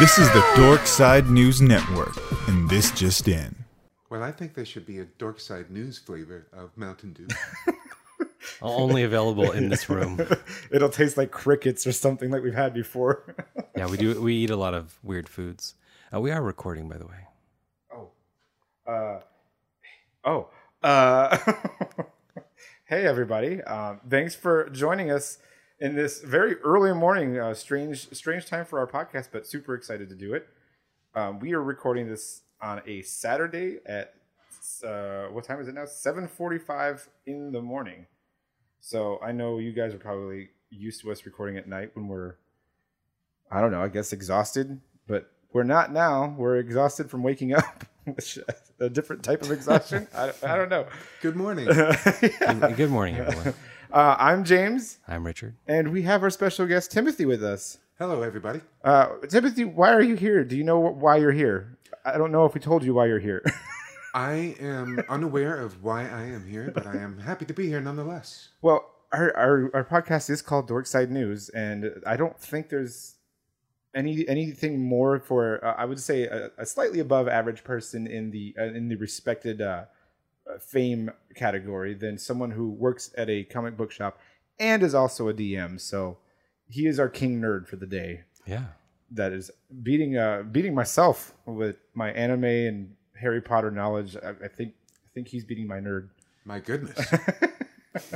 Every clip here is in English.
This is the Dork Side News Network, and this just in. Well, I think there should be a Dork Side News flavor of Mountain Dew. Only available in this room. It'll taste like crickets or something like we've had before. Yeah, we do. We eat a lot of weird foods. Uh, we are recording, by the way. Oh, uh, oh, uh, hey everybody! Um, thanks for joining us in this very early morning. Uh, strange, strange time for our podcast, but super excited to do it. Um, we are recording this on a Saturday at uh, what time is it now? Seven forty-five in the morning. So I know you guys are probably used to us recording at night when we're, I don't know, I guess exhausted, but we're not now. We're exhausted from waking up, which a different type of exhaustion. I, I don't know. Good morning. Good good morning, everyone. Uh, I'm James, I'm Richard. and we have our special guest Timothy with us. Hello, everybody. Uh, Timothy, why are you here? Do you know wh- why you're here? I don't know if we told you why you're here. I am unaware of why I am here, but I am happy to be here nonetheless. well, our, our our podcast is called Dorkside News, and I don't think there's any anything more for uh, I would say a, a slightly above average person in the uh, in the respected uh, uh, fame category than someone who works at a comic book shop and is also a DM. So he is our king nerd for the day. Yeah. that is beating uh beating myself with my anime and Harry Potter knowledge. I, I think I think he's beating my nerd. My goodness.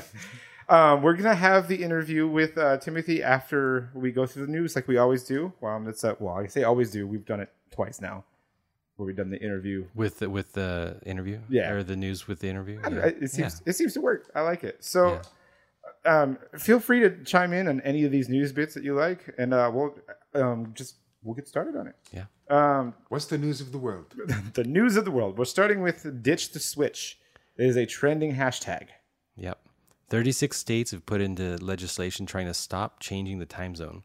Um, we're gonna have the interview with uh, Timothy after we go through the news, like we always do. Well, that's uh, well, I say always do. We've done it twice now, where we've done the interview. With the, with the interview. Yeah. Or the news with the interview. Yeah. It seems it seems to work. I like it. So, um, feel free to chime in on any of these news bits that you like, and uh, we'll um, just we'll get started on it. Yeah. Um, What's the news of the world? the news of the world. We're starting with ditch the switch. It is a trending hashtag. Yep. 36 states have put into legislation trying to stop changing the time zone.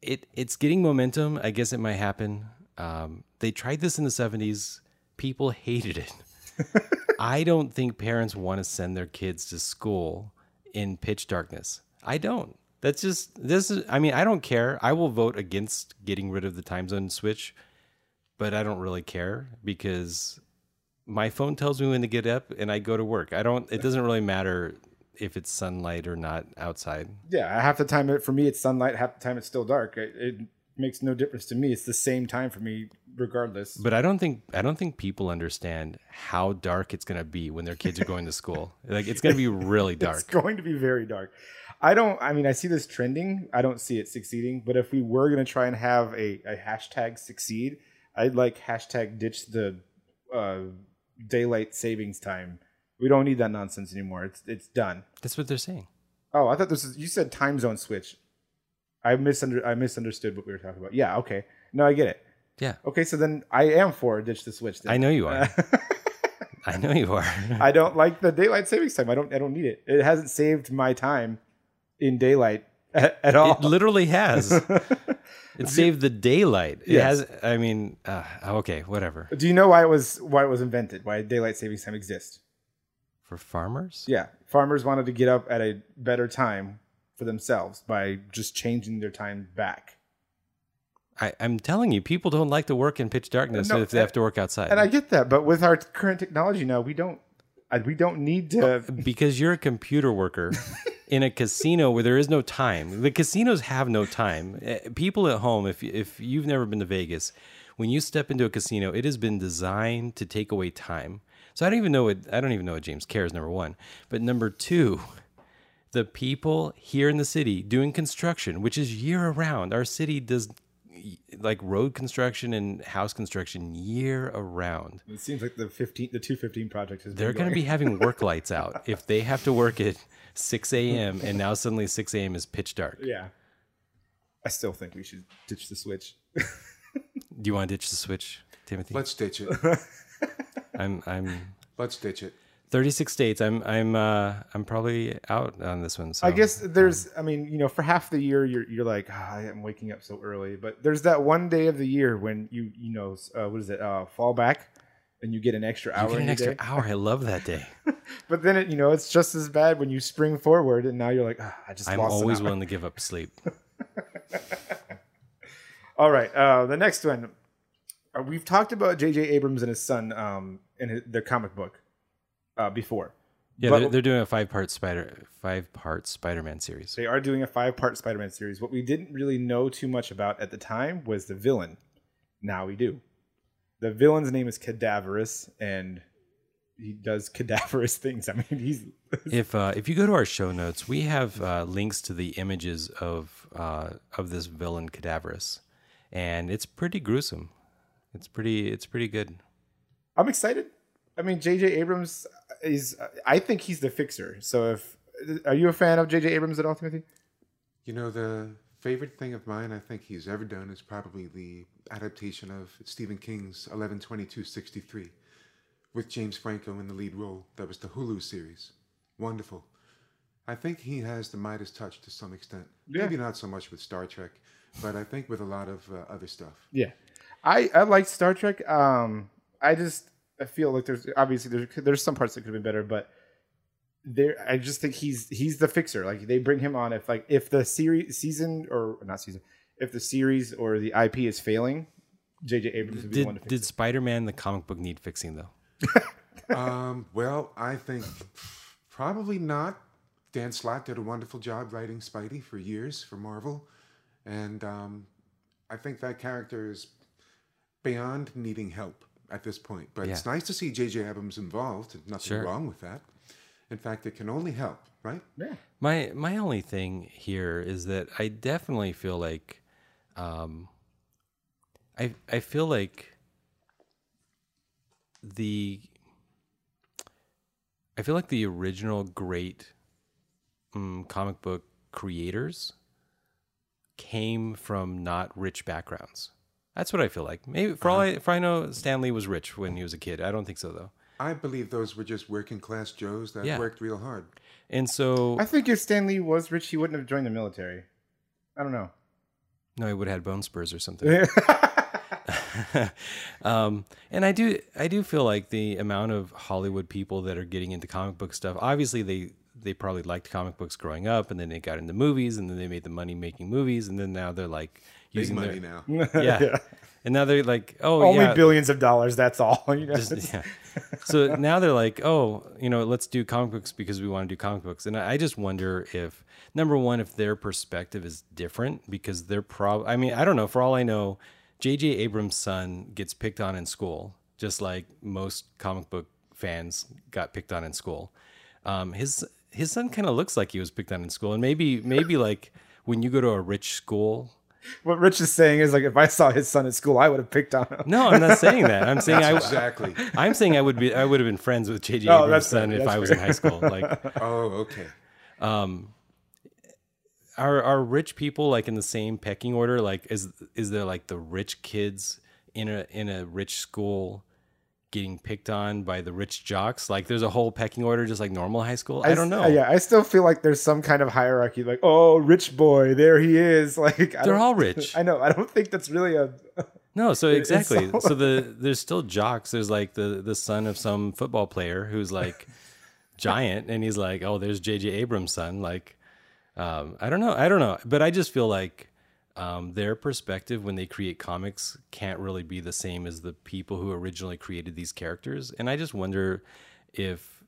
It it's getting momentum. I guess it might happen. Um, they tried this in the 70s. People hated it. I don't think parents want to send their kids to school in pitch darkness. I don't. That's just this is I mean, I don't care. I will vote against getting rid of the time zone switch, but I don't really care because my phone tells me when to get up and I go to work. I don't it doesn't really matter if it's sunlight or not outside. Yeah, half the time it, for me it's sunlight, half the time it's still dark. It, it makes no difference to me. It's the same time for me, regardless. But I don't think I don't think people understand how dark it's going to be when their kids are going to school. Like it's going to be really dark. It's going to be very dark. I don't. I mean, I see this trending. I don't see it succeeding. But if we were going to try and have a, a hashtag succeed, I'd like hashtag ditch the uh, daylight savings time. We don't need that nonsense anymore. It's it's done. That's what they're saying. Oh, I thought this is you said time zone switch. I misunder I misunderstood what we were talking about. Yeah, okay. No, I get it. Yeah. Okay, so then I am for ditch the switch. Then. I know you are. I know you are. I don't like the daylight savings time. I don't I don't need it. It hasn't saved my time in daylight at, at all. It literally has. It saved the daylight. It Yes. has. I mean, uh, okay, whatever. Do you know why it was why it was invented? Why daylight savings time exists? For farmers, Yeah, farmers wanted to get up at a better time for themselves by just changing their time back. I, I'm telling you, people don't like to work in pitch darkness No, if they have to work outside. And I get that, but with our current technology now, we don't we don't need to. because you're a computer worker in a casino where there is no time. The casinos have no time. Eh, People at home, if if you've never been to Vegas, when you step into a casino, it has been designed to take away time. So I don't even know what I don't even know what James cares. Number one, but number two, the people here in the city doing construction, which is year round. Our city does like road construction and house construction year around. It seems like the fifteen, the two fifteen project is. They're going to be having work lights out if they have to work at 6 a.m. and now suddenly 6 a.m. is pitch dark. Yeah. I still think we should ditch the switch. Do you want to ditch the switch, Timothy? Let's ditch it. I'm I'm Let's ditch it. 36 states. I'm I'm uh I'm probably out on this one. So I guess there's, I mean, you know, for half the year, you're you're like, ah, I am waking up so early. But there's that one day of the year when you, you know, uh, what is it, uh, fall back, and you get an extra hour you get an extra day. hour. I love that day. But then it, you know, it's just as bad when you spring forward, and now you're like, ah, I just I'm lost always willing to give up sleep. All right. Uh, the next one. Uh, we've talked about J.J. Abrams and his son um, in his, their comic book uh, before. Yeah, But- they're, they're doing a five part Spider five part Spider Man series. They are doing a five part Spider Man series. What we didn't really know too much about at the time was the villain. Now we do. The villain's name is Cadaverous, and he does cadaverous things. I mean, he's. If uh, if you go to our show notes, we have uh, links to the images of uh, of this villain Cadaverous, and it's pretty gruesome. It's pretty it's pretty good. I'm excited. I mean, J.J. Abrams is. I think he's the fixer. So if. Are you a fan of J.J. Abrams at all, Timothy? You know, the favorite thing of mine I think he's ever done is probably the adaptation of Stephen King's 112263 with James Franco in the lead role. That was the Hulu series. Wonderful. I think he has the Midas touch to some extent. Yeah. Maybe not so much with Star Trek, but I think with a lot of uh, other stuff. Yeah, I I like Star Trek. Um, I just I feel like there's obviously there's there's some parts that could have been better, but there I just think he's he's the fixer. Like they bring him on if like if the series season or not season if the series or the IP is failing, J.J. Abrams would be the one to Did fix did Spider Man the comic book need fixing though? um, well, I think probably not. Dan Slott did a wonderful job writing Spidey for years for Marvel, and um, I think that character is beyond needing help at this point. But it's nice to see J.J. Abrams involved. Nothing Sure. wrong with that. In fact, it can only help, right? Yeah, My my only thing here is that I definitely feel like, um, I I feel like the I feel like the original great um, comic book creators came from not rich backgrounds. That's what I feel like. Maybe for all I, for I know, Stanley was rich when he was a kid. I don't think so though. I believe those were just working class Joes that Yeah. worked real hard. And so I think if Stanley was rich, he wouldn't have joined the military. I don't know. no, he would have had bone spurs or something. um, and I do I do feel like the amount of Hollywood people that are getting into comic book stuff. Obviously, they they probably liked comic books growing up, and then they got into movies, and then they made the money making movies, and then now they're like Big using money their now. yeah. and now they're like oh Only yeah. billions of dollars. That's all. You know? Just- yeah. So now they're like, oh, you know, let's do comic books because we want to do comic books. And I I just wonder if number one, if their perspective is different because they're prob. I mean, I don't know. For all I know, J.J. Abrams' son gets picked on in school, just like most comic book fans got picked on in school. Um, his his son kind of looks like he was picked on in school, and maybe maybe like when you go to a rich school. What Rich is saying is like, if I saw his son at school, I would have picked on him. No, I'm not saying that. I'm saying I, Exactly. I'm saying I would be I would have been friends with JJ Oh, Abrams' son fair. if That's I was fair. in high school. Like oh, okay. Um, are are rich people like in the same pecking order? Like is is there like the rich kids in a in a rich school getting picked on by the rich jocks? Like there's a whole pecking order just like normal high school? I, don't know. Yeah, I still feel like there's some kind of hierarchy. Like, oh, rich boy, there he is. Like, I They're all rich. I know. I don't think that's really a. No, so exactly. all- so the there's still jocks. There's like the the son of some football player who's like giant, and he's like, oh, there's J.J. Abrams' son. Like, um, I don't know, I don't know, but I just feel like um, their perspective when they create comics can't really be the same as the people who originally created these characters, and I just wonder if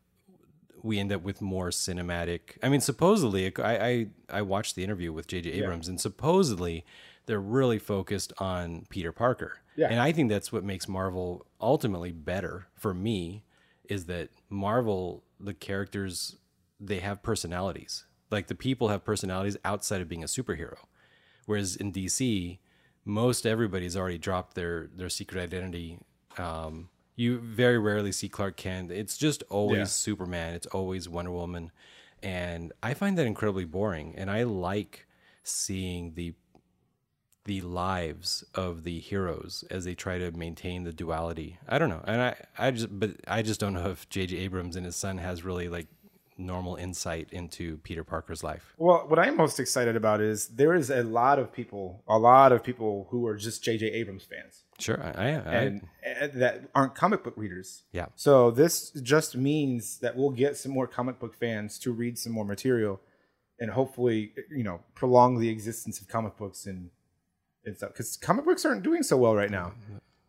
we end up with more cinematic. I mean, supposedly, I I, I watched the interview with J.J. Abrams, and supposedly they're really focused on Peter Parker. Yeah. And I think that's what makes Marvel ultimately better for me is that Marvel, the characters, they have personalities. Like the people have personalities outside of being a superhero. Whereas in DC, most everybody's already dropped their their secret identity. Um, you very rarely see Clark Kent. It's just always Yeah. Superman. It's always Wonder Woman, and I find that incredibly boring. And I like seeing the the lives of the heroes as they try to maintain the duality. I don't know, and I I just but I just don't know if J.J. Abrams and his son has really like normal insight into Peter Parker's life. Well, what I'm most excited about is there is a lot of people, a lot of people who are just J.J. Abrams fans Sure, I, I, I and, and that aren't comic book readers. yeah. So this just means that we'll get some more comic book fans to read some more material, and hopefully, you know, prolong the existence of comic books in and stuff because comic books aren't doing so well right now.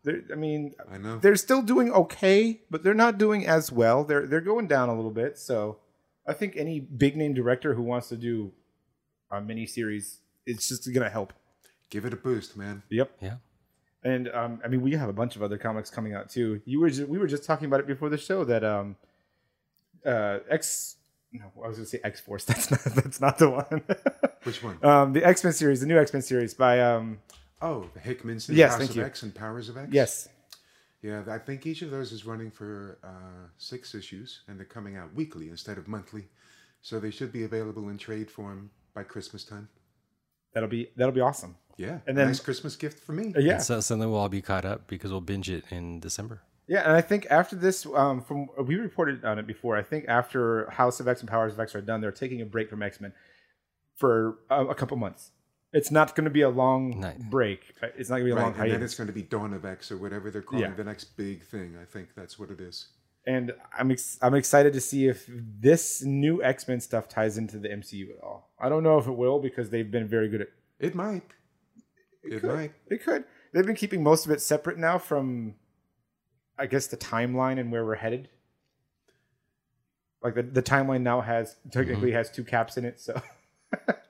They're, I mean, I know. they're still doing okay, but they're not doing as well. They're they're going down a little bit. So I think any big name director who wants to do a mini series, it's just gonna help. Give it a boost, man. Yep. Yeah. And um, I mean, we have a bunch of other comics coming out too. You were just, we were just talking about it before the show that um, uh, X. No, I was gonna say X Force. That's not that's not the one. Which one? um, the X Men series, the new X Men series by um, oh, the Hickman series. Yes, House thank of you. X and Powers of X. yes, Yeah, I think each of those is running for uh, six issues, and they're coming out weekly instead of monthly. So they should be available in trade form by Christmas time. that'll be that'll be awesome. Yeah, And then- nice Christmas gift for me. Uh, yeah, So suddenly we'll all be caught up because we'll binge it in December. Yeah, and I think after this, um, from we reported on it before. I think after House of X and Powers of X are done, they're taking a break from X Men for a, a couple months. It's not going to be a long Nice. break. Uh, it's not going to be a Right, long and then it's going to be Dawn of X or whatever they're calling Yeah. the next big thing. I think that's what it is. And I'm ex- I'm excited to see if this new X Men stuff ties into the MCU at all. I don't know if it will because they've been very good at. It might. It, might. It could. They've been keeping most of it separate now from, I guess, the timeline and where we're headed. Like the, the timeline now has technically mm-hmm. has two caps in it, so.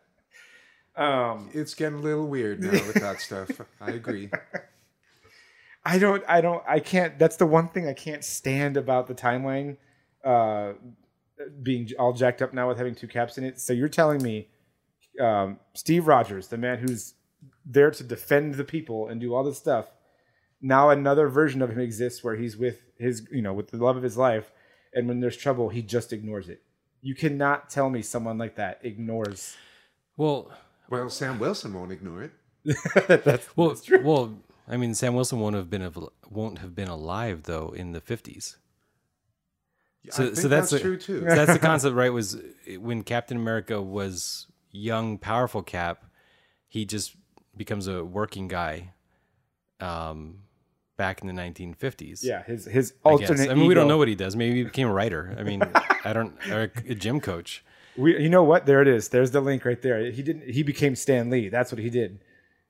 um, It's getting a little weird now with that stuff. I agree. I don't, I don't, I can't. That's the one thing I can't stand about the timeline, uh, being all jacked up now with having two caps in it. So you're telling me, um, Steve Rogers, the man who's there to defend the people and do all this stuff, now another version of him exists where he's with his, you know, with the love of his life, and when there's trouble, he just ignores it. You cannot tell me someone like that ignores. Well, Well, Sam Wilson won't ignore it. that's well, that's true. well. I mean, Sam Wilson won't have been av- won't have been alive though in the fifties. So- so that's that's, a- true too. So that's the concept, right? Was when Captain America was young, powerful Cap, he just becomes a working guy. Um, back in the 1950s. Yeah, his his I alternate. I mean, we don't know what he does. Maybe he became a writer. I mean, I don't, or a gym coach. We, you know what? There it is. There's the link right there. He didn't. He became Stan Lee. That's what he did.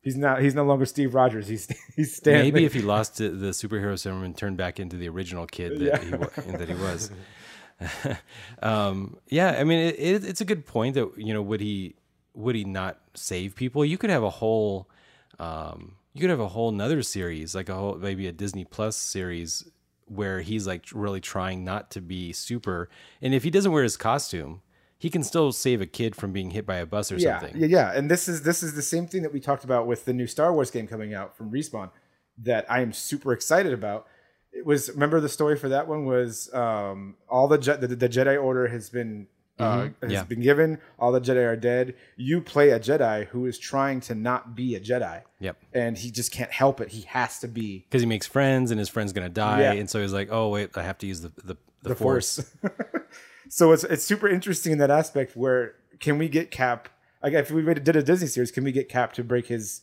He's not. He's no longer Steve Rogers. He's he's Stan. Maybe Lee. if he lost the superhero serum and turned back into the original kid that he that he was. um, yeah, I mean, it, it, it's a good point that you know would he would he not save people? You could have a whole, um, you could have a whole another series, like a whole maybe a Disney Plus series where he's like really trying not to be super, and if he doesn't wear his costume. He can still save a kid from being hit by a bus or yeah, something. yeah, yeah. And this is this is the same thing that we talked about with the new Star Wars game coming out from Respawn that I am super excited about. It was remember the story for that one was um, all the, Je- the the Jedi Order has been uh, has Mm-hmm. Yeah. been given. All the Jedi are dead. You play a Jedi who is trying to not be a Jedi, Yep. and he just can't help it. He has to be because he makes friends and his friend's gonna die, Yeah. and so he's like, "Oh wait, I have to use the the, the, the force." force. so it's it's super interesting in that aspect where can we get Cap? Like if we did a Disney series, can we get Cap to break his?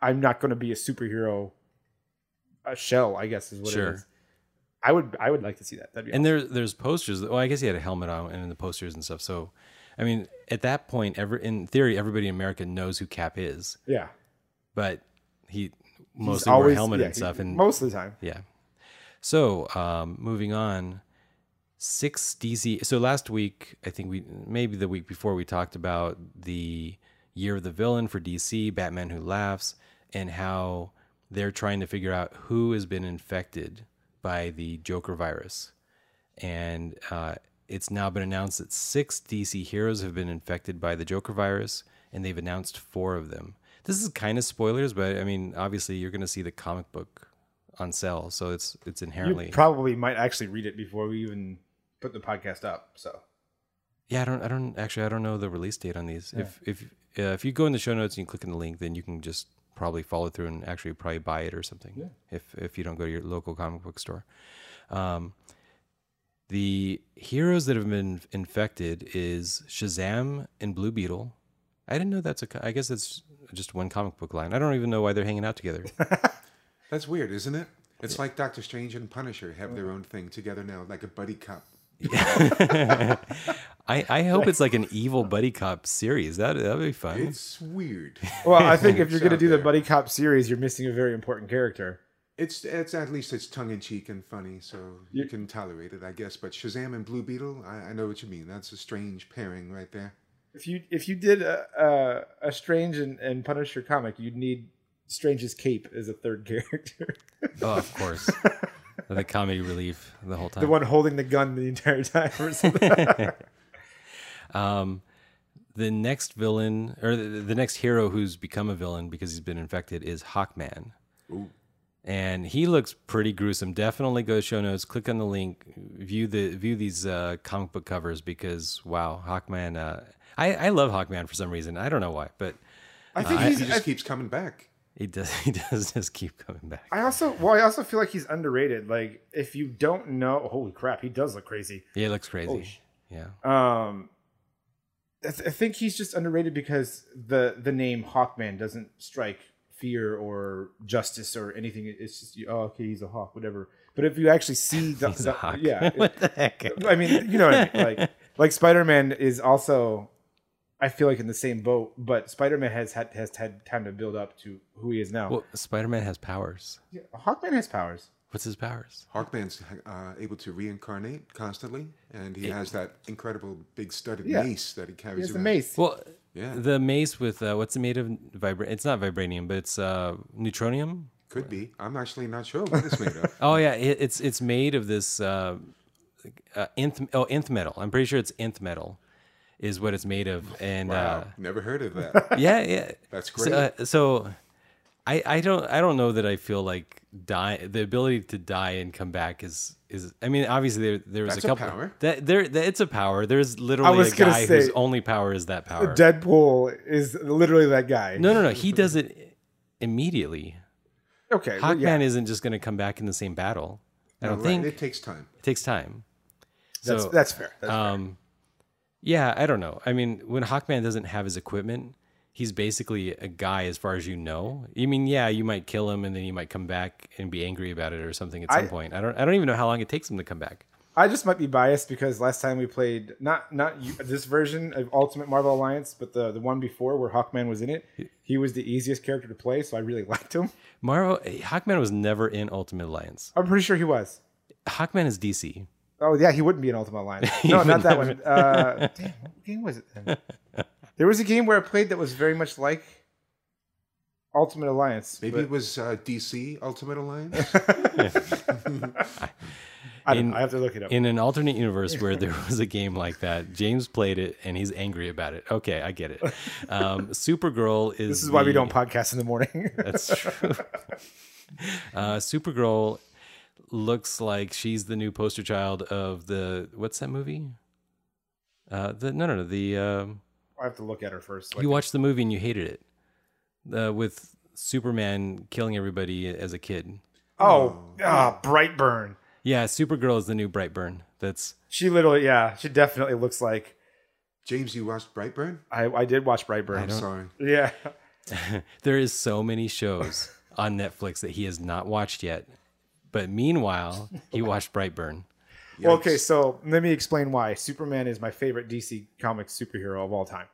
I'm not going to be a superhero. A shell, I guess, is what Sure. it is. I would I would like to see that. That'd be And there there's posters. Well, I guess he had a helmet on and in the posters and stuff. So, I mean, at that point, every in theory, everybody in America knows who Cap is, yeah. but he mostly wore a helmet yeah, and stuff. he- And most of the time, Yeah. So, um, moving on, six DC. So last week, I think we maybe the week before we talked about the year of the villain for DC, Batman Who Laughs, and how they're trying to figure out who has been infected by the Joker virus, and uh, it's now been announced that six DC heroes have been infected by the Joker virus, and they've announced four of them. This is kind of spoilers, but I mean, obviously, you're going to see the comic book on sale, so it's it's inherently. you probably might actually read it before we even put the podcast up. So yeah, I don't, I don't actually, I don't know the release date on these. If if uh, if you go in the show notes and you click on the link, then you can just probably follow through and actually probably buy it or something. If if you don't go to your local comic book store. Um, the heroes that have been infected is Shazam and Blue Beetle. I didn't know that's a. I guess it's just one comic book line. I don't even know why they're hanging out together. That's weird, isn't it? It's like Doctor Strange and Punisher have their own thing together now, like a buddy cop. I, I hope it's like an evil buddy cop series. That that'd be fun. It's weird. Well, I think if you're going to out do the buddy cop series, you're missing a very important character. It's it's at least it's tongue in cheek and funny, so you can tolerate it, I guess. But Shazam and Blue Beetle, I, I know what you mean. That's a strange pairing right there. If you if you did a a, a Strange and, and Punisher comic, you'd need Strange's cape as a third character, oh, of course. the comedy relief the whole time. the one holding the gun the entire time or. Um, the next villain or the, the next hero who's become a villain because he's been infected is Hawkman. Ooh. And he looks pretty gruesome. Definitely go to show notes. Click on the link. View the view these uh, comic book covers because wow, Hawkman. Uh, I I love Hawkman for some reason. I don't know why, but I think He he's. just I, keeps coming back. He does he does just keep coming back. I also well, I also feel like he's underrated. Like if you don't know, holy crap, he does look crazy. Yeah, it looks crazy. Holy yeah. Um, I, th- I think he's just underrated because the the name Hawkman doesn't strike fear or justice or anything. It's just oh, okay, he's a hawk, whatever. But if you actually see the, He's the- a hawk. yeah, what the heck? I mean, you know, what I mean? like like Spider Man is also, I feel like in the same boat, but Spider Man has had has had time to build up to who he is now. Well, Spider Man has powers. Yeah, Hawkman has powers. What's his powers? Hawkman's uh, able to reincarnate constantly, and he has that incredible big studded Yeah. mace that he He carries has the around. mace. Well, Yeah. the mace with uh, what's it made of? Vibra- It's not vibranium, but it's uh, neutronium. Could be. I'm actually not sure what it's made of. Oh yeah, it, it's it's made of this uh, uh, nth oh nth metal. I'm pretty sure it's nth metal is what it's made of, and Wow, uh, never heard of that. yeah, yeah, That's So, great. uh, so I I don't I don't know that I feel like die the ability to die and come back is is I mean obviously there there was That's a a couple power. that there that it's a power. There's literally a guy whose only power is that power. Deadpool is literally that guy. no, no, no. He does it immediately. Okay. well, Hawkman yeah. isn't just going to come back in the same battle. I don't Right, think it takes time. it takes time. That's, So that's fair. That's fair. Yeah, I don't know. I mean, when Hawkman doesn't have his equipment, he's basically a guy as far as you know. I mean, yeah, you might kill him and then he might come back and be angry about it or something at some I- point. I don't I don't even know how long it takes him to come back. I just might be biased because last time we played not not you, this version of Ultimate Marvel Alliance, but the the one before where Hawkman was in it, he was the easiest character to play, so I really liked him. Marvel Hawkman was never in Ultimate Alliance. I'm pretty sure he was. Hawkman is DC. Oh yeah, he wouldn't be in Ultimate Alliance. No, not that one. Uh, damn, what game was it then? There was a game where I played that was very much like Ultimate Alliance. Maybe but it was uh, DC Ultimate Alliance. I, in- I have to look it up. In an alternate universe where there was a game like that, James played it and he's angry about it. Okay, I get it. Um, Supergirl is this is why we don't podcast in the morning. That's true. uh, Supergirl looks like she's the new poster child of the what's that movie? Uh, the no no no the um, I have to look at her first. you watched the movie and you hated it uh, with Superman killing everybody as a kid. oh, ah, Brightburn. Yeah, Supergirl is the new Brightburn. That's She literally, yeah, she definitely looks like. James, you watched Brightburn? I, I did watch Brightburn. I'm sorry. Yeah. there is so many shows on Netflix that he has not watched yet. But meanwhile, he watched Brightburn. Well, okay, so let me explain why Superman is my favorite DC Comics superhero of all time.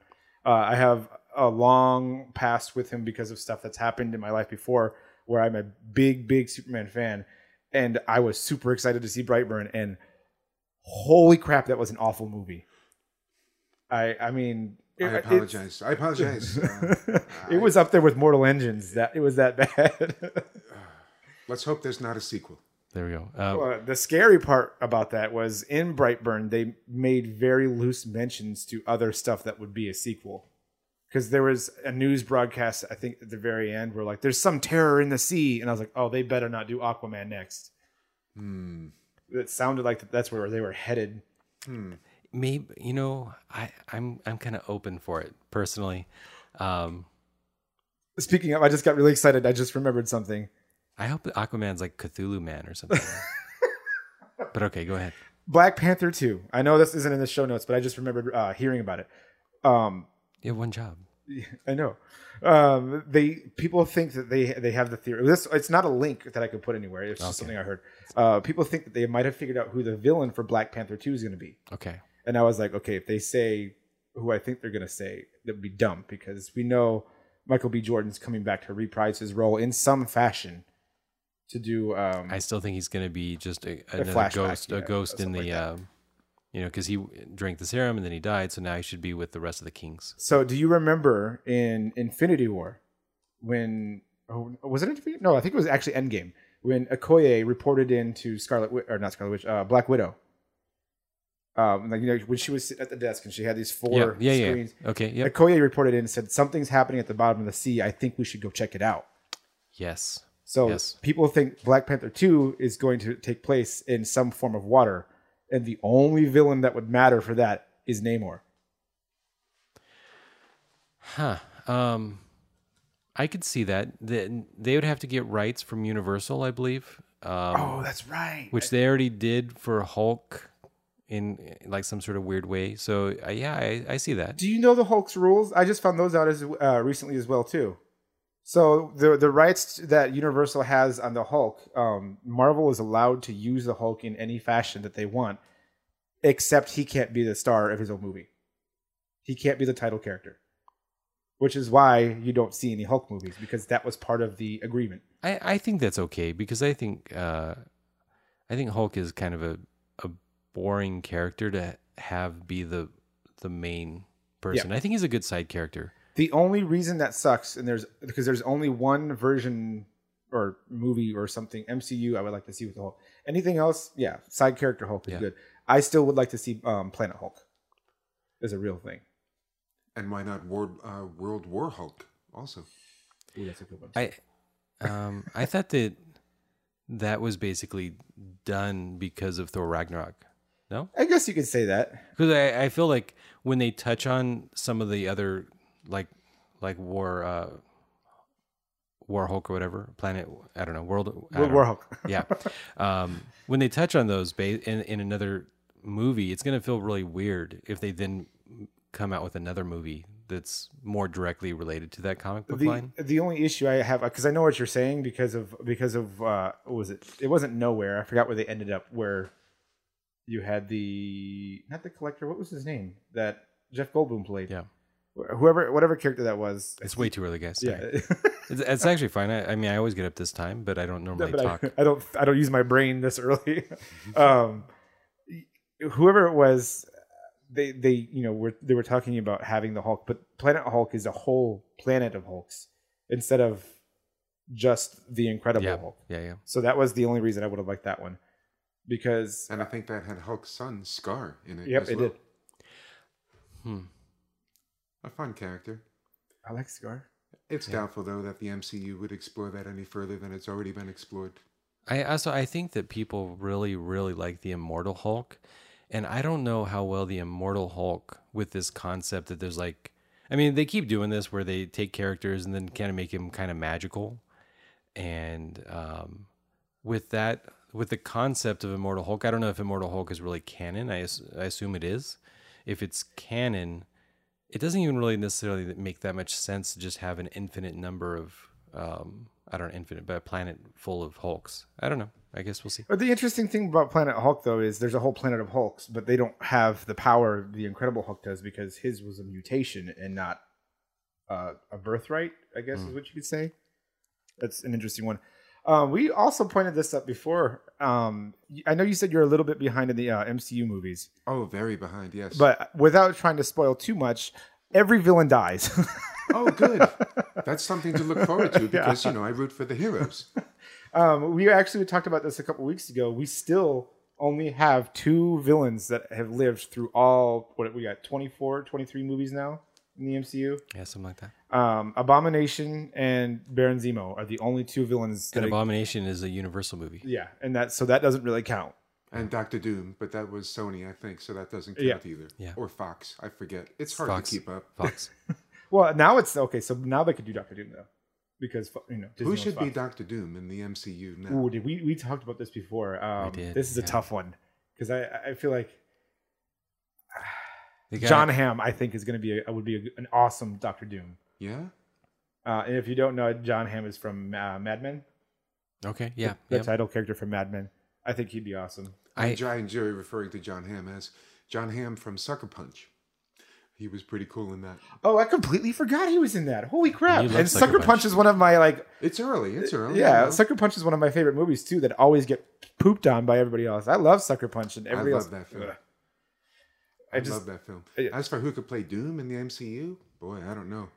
Uh, I have a long past with him because of stuff that's happened in my life before, where I'm a big, big Superman fan, and I was super excited to see Brightburn. And holy crap, that was an awful movie. I, I mean, I it- apologize. I apologize. Uh, It, it was up there with Mortal Engines. That it was that bad. let's hope there's not a sequel. There we go. Uh, Uh, the scary part about that was in Brightburn, they made very loose mentions to other stuff that would be a sequel. Because there was a news broadcast, I think, at the very end, where like, there's some terror in the sea. And I was like, oh, they better not do Aquaman next. Hmm. It sounded like that's where they were headed. maybe you know i i'm i'm kind of open for it personally um Speaking of, I just got really excited. I just remembered something. I hope aquaman's like cthulhu man or something but okay go ahead Black Panther 2. I know this isn't in the show notes, but I just remembered uh, hearing about it. Um, you have one job I know. Um, they people think that they they have the theory. This it's not a link that I could put anywhere. It's just Okay. something I heard. Uh, people think that they might have figured out who the villain for Black Panther Two is going to be, okay And I was like, okay, if they say who I think they're gonna say, that would be dumb because we know Michael B. Jordan's coming back to reprise his role in some fashion to do. Um, I still think he's going to be just a, another ghost, yeah, a ghost in the, like um, you know, because he drank the serum and then he died, so now he should be with the rest of the kings. so, do you remember in Infinity War when oh, was it Infinity? No, I think it was actually Endgame when Okoye reported into Scarlet or not Scarlet Witch, uh, Black Widow. Um, like you know, when she was sitting at the desk and she had these four yeah, yeah, screens. yeah. Okay, yeah. Okoye reported in and said something's happening at the bottom of the sea. I think we should go check it out. Yes. So Yes. people think Black Panther 2 is going to take place in some form of water. And the only villain that would matter for that is Namor. Huh. Um, I could see that. They, they would have to get rights from Universal, I believe. Um, Oh, that's right. which they already did for Hulk in like some sort of weird way. So uh, yeah, I, I see that. Do you know the Hulk's rules? I just found those out as uh, recently as well too. So the the rights that Universal has on the Hulk, um, Marvel is allowed to use the Hulk in any fashion that they want, except he can't be the star of his own movie. He can't be the title character, which is why you don't see any Hulk movies because that was part of the agreement. I, I think that's okay because I think uh, I think Hulk is kind of a, a boring character to have be the the main person. I think he's a good side character. The only reason that sucks, and there's because there's only one version or movie or something MCU I would like to see with the Hulk. Anything else, yeah, side character Hulk is Yeah. good. I still would like to see um, Planet Hulk as a real thing. And why not World, uh, World War Hulk also? Ooh, that's a good one. I um I thought that that was basically done because of Thor Ragnarok. No, I guess you could say that. because I, I feel like when they touch on some of the other like like war uh war hulk or whatever planet i don't know world I World don't War know. Hulk. yeah um when they touch on those ba- in, in another movie it's going to feel really weird if they then come out with another movie that's more directly related to that comic book the line the only issue I have because I know what you're saying because of because of uh, what was it? It wasn't nowhere. I forgot where they ended up. Where you had the not the collector. What was his name that Jeff Goldblum played? yeah Whoever, whatever character that was. it's way too early guys Yeah. It's, it's actually fine I, I mean i always get up this time but i don't normally but talk I, I don't I don't use my brain this early. um, whoever it was, they they you know were they were talking about having the Hulk, but Planet Hulk is a whole planet of Hulks instead of just the Incredible yeah Hulk. yeah yeah So that was the only reason I would have liked that one because And I think that had Hulk's son, Scar, in it. yep, as it well. did. hmm. A fun character. I like Scar. It's doubtful, though, that the MCU would explore that any further than it's already been explored. I also I think that people really really like the Immortal Hulk, and I don't know how well the Immortal Hulk with this concept that there's like, I mean they keep doing this where they take characters and then kind of make him kind of magical, and um, with that with the concept of Immortal Hulk, I don't know if Immortal Hulk is really canon. I, I assume it is. If it's canon, it doesn't even really necessarily make that much sense to just have an infinite number of um, I don't know infinite, but a planet full of Hulks. I don't know. I guess we'll see. But the interesting thing about Planet Hulk, though, is there's a whole planet of Hulks, but they don't have the power the Incredible Hulk does because his was a mutation and not uh, a birthright. I guess is what you could say. That's an interesting one. Um, we also pointed this up before. Um, I know you said you're a little bit behind in the uh, MCU movies, Oh, very behind, yes. but without trying to spoil too much, every villain dies. oh, good. That's something to look forward to because, you know, I root for the heroes. Um, we actually talked about this a couple weeks ago. We still only have two villains that have lived through all what we got 24, 23 movies now in the MCU. Yeah, something like that. Um, Abomination and Baron Zemo are the only two villains that. And Abomination is a Universal movie. yeah, and that so that doesn't really count. And Doctor Doom, but that was Sony, I think, so that doesn't count Yeah. either. Yeah. Or Fox, I forget. It's hard Fox. to keep up. Fox. Well, now it's okay. So now they could do Doctor Doom though, because you know Disney Who should be Doctor Doom in the MCU now? Ooh, did we we talked about this before? Um, did, This is a tough one because I I feel like The guy- John Hamm I think is going to be a, would be a, an awesome Doctor Doom. Yeah? Uh, and if you don't know, John Hamm is from uh, Mad Men. Okay, yeah. the yeah. title character from Mad Men. I think he'd be awesome. I I enjoy referring to John Hamm as John Hamm from Sucker Punch. He was pretty cool in that. Oh, I completely forgot he was in that. Holy crap! You love And Sucker Sucker Punch. Punch. is one of my like It's early. It's early. yeah, you know? Sucker Punch is one of my favorite movies too that always get pooped on by everybody else. I love Sucker Punch and I everybody love else. that film. Ugh. I, I just love that film. Yeah. As for who could play Doom in the MCU, boy, I don't know.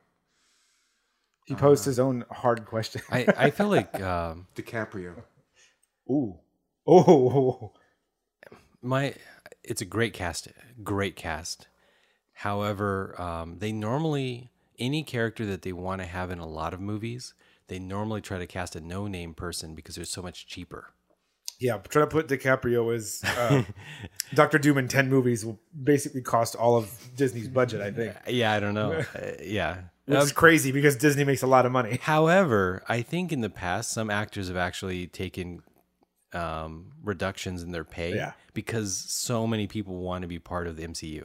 he posed his own hard question. I, I feel like um, DiCaprio. Ooh. Oh. my it's a great cast great cast however um, they normally any character that they want to have in a lot of movies they normally try to cast a no name person because they're so much cheaper Yeah, trying to put DiCaprio as uh, Doctor Doom in ten movies will basically cost all of Disney's budget. I think, yeah i don't know Uh, yeah which is crazy because Disney makes a lot of money. however i think in the past some actors have actually taken um, reductions in their pay Yeah. because so many people want to be part of the mcu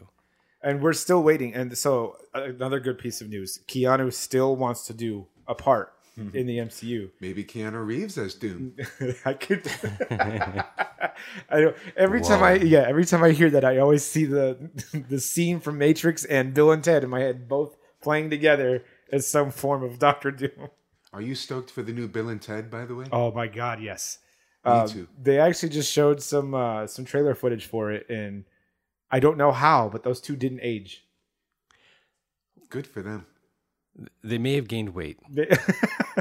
And we're still waiting. And so another good piece of news: Keanu still wants to do a part in the MCU. Maybe Keanu Reeves as Doom. I could. I know. Every time I yeah, every time I hear that, I always see the the scene from Matrix and Bill and Ted in my head, both playing together as some form of Doctor Doom. Are you stoked for the new Bill and Ted, by the way? Oh my God, yes. Me Um, too. They actually just showed some uh, some trailer footage for it, and I don't know how, but those two didn't age. Good for them. They may have gained weight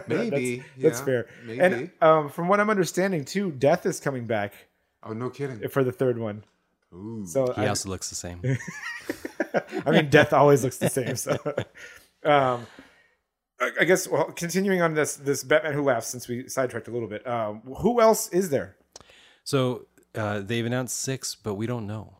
Maybe, that's, that's yeah, fair. maybe. And um, from what I'm understanding, too, Death is coming back Oh, no kidding. for the third one. Ooh. So he I, also looks the same I mean, Death always looks the same. So, um, I, I guess. Well, continuing on this this Batman Who Laughs, since we sidetracked a little bit, um, who else is there? so uh, they've announced six but we don't know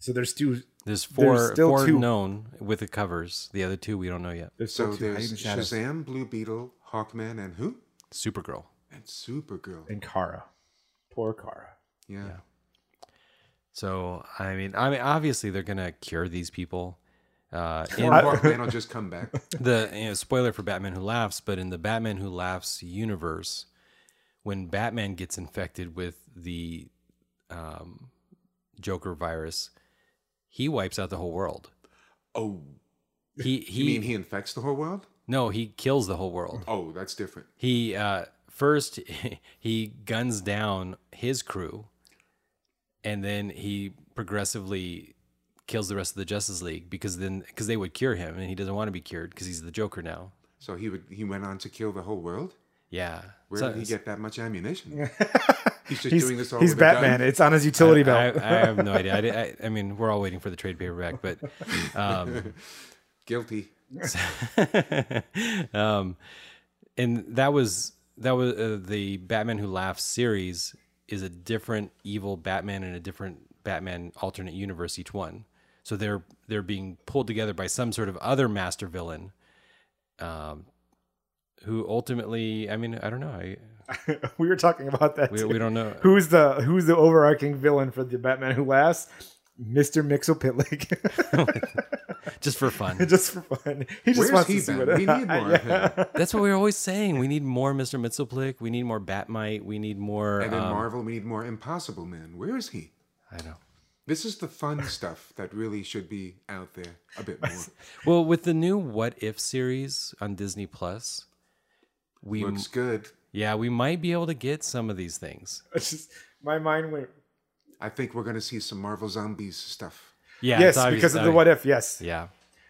So there's two. There's four, still four two. known with the covers. The other two we don't know yet. There's so still two hiding there's shadows. Shazam, Blue Beetle, Hawkman, and who? Supergirl. And Supergirl. and Kara. Poor Kara. Yeah. So I mean, I mean, obviously they're gonna cure these people. Uh, in Or Hawkman will just come back. the you know, spoiler for Batman Who Laughs, but in the Batman Who Laughs universe, when Batman gets infected with the um, Joker virus, he wipes out the whole world. Oh, He you he, mean he infects the whole world? no, he kills the whole world. Oh, that's different. He uh, first he guns down his crew, and then he progressively kills the rest of the Justice League because then because they would cure him, and he doesn't want to be cured because he's the Joker now. So he would he went on to kill the whole world? Yeah, Where So- did he get that much ammunition? He's just He's, doing this all he's with a gun? Batman. It's on his utility I, belt. I have no idea. I, I, I mean, we're all waiting for the trade paperback, but um, Guilty. um, and that was that was uh, the Batman Who Laughs series is a different evil Batman and a different Batman alternate universe each one. So they're they're being pulled together by some sort of other master villain, um, who ultimately, I mean, I don't know, I we were talking about that. we, we don't know. Who's the Who's the overarching villain for the Batman Who Laughs? Mister Mxyzptlk. Just for fun. just for fun. He just Where's wants he to see been? what We need more of him. That's what we're always saying. We need more Mr. Mxyzptlk. We need more Bat-Mite. We need more. And in um, Marvel, we need more Impossible Man. Where is he? I know. This is the fun stuff that really should be out there a bit more. Well, with the new What If series on Disney Plus, we Looks good. yeah we might be able to get some of these things. It's just my mind went. I think we're going to see some Marvel Zombies stuff. Yeah, yes, obvious- because of the what if. Yes. Yeah,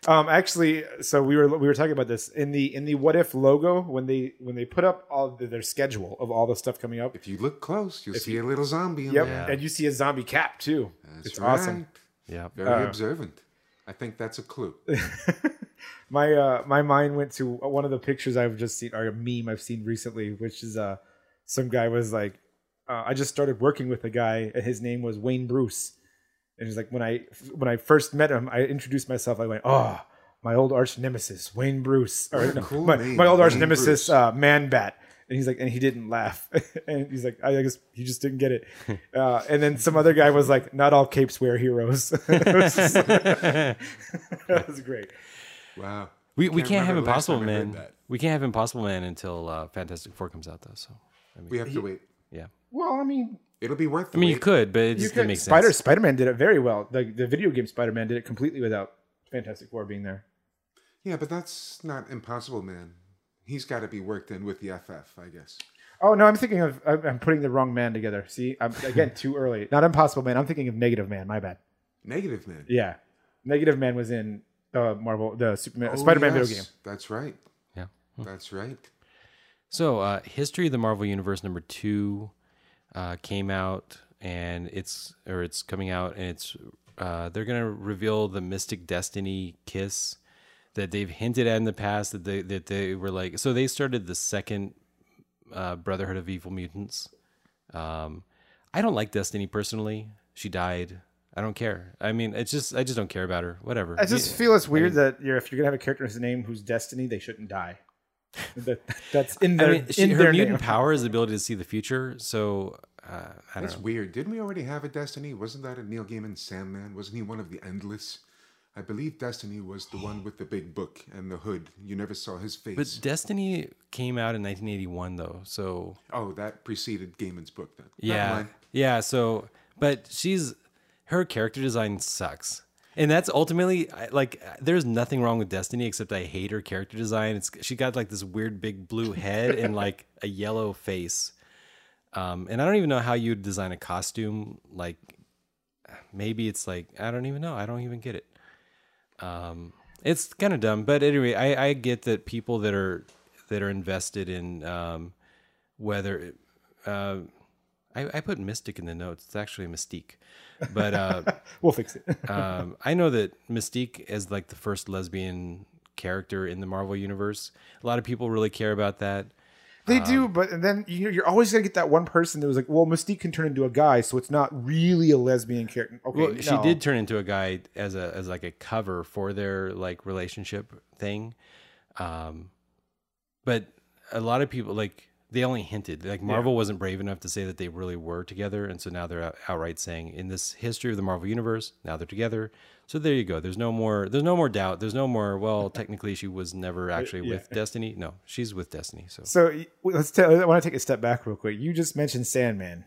Um, actually, so we were we were talking about this in the in the what if logo when they when they put up all the, their schedule of all the stuff coming up. If you look close, you'll see a little zombie in Yep, there. and you see a zombie cap too. That's it's right. awesome. yeah. Very Uh, observant. I think that's a clue. My uh my mind went to one of the pictures I've just seen or a meme I've seen recently, which is uh some guy was like, uh, I just started working with a guy and his name was Wayne Bruce, and he's like when I when I first met him, I introduced myself. I went, oh. My old arch nemesis, Wayne Bruce, or no, cool my, my old arch nemesis, uh, Man Bat, and he's like, and he didn't laugh, and he's like, I guess he just didn't get it. Uh, and then some other guy was like, not all capes wear heroes. It was just like- that was great. Wow. We, we can't have remember the Impossible time I heard Man. We can't have Impossible Man until uh, Fantastic Four comes out though. So I mean, We have to wait. yeah. Well, I mean, It'll be worth. The I mean, you could, but it You just could, didn't make Spider sense. Spider Man did it very well. The the video game Spider Man did it completely without Fantastic Four being there. Yeah, but that's not Impossible Man. He's got to be worked in with the FF, I guess. Oh no, I'm thinking of I'm I'm putting the wrong man together. See, I'm again too early. Not Impossible Man. I'm thinking of Negative Man. My bad. Negative Man. Yeah, Negative Man was in the Marvel the Superman Oh, Spider Man yes, video game. That's right. Yeah. That's right. So, uh, History of the Marvel Universe number two uh, came out, and it's or it's coming out, and it's uh, they're gonna reveal the Mystic Destiny kiss that they've hinted at in the past that they that they were like. So they started the second uh, Brotherhood of Evil Mutants. Um, I don't like Destiny personally. She died. I don't care. I mean, it's just I just don't care about her. Whatever. I just You- feel it's weird that you're, if you're gonna have a character whose name whose destiny, they shouldn't die. that, that's in I their mean, she, in her their mutant name. power is the ability to see the future. So uh, I don't That's know. weird. Didn't we already have a Destiny? Wasn't that a Neil Gaiman Sandman? Wasn't he one of the Endless? I believe Destiny was the one with the big book and the hood. You never saw his face. But Destiny came out in 1981, though. So oh, that preceded Gaiman's book then. Yeah, yeah. So, but she's her character design sucks, and that's ultimately like there's nothing wrong with Destiny except I hate her character design. It's she got like this weird big blue head and like a yellow face, um, and I don't even know how you design a costume. Like maybe it's like I don't even know. I don't even get it. Um, it's kind of dumb, but anyway, I, I get that people that are that are invested in um, whether uh, I, I put mystic in the notes. It's actually mystique, but uh, We'll fix it. um, I know that Mystique is like the first lesbian character in the Marvel universe. A lot of people really care about that. They Um, do, but then you know you're always gonna get that one person that was like, "Well, Mystique can turn into a guy, so it's not really a lesbian character." Okay, Well, she did turn into a guy as a as like a cover for their like relationship thing, um, but a lot of people like they only hinted. Like Marvel wasn't brave enough to say that they really were together, and so now they're outright saying in this history of the Marvel universe, now they're together. So there you go. There's no more. There's no more doubt. There's no more. Well, technically, she was never uh, actually with Destiny. No, she's with Destiny. So So let's tell. I want to take a step back real quick. You just mentioned Sandman.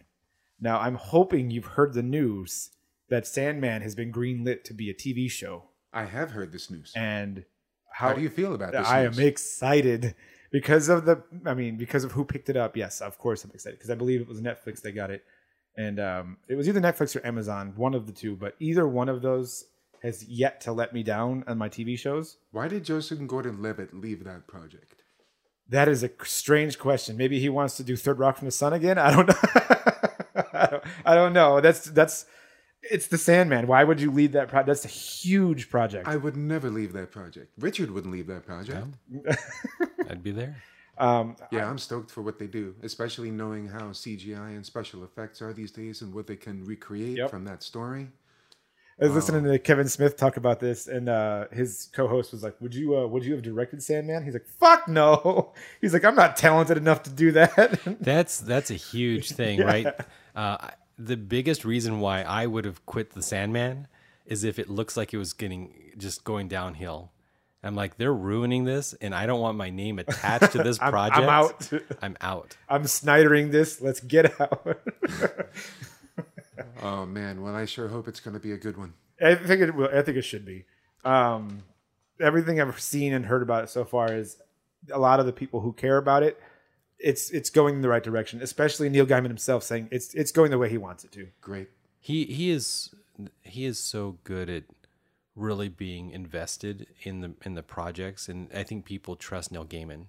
Now I'm hoping you've heard the news that Sandman has been greenlit to be a TV show, I have heard this news. and How do you feel about this? I news? am excited because of the. I mean, because of who picked it up. Yes, of course I'm excited because I believe it was Netflix that got it, and um, it was either Netflix or Amazon, one of the two. But either one of those has yet to let me down on my TV shows. Why did Joseph Gordon-Levitt leave that project? That is a strange question. Maybe he wants to do Third Rock from the Sun again. I don't know. I, don't, I don't know. That's that's. It's the Sandman. Why would you lead that project? That's a huge project. I would never leave that project. Richard wouldn't leave that project. I'd be there. um, Yeah, I'm stoked for what they do, especially knowing how CGI and special effects are these days and what they can recreate Yep. from that story. I was listening to Kevin Smith talk about this, and uh, his co-host was like, "Would you, uh, would you have directed Sandman?" He's like, "Fuck no." He's like, "I'm not talented enough to do that." That's that's a huge thing, right? Uh, the biggest reason why I would have quit the Sandman is if it looks like it was getting just going downhill. I'm like, they're ruining this, and I don't want my name attached to this I'm- I'm out. I'm out. I'm Snydering this. Let's get out. Oh man, well I sure hope it's going to be a good one. I think it will. I think it should be. Um, everything I've seen and heard about it so far is a lot of the people who care about it. It's it's going in the right direction. Especially Neil Gaiman himself saying it's it's going the way he wants it to. Great. He he is he is so good at really being invested in the in the projects, and I think people trust Neil Gaiman.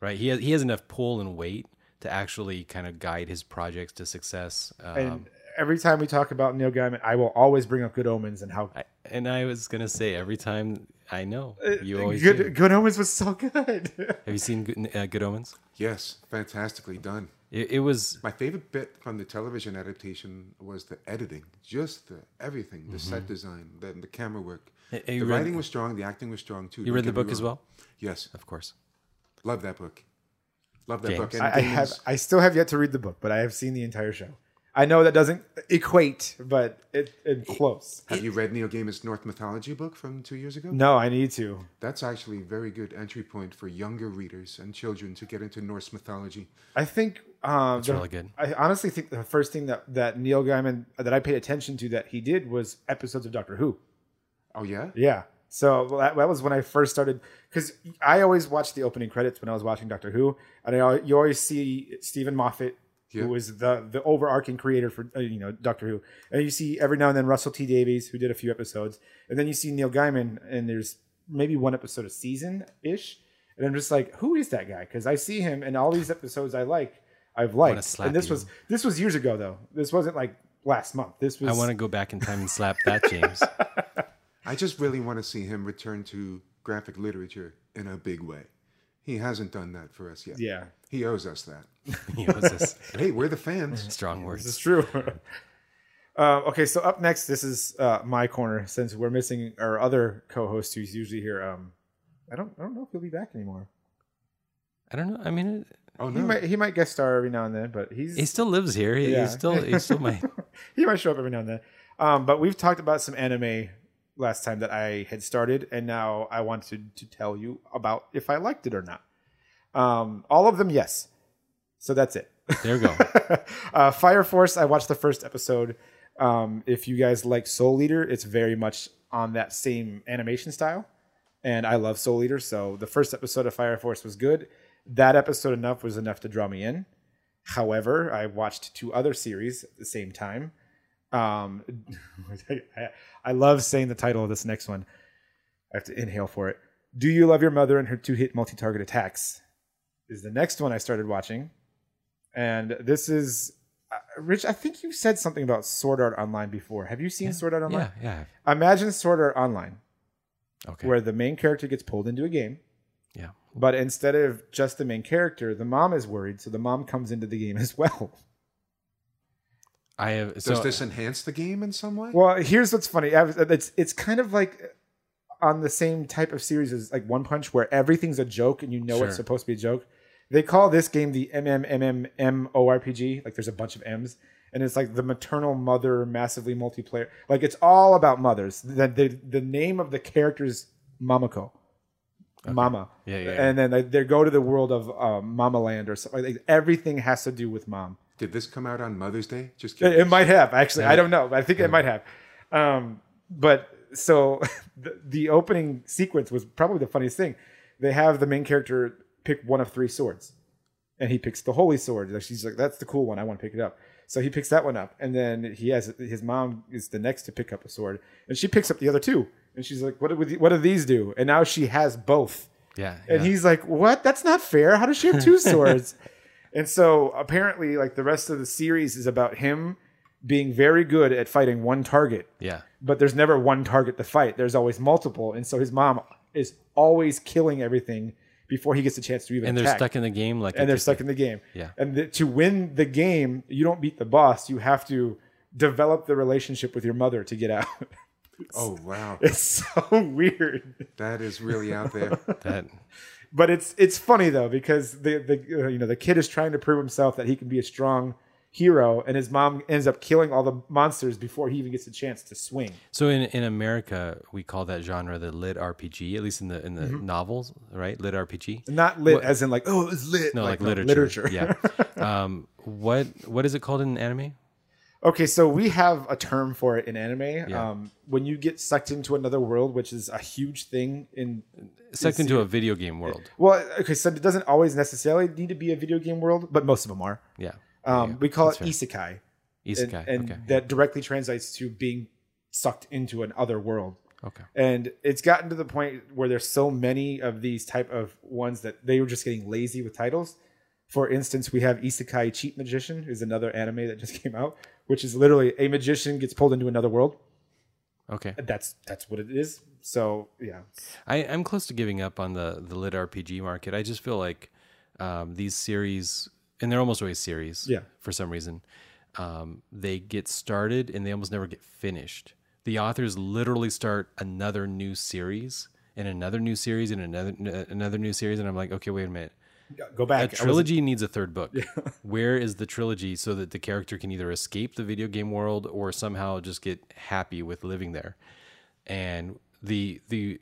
Right? He has he has enough pull and weight to actually kind of guide his projects to success. Um, And every time we talk about Neil Gaiman, I will always bring up Good Omens and how I, and I was gonna say every time I know you always Good do. Good Omens was so good. Have you seen Good, uh, Good Omens? Yes, fantastically done. It, it was My favorite bit from the television adaptation was the editing, just the everything, the set design, the, the camera work. Mm-hmm. Hey, the you read- writing was strong, the acting was strong too. you don't read the book as well, Yes, of course. love that book. Love that James. book. And I, I have I still have yet to read the book, but I have seen the entire show. I know that doesn't equate, but it, it's close. Have you read Neil Gaiman's Norse Mythology book from two years ago? No, I need to. That's actually a very good entry point for younger readers and children to get into Norse mythology. I think um, It's the- really good. I honestly think the first thing that that Neil Gaiman that I paid attention to that he did was episodes of Doctor Who. Oh yeah, Yeah. So that, that was when I first started because I always watched the opening credits when I was watching Doctor Who, and I, you always see Steven Moffat, Yeah. who was the the overarching creator for uh, you know Doctor Who, and you see every now and then Russell T Davies, who did a few episodes, and then you see Neil Gaiman, and there's maybe one episode a season ish, and I'm just like, who is that guy? Because I see him in all these episodes I like, I've liked, and this you. was this was years ago though. This wasn't like last month. This was I want to go back in time and slap that, James. I just really want to see him return to graphic literature in a big way. He hasn't done that for us yet. yeah, He owes us that. You know, it's this Hey, we're the fans. strong This is true. uh, okay, so up next, this is uh, my corner since we're missing our other co-host who's usually here. Um, I don't, I don't know if he'll be back anymore. I don't know. I mean, it, Oh He no, might, he might guest star every now and then, but he's he still lives here. He, Yeah. He's still, he's still my. he might show up every now and then. Um, but we've talked about some anime last time that I had started, and now I wanted to tell you about if I liked it or not. Um, all of them, yes. So that's it. There we go. uh, Fire Force. I watched the first episode. Um, if you guys like Soul Eater, it's very much on that same animation style, and I love Soul Eater. So the first episode of Fire Force was good. That episode enough was enough to draw me in. However, I watched two other series at the same time. Um, I, I love saying the title of this next one. I have to inhale for it. Do you love your mother and her two-hit multi-target attacks? Is the next one I started watching, and this is uh, Rich. I think you said something about Sword Art Online before. Have you seen Sword Art Online? Yeah, yeah. Imagine Sword Art Online, Okay. where the main character gets pulled into a game, yeah. but instead of just the main character, the mom is worried, so the mom comes into the game as well. I have. does So this enhance the game in some way? Well, here's what's funny. It's it's kind of like on the same type of series as like One Punch, where everything's a joke and you know Sure. it's supposed to be a joke. They call this game the MMMMORPG. Like there's a bunch of M's, and it's like the maternal mother, massively multiplayer. Like it's all about mothers. The the, the name of the character is Mamako. Mama, Yeah, yeah, yeah. and then they, they go to the world of um, Mama Land or something. Like everything has to do with mom. Did this come out on Mother's Day? Just It, it might have actually. I don't know. I think it might have. Um, but so the, the opening sequence was probably the funniest thing. They have the main character pick one of three swords, and he picks the holy sword. She's like, "That's the cool one. I want to pick it up." So he picks that one up, and then he has his mom is the next to pick up a sword, and she picks up the other two, and she's like, "What do what do these do?" And now she has both. yeah. And yeah. he's like, "What? That's not fair. How does she have two swords?" And so apparently, like the rest of the series is about him being very good at fighting one target, yeah. but there's never one target to fight. There's always multiple, and so his mom is always killing everything before he gets a chance to even And they're attack. stuck in the game like. and they're is- stuck in the game. Yeah. And the, to win the game, you don't beat the boss. You have to develop the relationship with your mother to get out. oh wow, it's so weird. that is really out there. That. But it's it's funny though because the the uh, you know the kid is trying to prove himself that he can be a strong hero and his mom ends up killing all the monsters before he even gets a chance to swing So in, in America, we call that genre the lit RPG, at least in the in the Mm-hmm. novels, right? Lit RPG. not lit as in like oh it's lit No, like, no, literature. Yeah. um, what what is it called in anime? Okay so we have a term for it in anime Yeah. um when you get sucked into another world which is a huge thing in Sucked into a video game world. well okay so it doesn't always necessarily need to be a video game world but most of them are Yeah. um we call it isekai Isekai. and, and okay. that directly translates to being sucked into another world okay. and it's gotten to the point where there's so many of these type of ones that they were just getting lazy with titles for instance we have isekai cheat magician is another anime that just came out which is literally a magician gets pulled into another world Okay. that's that's what it is so yeah I, I'm close to giving up on the the lit RPG market. I just feel like um, these series, and they're almost always series. Yeah. For some reason, um, they get started and they almost never get finished. The authors literally start another new series and another new series and another another new series, and I'm like, okay, wait a minute. Go back. A was- trilogy needs a third book. Where is the trilogy so that the character can either escape the video game world or somehow just get happy with living there? And the the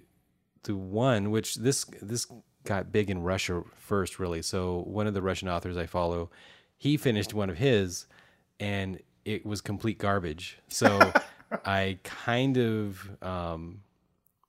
the one which this this got big in Russia first, really. So one of the Russian authors I follow, he finished one of his, and it was complete garbage. So I kind of um,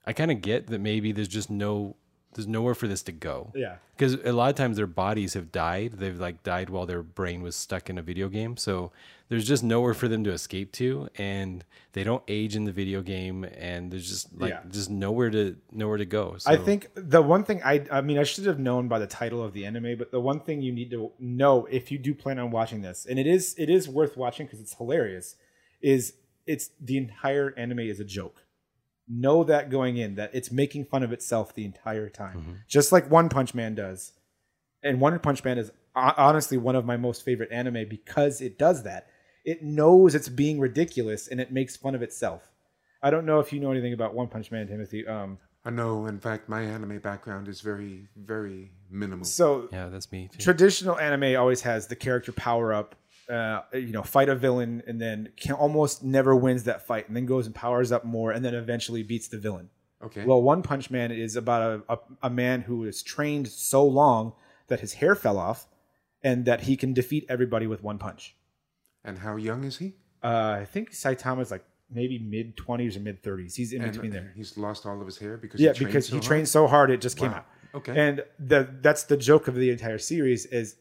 I kind of get that maybe there's just no there's nowhere for this to go yeah. because a lot of times their bodies have died they've like died while their brain was stuck in a video game so there's just nowhere for them to escape to and they don't age in the video game and there's just like Yeah. just nowhere to nowhere to go so I think the one thing I I mean I should have known by the title of the anime, but the one thing you need to know if you do plan on watching this, and it is it is worth watching because it's hilarious, is it's the entire anime is a joke. Know that going in that it's making fun of itself the entire time, just like One Punch Man does. And One Punch Man is honestly one of my most favorite anime because it does that. It knows it's being ridiculous and it makes fun of itself. I don't know if you know anything about One Punch Man, Timothy. Um, I know, in fact, my anime background is very, very minimal. so yeah that's me too. traditional anime always has the character power up, uh, you know, fight a villain, and then can almost never wins that fight, and then goes and powers up more, and then eventually beats the villain. Okay. Well, One Punch Man is about a, a, a man who is trained so long that his hair fell off, and that he can defeat everybody with one punch. and how young is he? Uh, I think Saitama is like maybe mid twenties or mid thirties. He's in And between there. he's lost all of his hair because Yeah, he because so he hard? trained so hard it just came out. Okay. And the that's the joke of the entire series is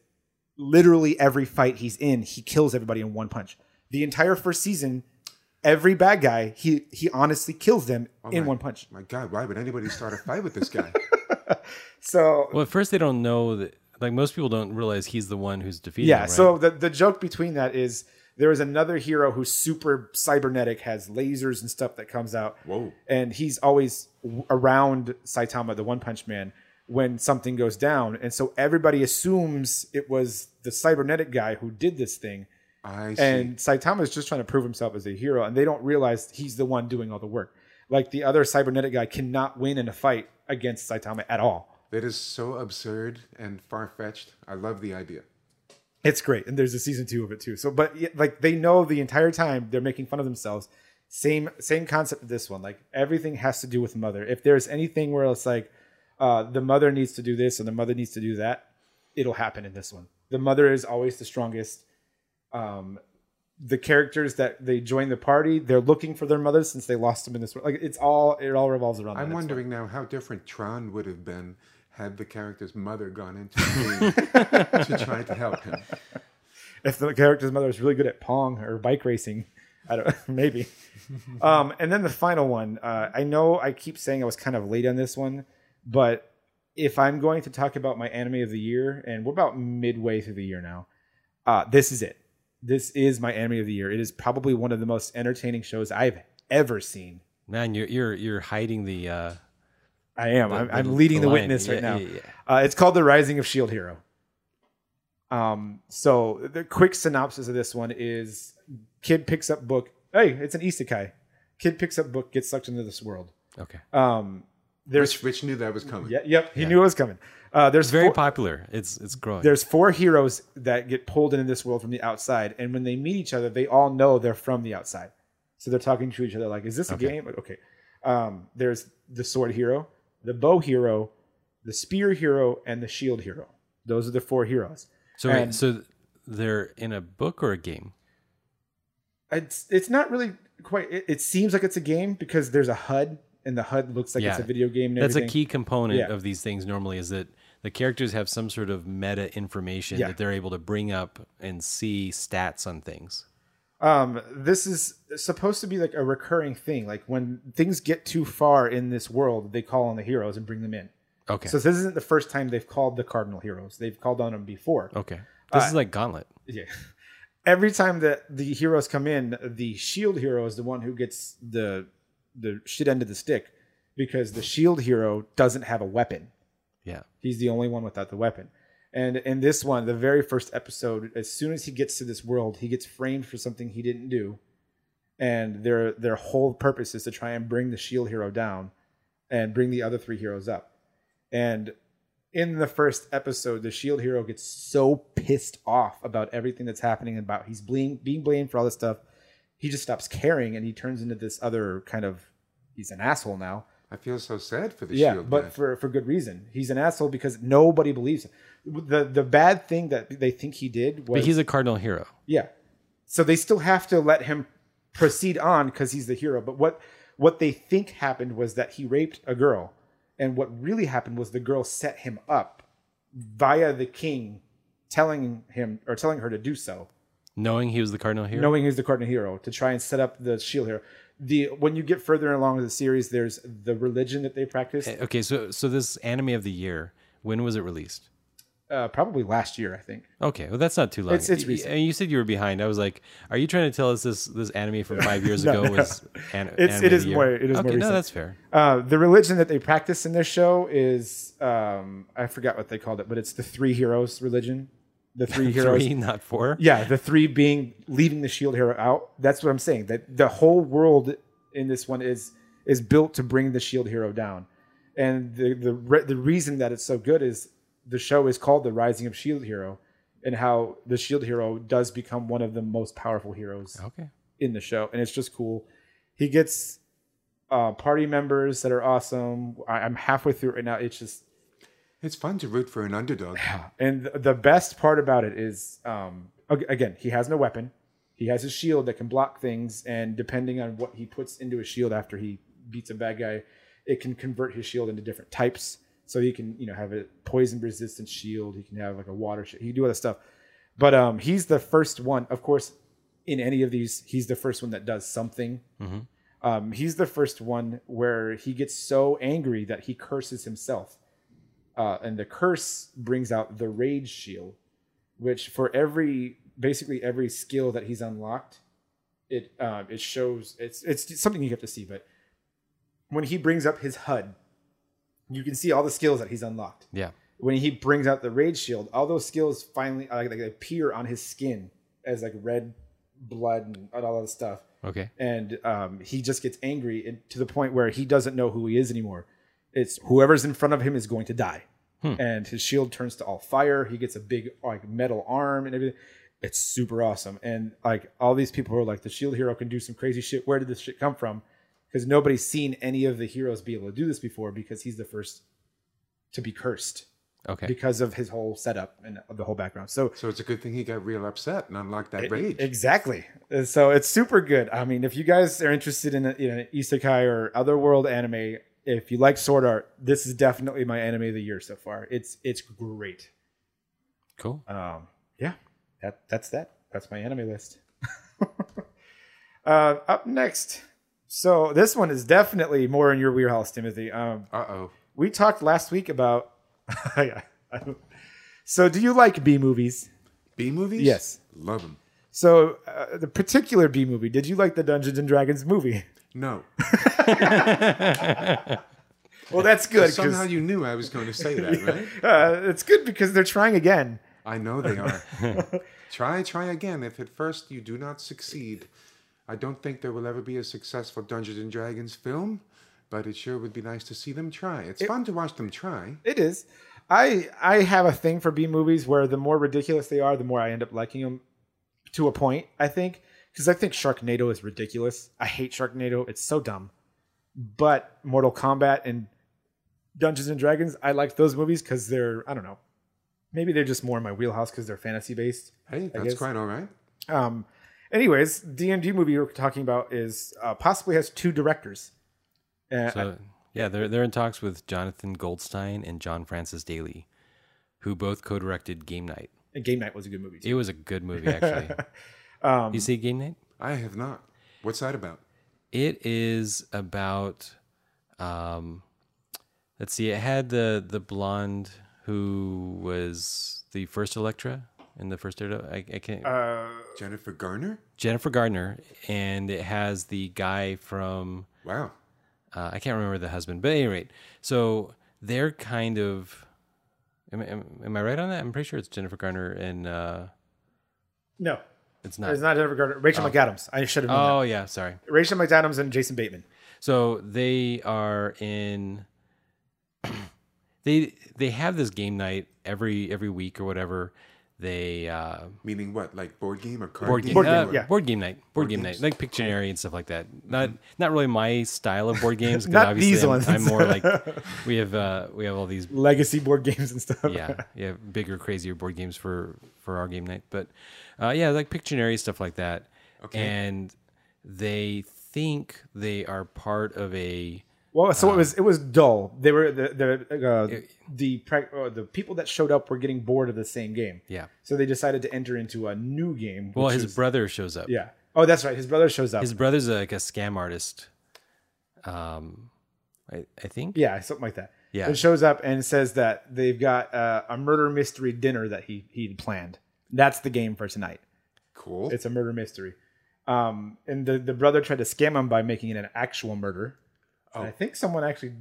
literally every fight he's in, he kills everybody in one punch. The entire first season, every bad guy, he he honestly kills them oh in my- one punch. My God, why would anybody start a fight with this guy? So well at first they don't know that like most people don't realize he's the one who's defeating yeah, him, right? so the the joke between that is there is another hero who's super cybernetic, has lasers and stuff that comes out. Whoa. and he's always around Saitama, the One Punch Man, when something goes down, and so everybody assumes it was the cybernetic guy who did this thing, I see. and Saitama is just trying to prove himself as a hero, and they don't realize he's the one doing all the work. Like the other cybernetic guy cannot win in a fight against Saitama at all. that is so absurd and far fetched. I love the idea. It's great, and there's a season two of it too. So, but like they know the entire time they're making fun of themselves. Same same concept of this one. Like everything has to do with mother. If there's anything where it's like uh, the mother needs to do this and the mother needs to do that, it'll happen in this one. The mother is always the strongest. Um, the characters that they join the party, they're looking for their mother since they lost them in this. One. Like it's all it all revolves around. I'm wondering now how different Tron would have been had the character's mother gone into the to try to help him. if the character's mother is really good at pong or bike racing. I don't maybe. um, and then the final one. Uh, I know I keep saying I was kind of late on this one, but if I'm going to talk about my anime of the year, and we're about midway through the year now, uh, this is it. This is my anime of the year. It is probably one of the most entertaining shows I've ever seen. man you're you're you're hiding the uh I am. I'm, the- I'm leading the, line. witness right Yeah, now. yeah, yeah. Uh, it's called The Rising of Shield Hero. Um, so the quick synopsis of this one is: kid picks up book. Hey, it's an isekai. Kid picks up book, gets sucked into this world. okay Um, there's Rich, Rich knew that was coming. yeah, yep, he knew it was coming. Uh, there's it's very four, popular it's it's growing there's four heroes that get pulled into this world from the outside, and when they meet each other, they all know they're from the outside. So they're talking to each other like, "Is this a Okay. game?" Like, okay. Um, there's the sword hero, the bow hero, the spear hero, and the shield hero. Those are the four heroes. so wait, and- so they're in a book or a game It's it's not really quite. It, it seems like it's a game because there's a HUD, and the HUD looks like it's a video game. That's a key component Yeah. of these things normally is that the characters have some sort of meta information Yeah. that they're able to bring up and see stats on things. Um, this is supposed to be like a recurring thing. Like when things get too far in this world, they call on the heroes and bring them in. Okay. So this isn't the first time they've called the cardinal heroes. They've called on them before. okay. This Uh, is like Gauntlet. Yeah. Every time that the heroes come in, the shield hero is the one who gets the the shit end of the stick because the shield hero doesn't have a weapon. Yeah. He's the only one without the weapon. And in this one, the very first episode, as soon as he gets to this world, he gets framed for something he didn't do. And their their whole purpose is to try and bring the shield hero down and bring the other three heroes up. And in the first episode, the Shield hero gets so pissed off about everything that's happening, about he's being being blamed for all this stuff. He just stops caring, and he turns into this other kind of. He's an asshole now. I feel so sad for the yeah, Shield. but guy. for for good reason. He's an asshole because nobody believes him. The the bad thing that they think he did was But he's a cardinal hero. yeah. So they still have to let him proceed on because he's the hero. But what what they think happened was that he raped a girl, and what really happened was the girl set him up via the king, telling him or telling her to do so, Knowing he was the cardinal hero. knowing he's the cardinal hero to try and set up the shield hero. The when you get further along in the series, there's the religion that they practice. Okay, so so this anime of the year, when was it released? Uh, probably last year, I think. Okay, well that's not too long. It's- it's recent. And you said you were behind. I was like, are you trying to tell us this this anime from five years No, ago no. was an, It's- it is more- it is more okay, no, that's fair. Uh, the religion that they practice in this show is um, I forgot what they called it, but it's the three heroes religion. The three heroes. Three, not four. Yeah, the three being leaving the shield hero out. That's what I'm saying. That the whole world in this one is is built to bring the shield hero down, and the the re- the reason that it's so good is the show is called the Rising of Shield Hero, and how the shield hero does become one of the most powerful heroes Okay. in the show, and it's just cool. He gets uh, party members that are awesome. I, I'm halfway through it right now. It's just it's fun to root for an underdog. and the best part about it is, um, again, he has no weapon. He has a shield that can block things, and depending on what he puts into his shield after he beats a bad guy, it can convert his shield into different types. So he can, you know, have a poison resistant shield. He can have like a water shield. He can do other stuff. But um, he's the first one, of course. In any of these, he's the first one that does something. Um, he's the first one where he gets so angry that he curses himself uh, and the curse brings out the rage shield, which for every basically every skill that he's unlocked, it um, it shows it's it's something you have to see. But when he brings up his HUD, you can see all the skills that he's unlocked. Yeah. When he brings out the rage shield, all those skills finally uh, like, appear on his skin as like red blood and all that stuff Okay. and um, he just gets angry and to the point where he doesn't know who he is anymore. It's whoever's in front of him is going to die, Hmm. and his shield turns to all fire. He gets a big like metal arm and everything. It's super awesome, and like all these people are like, the shield hero can do some crazy shit. Where did this shit come from? Because nobody's seen any of the heroes be able to do this before. Because he's the first to be cursed Okay. because of his whole setup and the whole background. So So it's a good thing he got real upset and unlocked that rage. Exactly. So it's super good. I mean, if you guys are interested in, in an isekai or otherworld anime, if you like sword art, this is definitely my anime of the year so far. It's it's great. cool. Um, yeah, that that's that. That's my anime list. uh, up next, so this one is definitely more in your wheelhouse, Timothy. Um, Uh oh. we talked last week about. so, do you like B movies? B movies? Yes. Love them. So, uh, the particular B movie, did you like the Dungeons and Dragons movie? No. Well, that's good. Somehow 'cause, you knew I was going to say that, right? uh, it's good because they're trying again. I know they are. try, try again. If at first you do not succeed, I don't think there will ever be a successful Dungeons and Dragons film, but it sure would be nice to see them try. It's fun to watch them try. It is. I I have a thing for B movies where the more ridiculous they are, the more I end up liking them to a point. I think because I think Sharknado is ridiculous. I hate Sharknado. It's so dumb. But Mortal Kombat and Dungeons and Dragons, I like those movies because they're I don't know. Maybe they're just more in my wheelhouse because they're fantasy based. Hey, that's guess. quite all right. Um, anyways, D and D movie we're talking about is uh, possibly has two directors. Uh, So yeah, they're they're in talks with Jonathan Goldstein and John Francis Daly, who both co-directed Game Night. and Game Night was a good movie. Too. It was a good movie actually. Um, you see Game Night? I have not. What's that about? It is about um let's see, it had the the blonde who was the first Elektra in the first Daredevil. I, I can't uh, Jennifer Garner? Jennifer Garner, and it has the guy from Wow. uh, I can't remember the husband, but at any rate, so they're kind of am, am, am I right on that? I'm pretty sure it's Jennifer Garner and uh no, it's not. it's not Jennifer Gardner. Rachel oh. McAdams. I should have known. oh yeah, sorry. Rachel McAdams and Jason Bateman. So they are in. they they have this game night every every week or whatever. They uh, Meaning what? Like board game or card board game? game, Board uh, game, yeah. board game night, board, game games. night, like Pictionary and stuff like that. Not not really my style of board games. Not obviously these I'm, ones. I'm more like we have uh, we have all these Legacy board games and stuff. yeah yeah bigger crazier board games for for our game night. But uh, yeah, like Pictionary stuff like that. Okay. And they think they are part of a Well, so Um, it was it was dull. They were the the uh, the prac- uh, the people that showed up were getting bored of the same game. yeah. So they decided to enter into a new game. Well, his is- brother shows up. yeah. Oh, that's right. His brother shows up. His brother's like a scam artist. Um, I, I think. yeah, something like that. Yeah. It shows up and says that they've got uh, a murder mystery dinner that he he planned. That's the game for tonight. Cool. It's a murder mystery. Um, and the, the brother tried to scam him by making it an actual murder. Oh. I think someone actually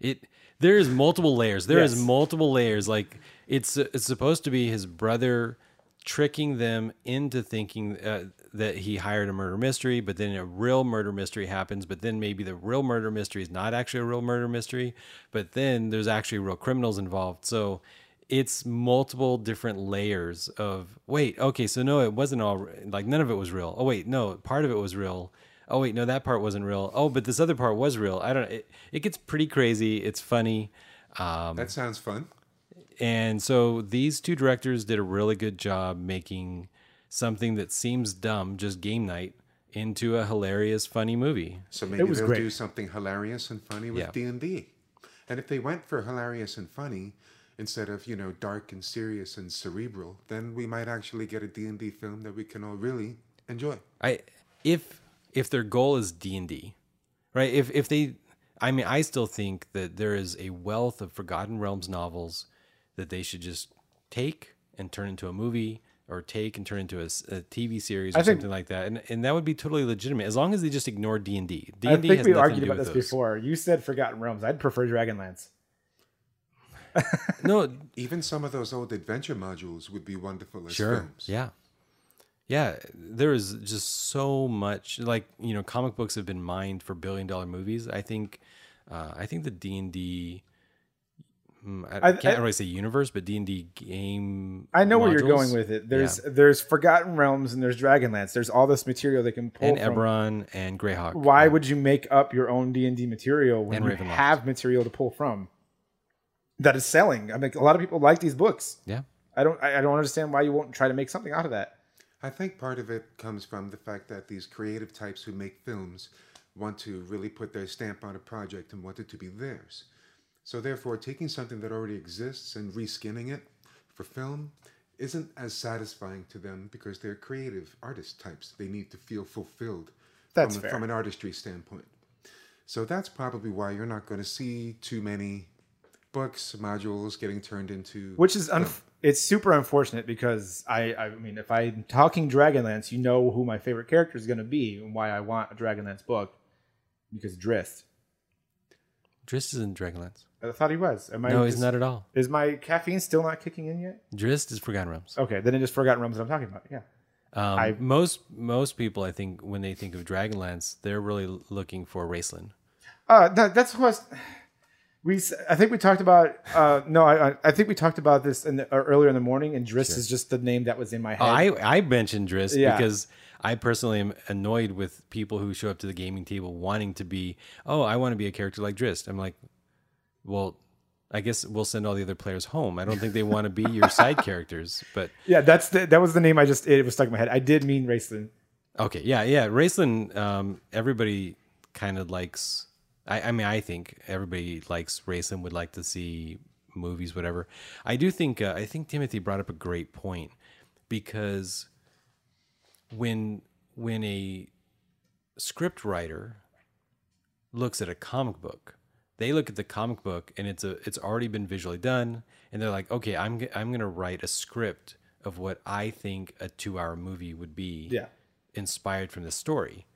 It there is multiple layers. There is Yes. multiple layers. Like it's it's supposed to be his brother tricking them into thinking uh, that he hired a murder mystery, but then a real murder mystery happens. But then maybe the real murder mystery is not actually a real murder mystery. But then there's actually real criminals involved. So it's multiple different layers of wait okay so no it wasn't all like none of it was real oh wait no part of it was real oh wait no that part wasn't real oh but this other part was real i don't it, it gets pretty crazy it's funny um, that sounds fun. and so these two directors did a really good job making something that seems dumb just game night into a hilarious funny movie So maybe was they'll great. do something hilarious and funny with D and D. And if they went for hilarious and funny instead of you know dark and serious and cerebral, then we might actually get a D and D film that we can all really enjoy. I if if their goal is D and D, right? If if they, I mean, I still think that there is a wealth of Forgotten Realms novels that they should just take and turn into a movie, or take and turn into a TV series or think- something like that, and and that would be totally legitimate as long as they just ignore D and D. D I and D think has we nothing argued to do about with this those. before. You said Forgotten Realms. I'd prefer Dragonlance. No, Even some of those old adventure modules would be wonderful as sure, films. yeah. Yeah, there is just so much. Like you know, comic books have been mined for billion dollar movies. I think, uh, I think the D and D. hmm, I, I- can't I- really say universe, but D and D game. I know where you're going with it. There's there's Forgotten Realms and there's Dragonlance. There's all this material they can pull and from. Eberron and Greyhawk. Why would you make up your own D and D material when And you Ravenloft. have material to pull from? That is selling. I mean, a lot of people like these books. Yeah, I don't. I don't understand why you won't try to make something out of that. I think part of it comes from the fact that these creative types who make films want to really put their stamp on a project and want it to be theirs. So therefore, taking something that already exists and reskinning it for film isn't as satisfying to them because they're creative artist types. They need to feel fulfilled That's from, fair. from an artistry standpoint. So that's probably why you're not going to see too many books, modules getting turned into Which is it's super unfortunate because I I mean if I'm talking Dragonlance, you know who my favorite character is going to be and why I want a Dragonlance book because Drizzt. Drizzt is in Dragonlance. I thought he was. Am I No, he's not at all. Is my caffeine still not kicking in yet? Drizzt is Forgotten Realms. Okay, then it is just Forgotten Realms that I'm talking about. Yeah. Um, I- most most people, I think, when they think of Dragonlance, they're really looking for Raistlin. Uh, that, that's what we. I think we talked about. Uh, no, I, I- think we talked about this in the, uh, earlier in the morning, and Drizzt is just the name that was in my head. Oh, I I mentioned Drizzt Yeah. because I personally am annoyed with people who show up to the gaming table wanting to be, oh, I want to be a character like Drizzt. I'm like, well, I guess we'll send all the other players home. I don't think they want to be your side characters, but yeah, that's the, that was the name I just. It was stuck in my head. I did mean Raistlin. okay, yeah, yeah. Raistlin, um, everybody kind of likes. I, I mean, I think everybody likes racing, Would like to see movies, whatever. I do think. Uh, I think Timothy brought up a great point because when when a script writer looks at a comic book they look at the comic book and it's a it's already been visually done and they're like okay i'm i'm going to write a script of what i think a 2 hour movie would be Yeah. inspired from the story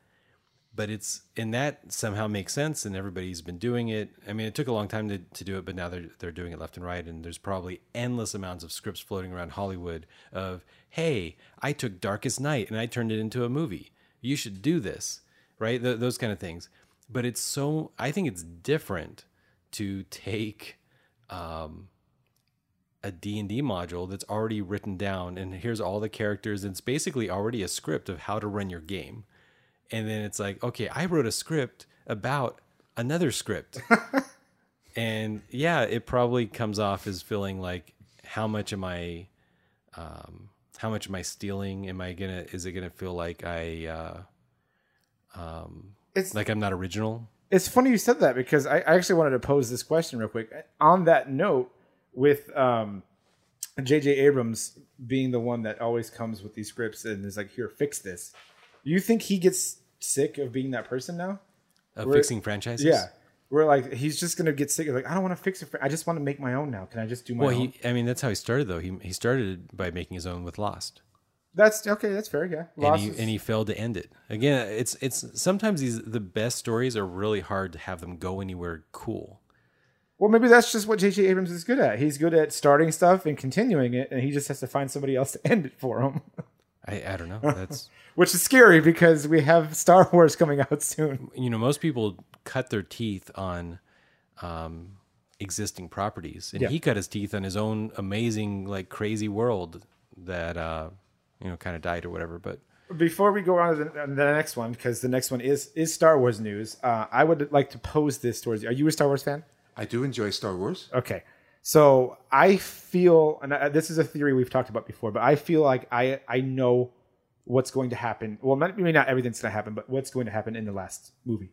but it's and that somehow makes sense and everybody's been doing it. I mean it took a long time to, to do it but now they're, they're doing it left and right. And there's probably endless amounts of scripts floating around hollywood of hey i took darkest night and i turned it into a movie. You should do this right? Th- those kind of things. But it's so i think it's different to take um, a D&D module that's already written down and here's all the characters. It's basically already a script of how to run your game. And then it's like, okay, I wrote a script about another script. and yeah, it probably comes off as feeling like how much am I um how much am I stealing? Am I gonna is it gonna feel like I uh um It's like I'm not original? it's funny you said that because I, I actually wanted to pose this question real quick. On that note, with um, J.J. Abrams being the one that always comes with these scripts and is like, "Here, fix this." You think he gets sick of being that person now? Of We're- fixing franchises? Yeah, we're like he's just gonna get sick of like I don't want to fix it. For, I just want to make my own now. Can I just do my own? Well, own? he I mean that's how he started though. He he started by making his own with Lost. That's okay. That's fair. Yeah, and he and he failed to end it. Again, it's it's sometimes these the best stories are really hard to have them go anywhere cool. Well, maybe that's just what J.J. Abrams is good at. He's good at starting stuff and continuing it, and he just has to find somebody else to end it for him. I I don't know. That's Which is scary because we have Star Wars coming out soon. you know most people cut their teeth on um existing properties and Yeah. he cut his teeth on his own amazing like crazy world that uh you know kind of died or whatever but Before we go on to the, the next one, because the next one is is Star Wars news, uh, I would like to pose this towards you. Are you a Star Wars fan? I do enjoy Star Wars. Okay. So I feel, and I, this is a theory we've talked about before, but I feel like I I know what's going to happen. Well, not- maybe not everything's going to happen, but what's going to happen in the last movie.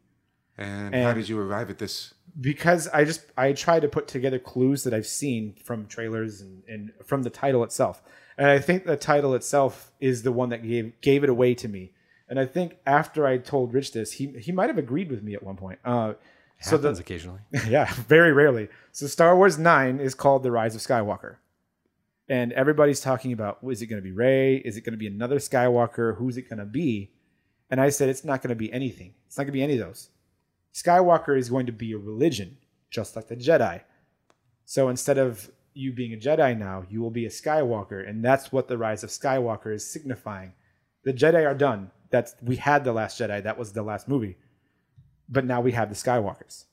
And, And- how did you arrive at this? because I just I try to put together clues that I've seen from trailers and, and from the title itself. And I think the title itself is the one that gave gave it away to me. And I think after I told Rich this, he he might have agreed with me at one point. Uh, so happens the occasionally yeah, very rarely. So Star Wars Nine is called The Rise of Skywalker, and everybody's talking about is it going to be Rey? Is it going to be another Skywalker? Who's it going to be? And I said it's not going to be anything. It's not going to be any of those. Skywalker is going to be a religion, just like the Jedi. So instead of you being a Jedi now, you will be a Skywalker, and that's what the Rise of Skywalker is signifying. The Jedi are done. That's we had the last Jedi. That was the last movie, but now we have the Skywalkers.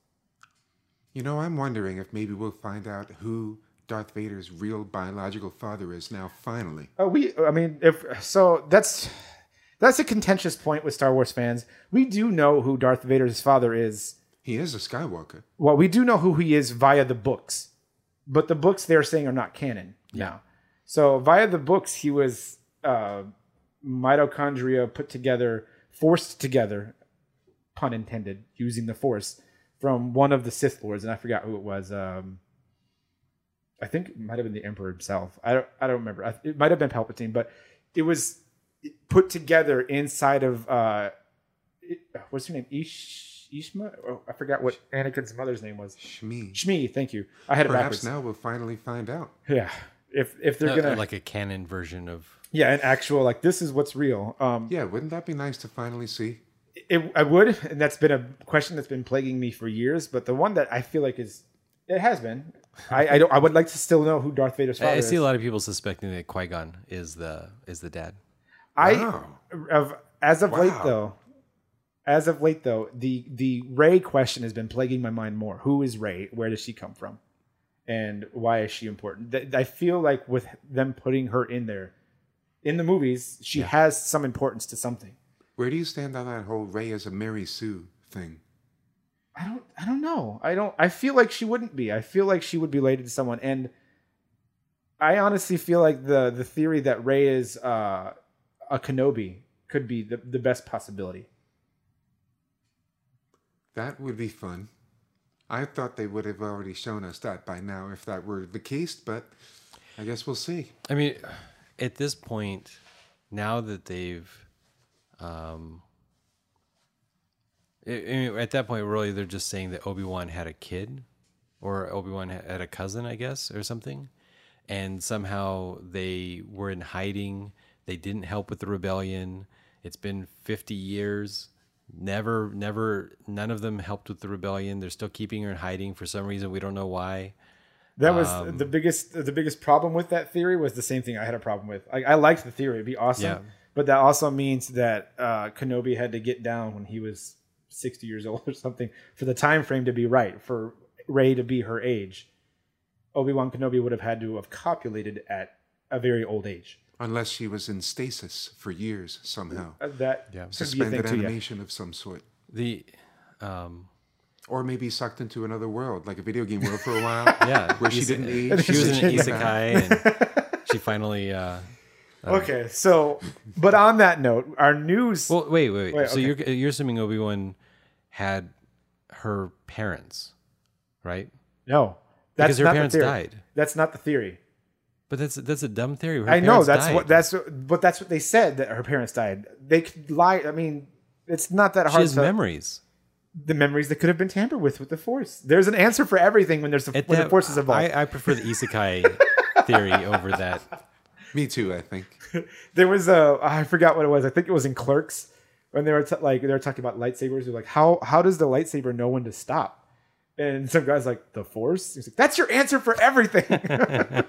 You know, I'm wondering if maybe we'll find out who Darth Vader's real biological father is now, finally. Oh, we. I mean, if so, that's that's a contentious point with Star Wars fans. We do know who Darth Vader's father is. He is a Skywalker. Well, we do know who he is via the books, but the books they're saying are not canon now. So via the books, he was uh, mitochondria put together, forced together, pun intended, using the Force from one of the Sith lords, and I forgot who it was. Um, I think it might have been the Emperor himself. I don't. I don't remember. I- It might have been Palpatine, but it was put together inside of uh, it- what's her name? Ish Ishma. Oh, I forgot what Anakin's mother's name was. Shmi. Shmi. Thank you. I had it Perhaps backwards. now we'll finally find out. Yeah. If if they're Uh, gonna like a canon version of yeah, an actual like this is what's real. Um, Yeah, wouldn't that be nice to finally see? It, I would, and that's been a question that's been plaguing me for years. But the one that I feel like is it has been. I, I don't. I would like to still know who Darth Vader's father I, I see is. a lot of people suspecting that Qui-Gon is the is the dad. I Wow. of as of late though, as of late though, the the Rey question has been plaguing my mind more. Who is Rey? Where does she come from? And why is she important? I feel like with them putting her in there, in the movies, she has some importance to something. Where do you stand on that whole Rey as a Mary Sue thing? I don't I don't know. I don't I feel like she wouldn't be. I feel like she would be related to someone and I honestly feel like the the theory that Rey is uh a Kenobi could be the, the best possibility. That would be fun. I thought they would have already shown us that by now if that were the case, but I guess we'll see. I mean, at this point, now that they've, um, I I mean, at that point, really, they're just saying that Obi Wan had a kid, or Obi Wan had a cousin, I guess, or something, and somehow they were in hiding. They didn't help with the rebellion. It's been fifty years. Never, never, none of them helped with the rebellion. They're still keeping her in hiding for some reason. We don't know why. That was Um, the biggest the biggest problem with that theory was the same thing I had a problem with. I, I liked the theory; it'd be awesome. Yeah. But that also means that uh, Kenobi had to get down when he was sixty years old or something for the time frame to be right for Rey to be her age. Obi Wan Kenobi would have had to have copulated at a very old age. Unless she was in stasis for years somehow. Uh, That Yeah. could be a thing Suspended too. Yeah. animation of some sort. The um, Or maybe sucked into another world, like a video game world for a while. yeah, Where she didn't age. She was in an Yeah. isekai, and she finally. Uh, Okay, so but on that note, our news. well, wait, wait, wait. Wait, so okay. you're you're assuming Obi Wan had her parents, right? no, that's Because her not the parents theory. died. That's not the theory. But that's that's a dumb theory. Her I know that's died. what that's but that's what they said that her parents died. They could lie. I mean, it's not that She hard. has to, memories. the memories that could have been tampered with with the force. There's an answer for everything when there's a, when the that- force is involved. I, I prefer the isekai theory over that. Me too, I think. there was a I forgot what it was. I think it was in Clerks when they were t- like they were talking about lightsabers. They're like, how how does the lightsaber know when to stop? And some guy's like, the force. He's like, that's your answer for everything.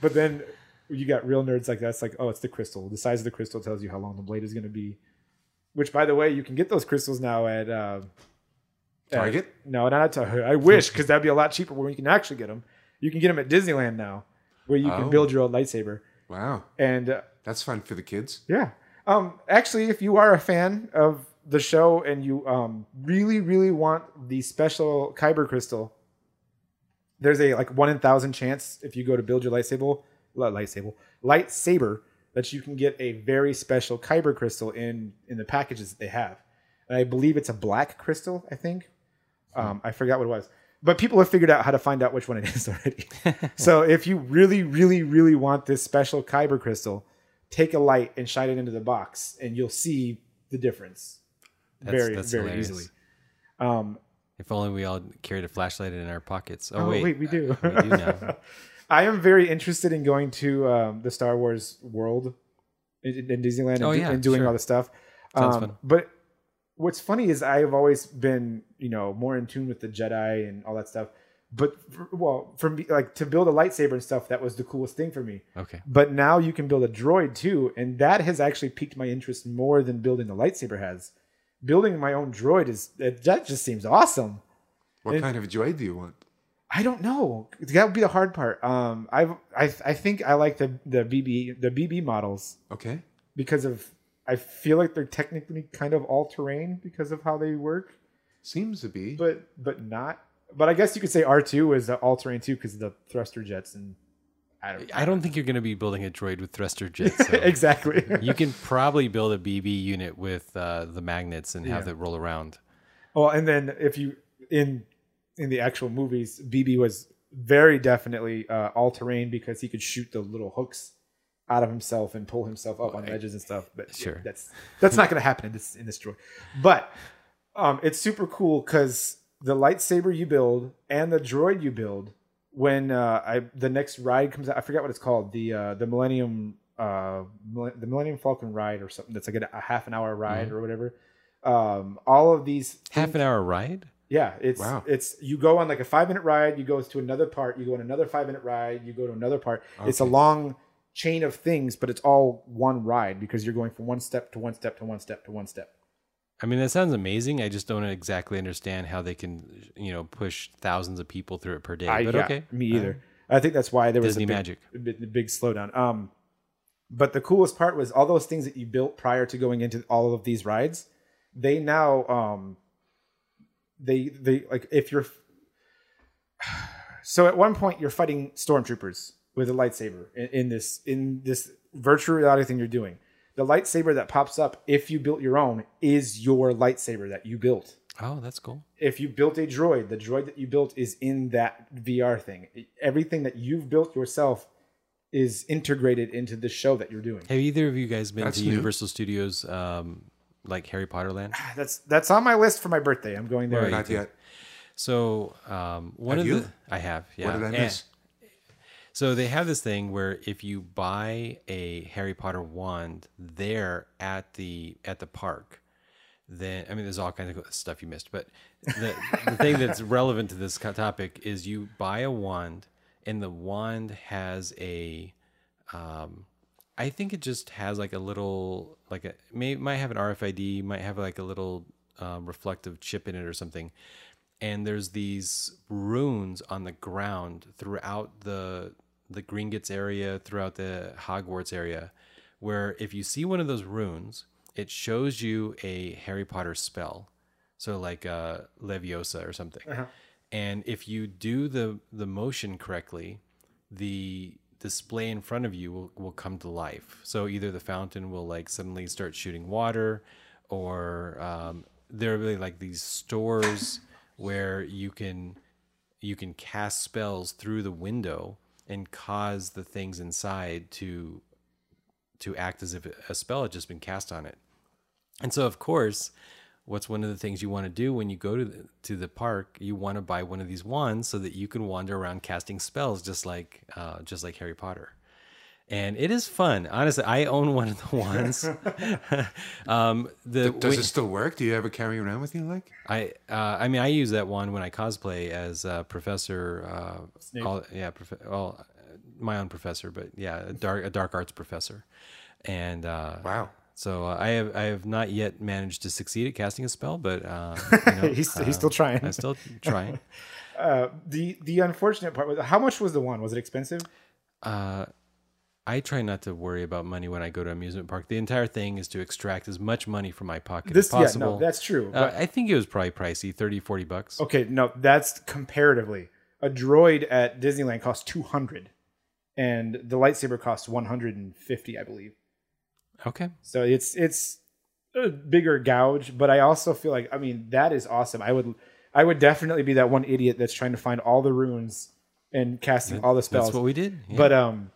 but then you got real nerds like that's like, oh, it's the crystal. The size of the crystal tells you how long the blade is going to be. Which, by the way, you can get those crystals now at uh, at- Target? no, not at Target. I wish because that'd be a lot cheaper where you can actually get them. You can get them at Disneyland now, where you can Oh. build your own lightsaber. Wow. And uh, That's fun for the kids. yeah. Um, actually, if you are a fan of the show and you um, really, really want the special Kyber crystal, there's a like one in thousand chance if you go to build your lightsaber, li- lightsaber, lightsaber, that you can get a very special Kyber crystal in in the packages that they have. And I believe it's a black crystal. I think. Um, I forgot what it was. But people have figured out how to find out which one it is already. so if you really, really, really want this special Kyber crystal, take a light and shine it into the box, and you'll see the difference That's- very, that's very hilarious. easily. Um, If only we all carried a flashlight in our pockets. Oh, oh, wait, wait, we do. we do now. I am very interested in going to um, the Star Wars world in, in Disneyland and, Oh, do- yeah, and doing sure. all the stuff. Sounds Um, fun. But what's funny is I have always been, you know, more in tune with the Jedi and all that stuff. But for, well, for me, like to build a lightsaber and stuff, that was the coolest thing for me. Okay. But now you can build a droid too, and that has actually piqued my interest more than building the lightsaber has. Building my own droid is that that just seems awesome. What It- kind of droid do you want? I don't know. That would be the hard part. Um, I've, I I think I like the the BB the BB models Okay. because of I feel like they're technically kind of all terrain because of how they work, Seems to be. but but not. But I guess you could say R two is all terrain too because of the thruster jets and I don't. I don't think you're going to be building a droid with thruster jets. so exactly. you can probably build a BB unit with uh, the magnets and have Yeah. it roll around. Well, and then if you in in the actual movies, BB was very definitely uh, all terrain because he could shoot the little hooks out of himself and pull himself up on ledges and stuff. But yeah, Sure. that's that's not going to happen in this in this droid. But um, it's super cool because the lightsaber you build and the droid you build when uh, I the next ride comes out. I forget what it's called. The uh, the Millennium uh, the Millennium Falcon ride or something. That's like a, a half an hour ride or whatever. Um, all of these Half an hour ride? yeah, it's Wow. it's you go on like a five minute ride, you go to another part, you go on another five minute ride, you go to another part. It's a long chain of things, but it's all one ride because you're going from one step to one step to one step to one step. I mean, that sounds amazing. I just don't exactly understand how they can, you know, push thousands of people through it per day. I, but yeah, okay. me either. I think that's why there was Disney a big, magic. a big, a big slowdown. Um, but the coolest part was all those things that you built prior to going into all of these rides. They now, um, they they like if you're. So at one point you're fighting stormtroopers with a lightsaber in, in this in this virtual reality thing you're doing. The lightsaber that pops up if you built your own is your lightsaber that you built Oh, that's cool. if you built a droid, the droid that you built is in that VR thing. Everything that you've built yourself is integrated into the show that you're doing. Have either of you guys been That's to new. Universal Studios, um, like Harry Potter Land? That's that's on my list for my birthday. I'm going there. Right. Not yet. So um, one Have of you? the I have. Yeah. What did I And- miss? So they have this thing where if you buy a Harry Potter wand there at the at the park, then I mean there's all kinds of stuff you missed, but the the thing that's relevant to this topic is you buy a wand and the wand has a um I think it just has like a little like a may might have an RFID, might have like a little um, reflective chip in it or something. and there's these runes on the ground throughout the the Gringotts area, throughout the Hogwarts area, where if you see one of those runes, it shows you a Harry Potter spell, so like uh, Leviosa or something. And if you do the the motion correctly, the display in front of you will, will come to life. So either the fountain will like suddenly start shooting water, or um, there are really like these stores where you can you can cast spells through the window and cause the things inside to to act as if a spell had just been cast on it. And so, of course, what's one of the things you want to do when you go to the, to the park? You want to buy one of these wands so that you can wander around casting spells, just like uh, just like Harry Potter. And it is fun. Honestly, I own one of the ones. um, the Does when- it still work? Do you ever carry around with you like? I uh, I mean I use that one when I cosplay as uh, Professor uh, all, yeah prof- well uh, my own professor but yeah a dark a dark arts professor and uh, Wow. so uh, I have I have not yet managed to succeed at casting a spell but uh, you know, he's, he's still trying. I'm still trying Uh, the the unfortunate part was how much was the one? Was it expensive? I try not to worry about money when I go to amusement park the entire thing is to extract as much money from my pocket This as yeah, no, that's true. uh, I think it was probably pricey 30 40 bucks okay, no, that's comparatively. A droid at Disneyland costs two hundred, and the lightsaber costs one hundred and fifty, I believe. okay So it's it's a bigger gouge, but I also feel like I mean that is awesome. I would I would definitely be that one idiot that's trying to find all the runes and casting all the spells. that's what we did yeah. But um,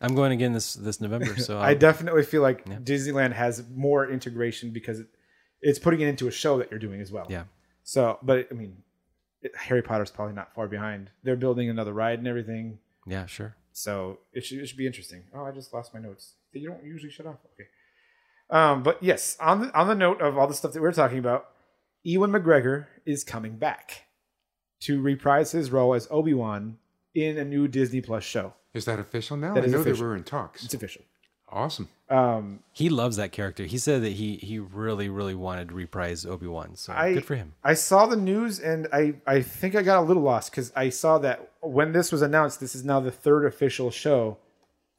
I'm going again this this November so I I'll- definitely feel like Disneyland has more integration because it, it's putting it into a show that you're doing as well. yeah So, but I mean, it, Harry Potter's probably not far behind. They're building another ride and everything, Yeah, sure. so it should it should be interesting. Oh, I just lost my notes. You don't usually shut off. Okay. Um, but yes, on the on the note of all the stuff that we're talking about, Ewan McGregor is coming back to reprise his role as Obi Wan in a new Disney Plus show. Is that official now? That I know official. they were in talks. It's official. Awesome. Um, He loves that character. He said that he he really really wanted to reprise Obi Wan. So I- good for him. I saw the news and I, I think I got a little lost because I saw that when this was announced, this is now the third official show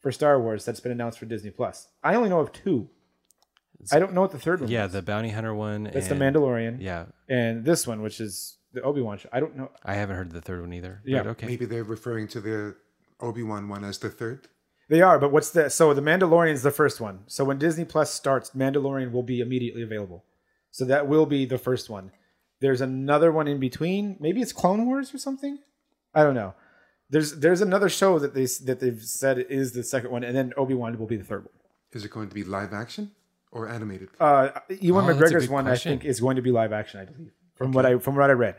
for Star Wars that's been announced for Disney Plus. I only know of two. I don't know what the third one. Yeah, is. the bounty hunter one. It's the Mandalorian. Yeah, and this one, which is the Obi Wan show. I don't know. I haven't heard the third one either. Yeah, but okay. Maybe they're referring to the Obi Wan one as the third. They are, but what's the so the Mandalorian is the first one. So when Disney Plus starts, Mandalorian will be immediately available. So that will be the first one. There's another one in between. Maybe it's Clone Wars or something. I don't know. There's there's another show that they that they've said is the second one, and then Obi Wan will be the third one. Is it going to be live action or animated? Uh, Ewan Oh, McGregor's one, question. I think, is going to be live action. I believe from what I from what I read.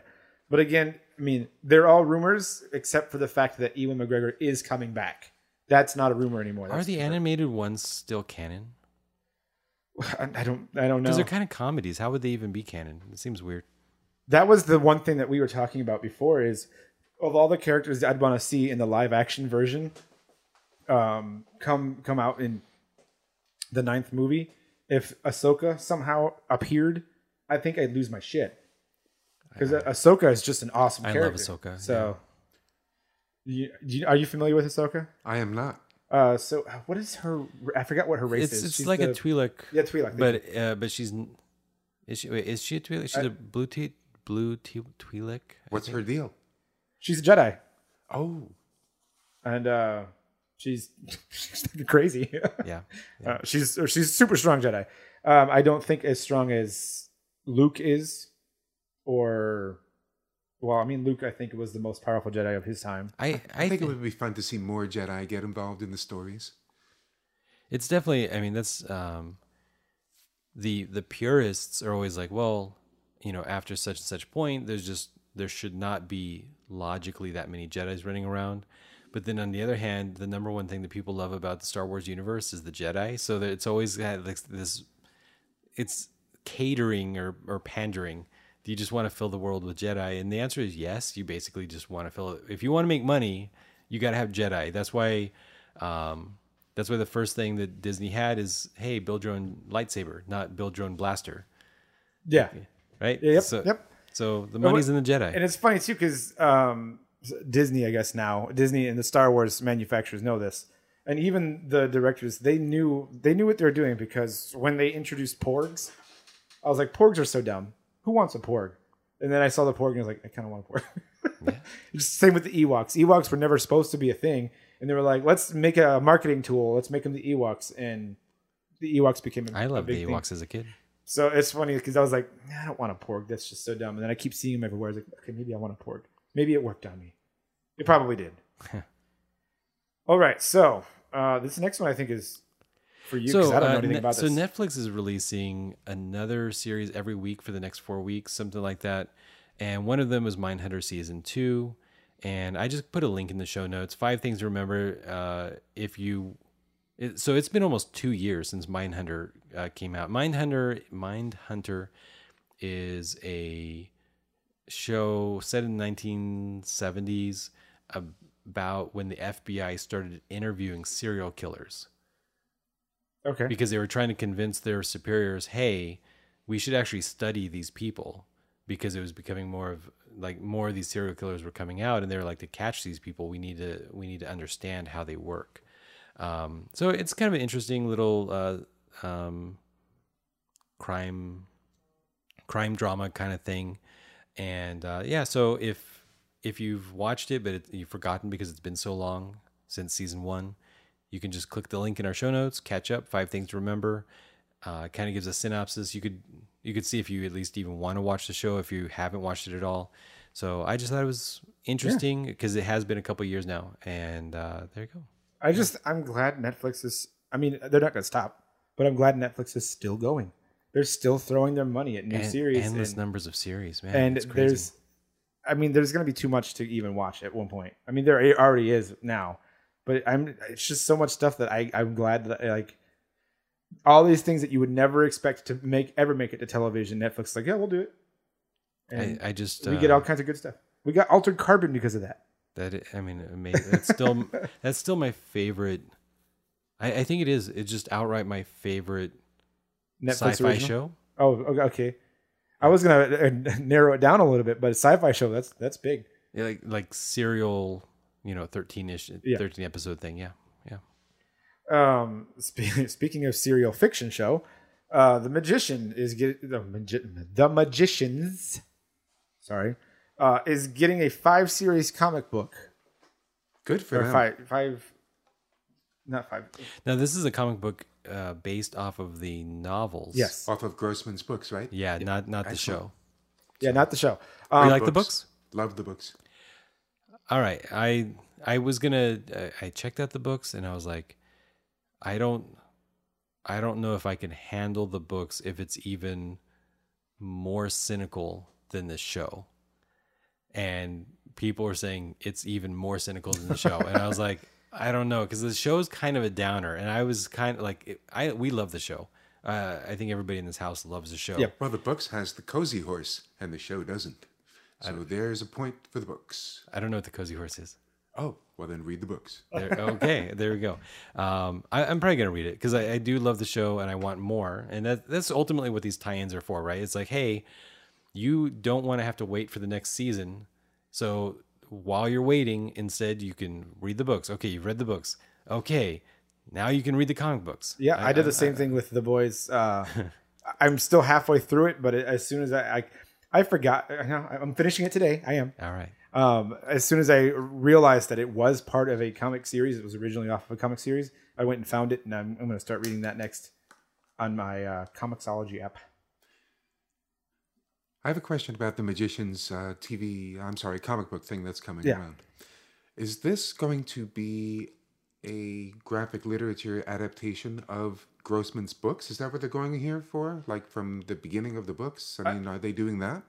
But again, I mean, they're all rumors except for the fact that Ewan McGregor is coming back. That's not a rumor anymore. Are That's the animated ones still canon? I I don't. I don't know. Because they're kind of comedies. How would they even be canon? It seems weird. that was the one thing that we were talking about before is of all the characters I'd want to see in the live action version um come come out in the ninth movie if Ahsoka somehow appeared I think I'd lose my shit because Ahsoka is just an awesome I love character Ahsoka, so you, you- are you familiar with Ahsoka I am not. uh so uh, what is her I forgot what her race It's is it's She's like the- a Twi'lek. yeah Twi'lek But uh, but she's n- is she wait, is she a Twi'lek? She's a blue t blue t Twi'lek. What's her deal? she's a Jedi Oh, and uh she's, she's crazy Yeah. Uh, she's or she's a super strong Jedi. Um, I don't think as strong as Luke is, or well, I mean Luke. I think was the most powerful Jedi of his time. I I, I think thi- it would be fun to see more Jedi get involved in the stories. it's definitely i mean that's um the the purists are always like well you know after such and such point there's just there should not be logically that many jedis running around but then on the other hand the number one thing that people love about the star wars universe is the jedi so that it's always got like this it's catering or, or pandering do you just want to fill the world with jedi and the answer is yes you basically just want to fill it if you want to make money you got to have jedi that's why um, that's why the first thing that disney had is hey build your own lightsaber not build your own blaster Yeah. right Yep. so, yep. So the money's in the Jedi. And it's funny too because um, Disney, I guess now Disney and the Star Wars manufacturers know this, and even the directors they knew they knew what they were doing because when they introduced Porgs, I was like, Porgs are so dumb. Who wants a Porg? And then I saw the Porg and I was like, I kind of want a Porg. Just same with the Ewoks. Ewoks were never supposed to be a thing, and they were like, let's make a marketing tool. Let's make them the Ewoks, and the Ewoks became. A, I loved the thing. Ewoks as a kid. So it's funny because I was like, I don't want a porg. That's just so dumb. And then I keep seeing them everywhere. I was like, okay, maybe I want a porg. Maybe it worked on me. It probably did. All right. So uh, this next one I think is for you because I don't know uh, anything about so this. Netflix is releasing another series every week for the next four weeks, something like that. And one of them is Mindhunter season two. And I just put a link in the show notes. Five things to remember uh, if you. It, so it's been almost two years since Mindhunter uh, came out. Mindhunter, Mindhunter, is a show set in the 1970s about when the FBI started interviewing serial killers okay. because they were trying to convince their superiors, hey, we should actually study these people because it was becoming more of like more of these serial killers were coming out and they were like to catch these people we need to we need to understand how they work um, so it's kind of an interesting little uh, um, crime crime drama kind of thing and uh, yeah so if if you've watched it but it, you've forgotten because it's been so long since season one you can just click the link in our show notes catch up five things to remember uh, kind of gives a synopsis you could you could see if you at least even want to watch the show if you haven't watched it at all so i just thought it was interesting because it has been a couple years now and uh, there you go I just I'm glad Netflix is. I mean, they're not going to stop, but I'm glad Netflix is still going. They're still throwing their money at new and series. endless and- numbers of series man and it's crazy. there's i mean there's going to be too much to even watch at one point i mean there already is now but i'm it's just so much stuff that i i'm glad that like all these things that you would never expect to make ever make it to television netflix is like yeah we'll do it and I, I just we get uh, all kinds of good stuff we got altered carbon because of that That i- I mean, amazing. That's still that's still my favorite. I, I think it is. It's just outright my favorite netflix sci-fi original. show. oh okay, okay i was going to narrow it down a little bit but a sci-fi show that's that's big Yeah, like like serial, you know, thirteen ish, Yeah. thirteen episode thing. Yeah, yeah. um spe- speaking of serial fiction show uh the magician is getting the, magi- the magicians sorry uh is getting a five series comic book Good for or them. five five not five Now this is a comic book uh, based off of the novels. yes Off of Grossman's books, right? Yeah, not not the Excellent. show. yeah not the show you um, like the books? Love the books. All right. I I was gonna. I checked out the books and I was like, I don't. I don't know if I can handle the books if it's even more cynical than the show. And people are saying it's even more cynical than the show, and I was like, I don't know, because the show is kind of a downer, and I was kind of like, I we love the show. Uh, I think everybody in this house loves the show. Yep. Well, the books has the cozy horse, and the show doesn't. So there's a point for the books. I don't know what the cozy horse is. Oh, well then read the books. There, okay, there we go. Um, I, I'm probably gonna read it because I, I do love the show and I want more. And that that's ultimately what these tie-ins are for, right? It's like, hey, you don't want to have to wait for the next season, so while you're waiting, instead you can read the books. Okay, you've read the books. Okay, now you can read the comic books. yeah i, did the same thing with the boys uh i'm still halfway through it but as soon as i i, I forgot I know, i'm finishing it today i am All right. um, as soon as I realized that it was part of a comic series, it was originally off of a comic series. I went and found it, and I'm, I'm going to start reading that next on my uh, Comixology app. I have a question about the Magician's uh, TV, I'm sorry, comic book thing that's coming Yeah. around. Is this going to be a graphic literature adaptation of Grossman's books? Is that what they're going here for? Like from the beginning of the books? I mean, are they doing that?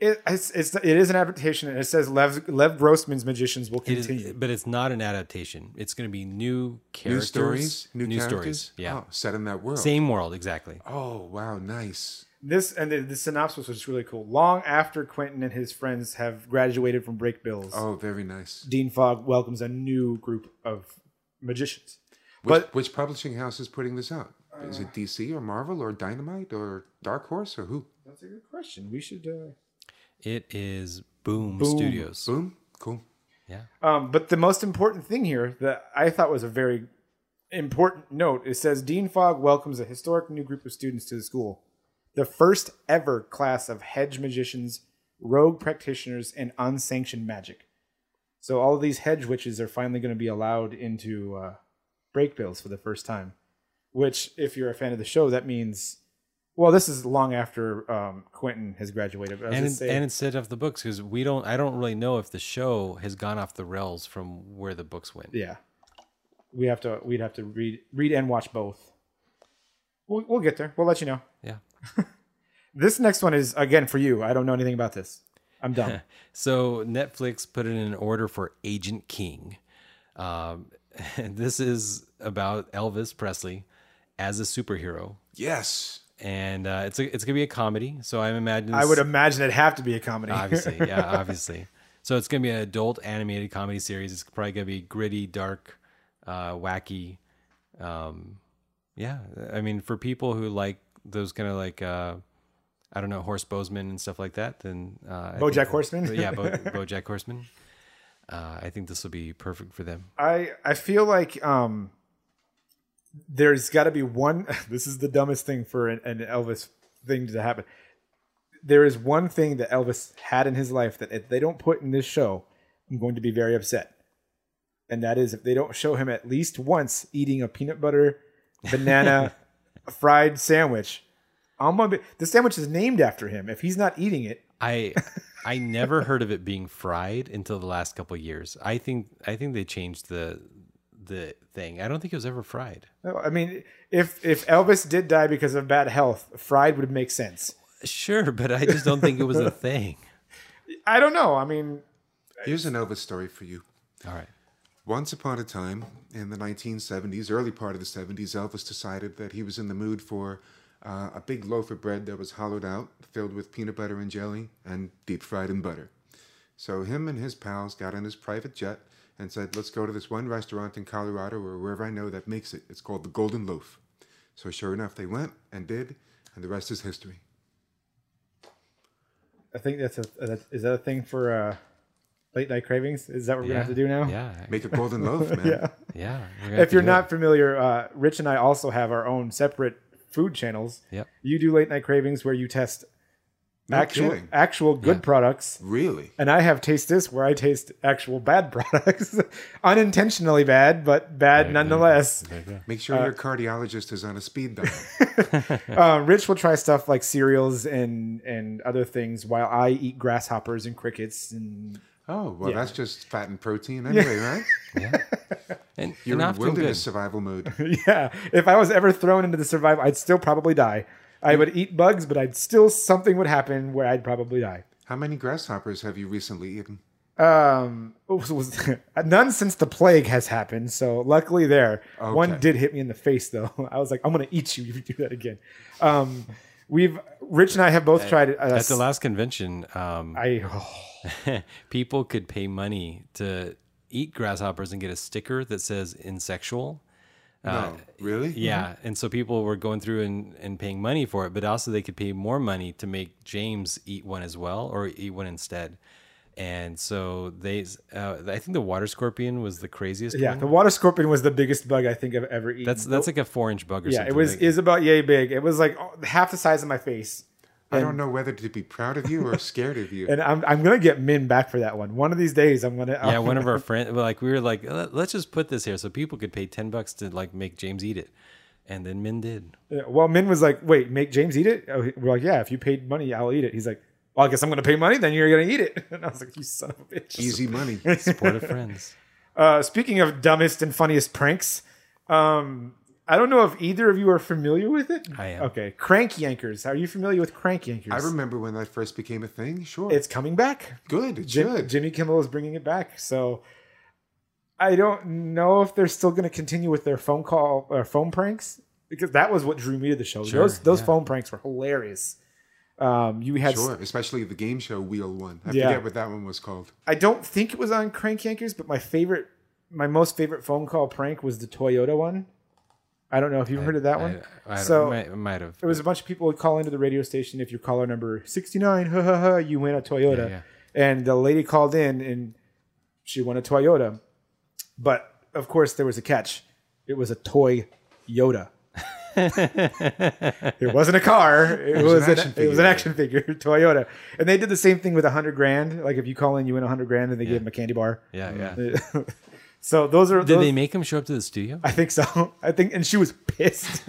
It, it's, it's it is an adaptation, and it says Lev Lev Grossman's Magicians will It is, continue. but it's not an adaptation. It's going to be new characters, New stories? New, characters? stories. Yeah, Oh, set in that world. same world exactly. Oh, wow, nice. This and the, the synopsis was really cool. Long after Quentin and his friends have graduated from Brakebills, Oh, very nice. Dean Fogg welcomes a new group of magicians. Which, But- which publishing house is putting this out? Is it DC or Marvel or Dynamite or Dark Horse or who? That's a good question. We should. Uh... It is Boom, Boom. Studios. Boom. Cool. Yeah. Um, but the most important thing here that I thought was a very important note it says Dean Fogg welcomes a historic new group of students to the school, the first ever class of hedge magicians, rogue practitioners, and unsanctioned magic. So all of these hedge witches are finally going to be allowed into uh, Brakebills for the first time. Which, if you're a fan of the show, that means. Well, this is long after um, Quentin has graduated. And say- and instead of the books, because we don't, I don't really know if the show has gone off the rails from where the books went. Yeah, we have to. We'd have to read, read and watch both. We'll, we'll get there. We'll let you know. Yeah. This next one is again for you. I don't know anything about this. I'm done. So Netflix put in an order for Agent King. Um, this is about Elvis Presley as a superhero, Yes. and uh, it's a, it's gonna be a comedy. So I'm imagining. I would imagine it'd have to be a comedy. obviously, yeah, obviously. So it's gonna be an adult animated comedy series. It's probably gonna be gritty, dark, uh, wacky. Um, yeah, I mean, for people who like those kind of like, uh, I don't know, Horse Bozeman and stuff like that, then uh, I BoJack Horseman? yeah, Bo- BoJack Horseman. Uh, I think this will be perfect for them. I I feel like um, there's got to be one. This is the dumbest thing for an, an Elvis thing to happen. There is one thing that Elvis had in his life that if they don't put in this show, I'm going to be very upset. And that is if they don't show him at least once eating a peanut butter banana fried sandwich. I'm gonna be, the sandwich is named after him. If he's not eating it, I I never heard of it being fried until the last couple of years. I think I think they changed the the thing. I don't think it was ever fried. no, I mean, if if Elvis did die because of bad health, fried would make sense. Sure, but I just don't think it was a thing. I don't know. I mean, Here's an Elvis story for you. All right. Once upon a time in the 1970s, early part of the 70s, Elvis decided that he was in the mood for uh, a big loaf of bread that was hollowed out, filled with peanut butter and jelly, and deep fried in butter. So him and his pals got in his private jet and said, "Let's go to this one restaurant in Colorado or wherever I know that makes it. It's called the Golden Loaf." So sure enough, they went and did, and the rest is history. I think that's a that, is that a thing for uh, late night cravings? Is that what we're Yeah. gonna have to do now? Yeah. Make a golden loaf, man. Yeah. Yeah. we're gonna have If you're not it. familiar, uh, Rich and I also have our own separate food channels. Yep. You do late night cravings where you test No actual kidding. actual good Yeah. products. Really? And I have taste this where I taste actual bad products, unintentionally bad, but bad nonetheless. There you go. Make Uh, sure your cardiologist is on a speed dial. Uh, Rich will try stuff like cereals and and other things, while I eat grasshoppers and crickets and Oh, well, Yeah. that's just fat and protein anyway, right? Yeah. And, You're and in wilderness good. survival mode. yeah. If I was ever thrown into the survival, I'd still probably die. I would eat bugs, but I'd still something would happen where I'd probably die. How many grasshoppers have you recently eaten? Um, was- was- none since the plague has happened. So luckily, there one did hit me in the face though. I was like, I'm gonna eat you if you do that again. Um, we've Rich and I have both tried. Uh, At the last convention, um, I people could pay money to eat grasshoppers and get a sticker that says insexual. No, really? Yeah. And so people were going through and, and paying money for it, but also they could pay more money to make James eat one as well or eat one instead. And so they, uh, I think the water scorpion was the craziest yeah, one. the water scorpion was the biggest bug I think I've ever eaten. that's that's like a four inch bug or yeah, something. it was like- is about yay big. It was like half the size of my face. I don't know whether to be proud of you or scared of you. And I'm, I'm gonna get Min back for that one. One of these days, I'm gonna. yeah, one of our friends, like we were like, "Let- let's just put this here so people could pay ten bucks to like make James eat it, and then Min did. Yeah, Well, Min was like, "Wait, make James eat it?" Oh, We're like, "Yeah, if you paid money, I'll eat it." He's like, "Well, I guess I'm gonna pay money. Then you're gonna eat it." And I was like, "You son of a bitch!" Easy money. Support of friends. Uh, speaking of dumbest and funniest pranks, um, I don't know if either of you are familiar with it. I am. Okay, Crank Yankers. Are you familiar with Crank Yankers? I remember when that first became a thing. Sure. It's coming back. good. It Jim, should. Jimmy Kimmel is bringing it back. So I don't know if they're still going to continue with their phone call or phone pranks because that was what drew me to the show. Sure, those those yeah. phone pranks were hilarious. Um, you had Sure. Especially the game show Wheel one. I Yeah. forget what that one was called. I don't think it was on Crank Yankers, but my favorite, my most favorite phone call prank was the Toyota one. I don't know if you've heard of that one. I, I, so might, might have. it was a bunch of people would call into the radio station. If your caller number sixty nine, ha ha ha, you win a Toyota. Yeah, And the lady called in and she won a Toyota, but of course there was a catch. It was a toy Yoda. It wasn't a car. It, was, was an an, action it was an figure. action figure, Toyota. And they did the same thing with a hundred grand. Like if you call in, you win a hundred grand, and they gave them a candy bar. yeah, yeah. so those are. Did those, they make him show up to the studio? I think so. I think, and she was pissed.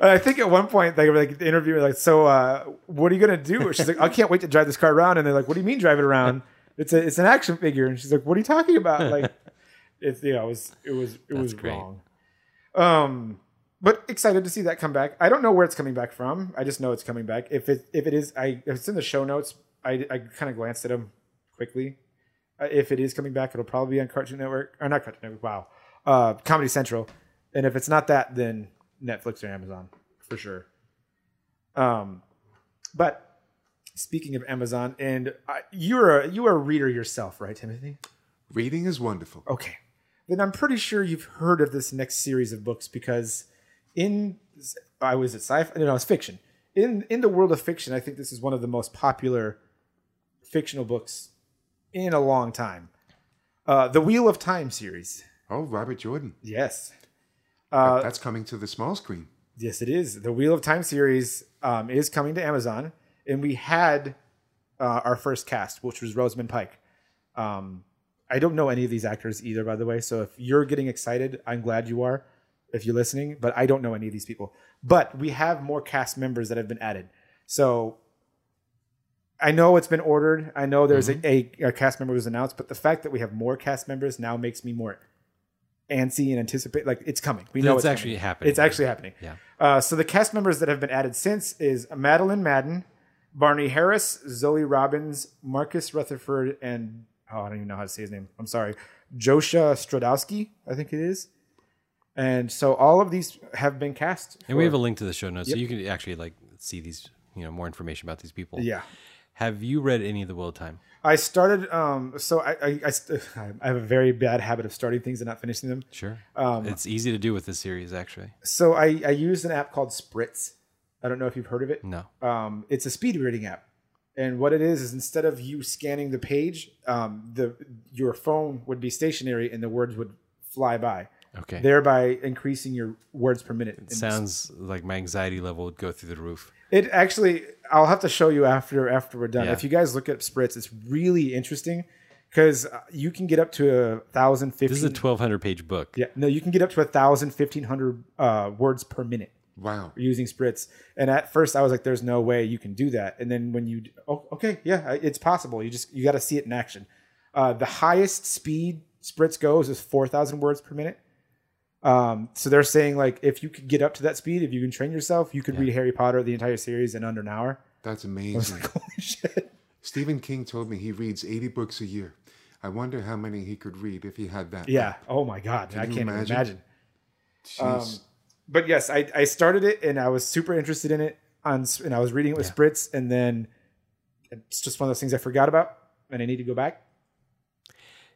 I think at one point they were like the interviewer, like, "So, uh, what are you gonna do?" She's like, "I can't wait to drive this car around." And they're like, "What do you mean drive it around? It's a it's an action figure." And she's like, "What are you talking about?" Like, it's you know, it was it was it was great. wrong. Um, but excited to see that come back. I don't know where it's coming back from. I just know it's coming back. If it if it is, I if it's in the show notes. I I kind of glanced at them quickly. Uh, if it is coming back, it'll probably be on Cartoon Network or not Cartoon Network. Wow, uh, Comedy Central. And if it's not that, then Netflix or Amazon for sure. Um, but speaking of Amazon, and I, you're a you are a reader yourself, right, Timothy? Reading is wonderful. Okay, then I'm pretty sure you've heard of this next series of books because in I was at sci-fi, no, it's fiction. In in the world of fiction, I think this is one of the most popular fictional books in a long time. Uh, the Wheel of Time series. Oh, Robert Jordan. Yes. But that's coming to the small screen. Yes, it is. The Wheel of Time series um, is coming to Amazon, and we had uh, our first cast, which was Rosamund Pike. Um, I don't know any of these actors either, by the way. So if you're getting excited, I'm glad you are. If you're listening, but I don't know any of these people. But we have more cast members that have been added. So I know it's been ordered. I know there's a, a, a cast member was announced, but the fact that we have more cast members now makes me more antsy and anticipate. Like it's coming. We know It's it's, actually coming. happening. It's actually happening. Yeah. Uh, so the cast members that have been added since is Madeline Madden, Barney Harris, Zoe Robbins, Marcus Rutherford, and oh, I don't even know how to say his name. I'm sorry, Josha Stradowski, I think it is. And so all of these have been cast. And we have a link to the show notes, so you can actually like see these, you know, more information about these people. yeah. Have you read any of the Wheel of Time? I started. Um, so I, I, I, st- I have a very bad habit of starting things and not finishing them. Sure. Um, it's easy to do with this series, actually. So I, I used an app called Spritz. I don't know if you've heard of it. No. um, it's a speed reading app and what it is is instead of you scanning the page um, the your phone would be stationary and the words would fly by Okay. thereby increasing your words per minute And Sounds like my anxiety level would go through the roof. it actually i'll have to show you after after we're done Yeah. if you guys look at spritz it's really interesting because you can get up to a thousand This is a 1,200 page book. yeah no you can get up to a thousand fifteen hundred uh, words per minute Wow. using spritz and at first i was like there's no way you can do that and then when you oh, okay yeah it's possible you just you got to see it in action uh, the highest speed spritz goes is 4000 words per minute um, so they're saying like if you could get up to that speed if you can train yourself you could read harry potter the entire series in under an hour That's amazing. like holy shit Stephen King told me he reads 80 books a year. I wonder how many he could read if he had that. yeah oh my god i can't even imagine? imagine Jeez. But yes I, I started it and i was super interested in it on and i was reading it with spritz and then it's just one of those things i forgot about and i need to go back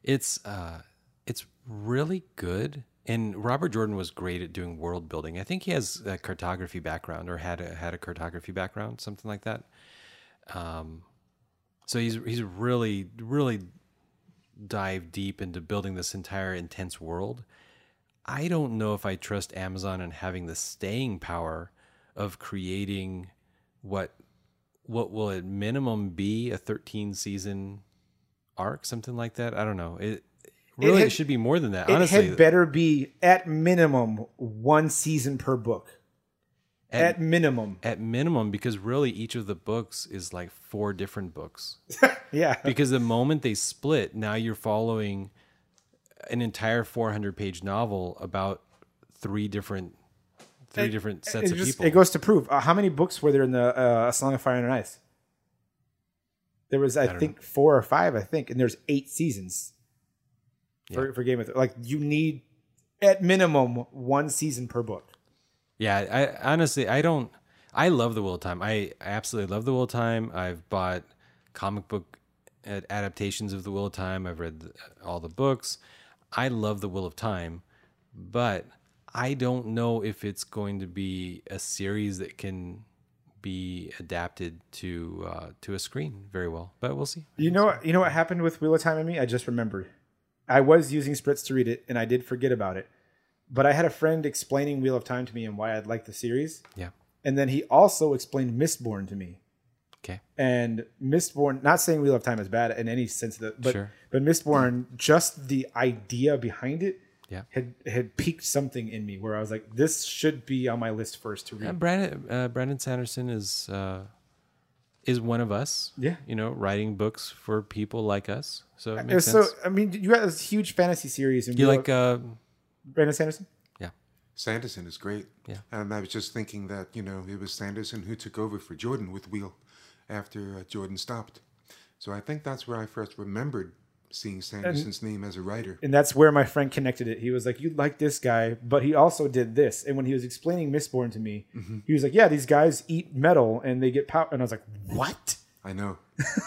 It's uh, it's really good. And Robert Jordan was great at doing world building. I think he has a cartography background or had a, had a cartography background, something like that. Um, so he's he's really really dive deep into building this entire intense world. I don't know if I trust Amazon and having the staying power of creating what what will at minimum be a 13 season arc, something like that. I don't know. It really had- it should be more than that. it Honestly, had better be at minimum one season per book at, at minimum at minimum, because really each of the books is like four different books. yeah because the moment they split, now you're following an entire 400 page novel about three different three different sets of just, people. it goes to prove uh, how many books were there in the uh, a song of fire and ice there was i, don't think four or five i think and there's eight seasons for, for game of Thrones. like you need at minimum one season per book Yeah, I honestly I don't I love the Wheel of Time. I absolutely love the Wheel of Time. I've bought comic book adaptations of the Wheel of Time. I've read the, all the books. I love the Wheel of Time, but I don't know if it's going to be a series that can be adapted to uh, to a screen very well. But we'll see. You know what? You know what happened with Wheel of Time and me? I just remembered. I was using Spritz to read it, and I did forget about it. But I had a friend explaining Wheel of Time to me and why I'd like the series, Yeah. and then he also explained Mistborn to me. Okay. And Mistborn, not saying Wheel of Time is bad in any sense of the, but Sure. but Mistborn, just the idea behind it, Yeah. had had piqued something in me where I was like, this should be on my list first to read. Uh, Brandon uh, Brandon Sanderson is uh, is one of us. Yeah. You know, writing books for people like us. So it And makes so sense. I mean, you got this huge fantasy series, and You like uh, Brandon Sanderson? yeah. Sanderson is great. Yeah. And I was just thinking that, you know, it was Sanderson who took over for Jordan with Wheel after uh, Jordan stopped. So I think that's where I first remembered seeing Sanderson's name as a writer. and that's where my friend connected it. He was like, "You like this guy, but he also did this." And when he was explaining Mistborn to me, Mm-hmm. he was like, "Yeah, these guys eat metal and they get power." And I was like, "What?" I know.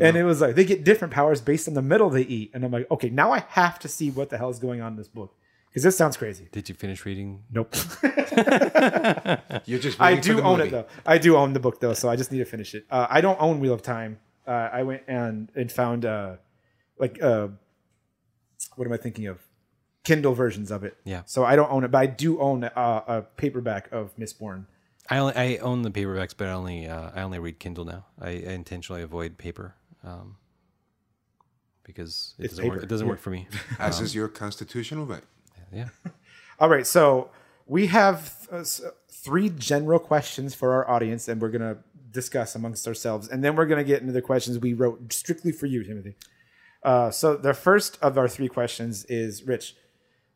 And it was like they get different powers based on the metal they eat. And I'm like, "Okay, now I have to see what the hell is going on in this book because this sounds crazy." Did you finish reading? Nope. You're just I waiting for do the own movie. it though. I do own the book though, so I just need to finish it. Uh, I don't own Wheel of Time. Uh, I went and and found uh, like uh, what am I thinking of? Kindle versions of it. Yeah. So I don't own it, but I do own a, a paperback of Mistborn. I only I own the paperbacks, but I only uh, I only read Kindle now. I, I intentionally avoid paper um, because it It's doesn't work. It doesn't yeah. work for me. As is your constitutional right. Yeah. All right, so we have uh, three general questions for our audience, and we're gonna discuss amongst ourselves, and then we're gonna get into the questions we wrote strictly for you, Timothy. Uh, so the first of our three questions is Rich.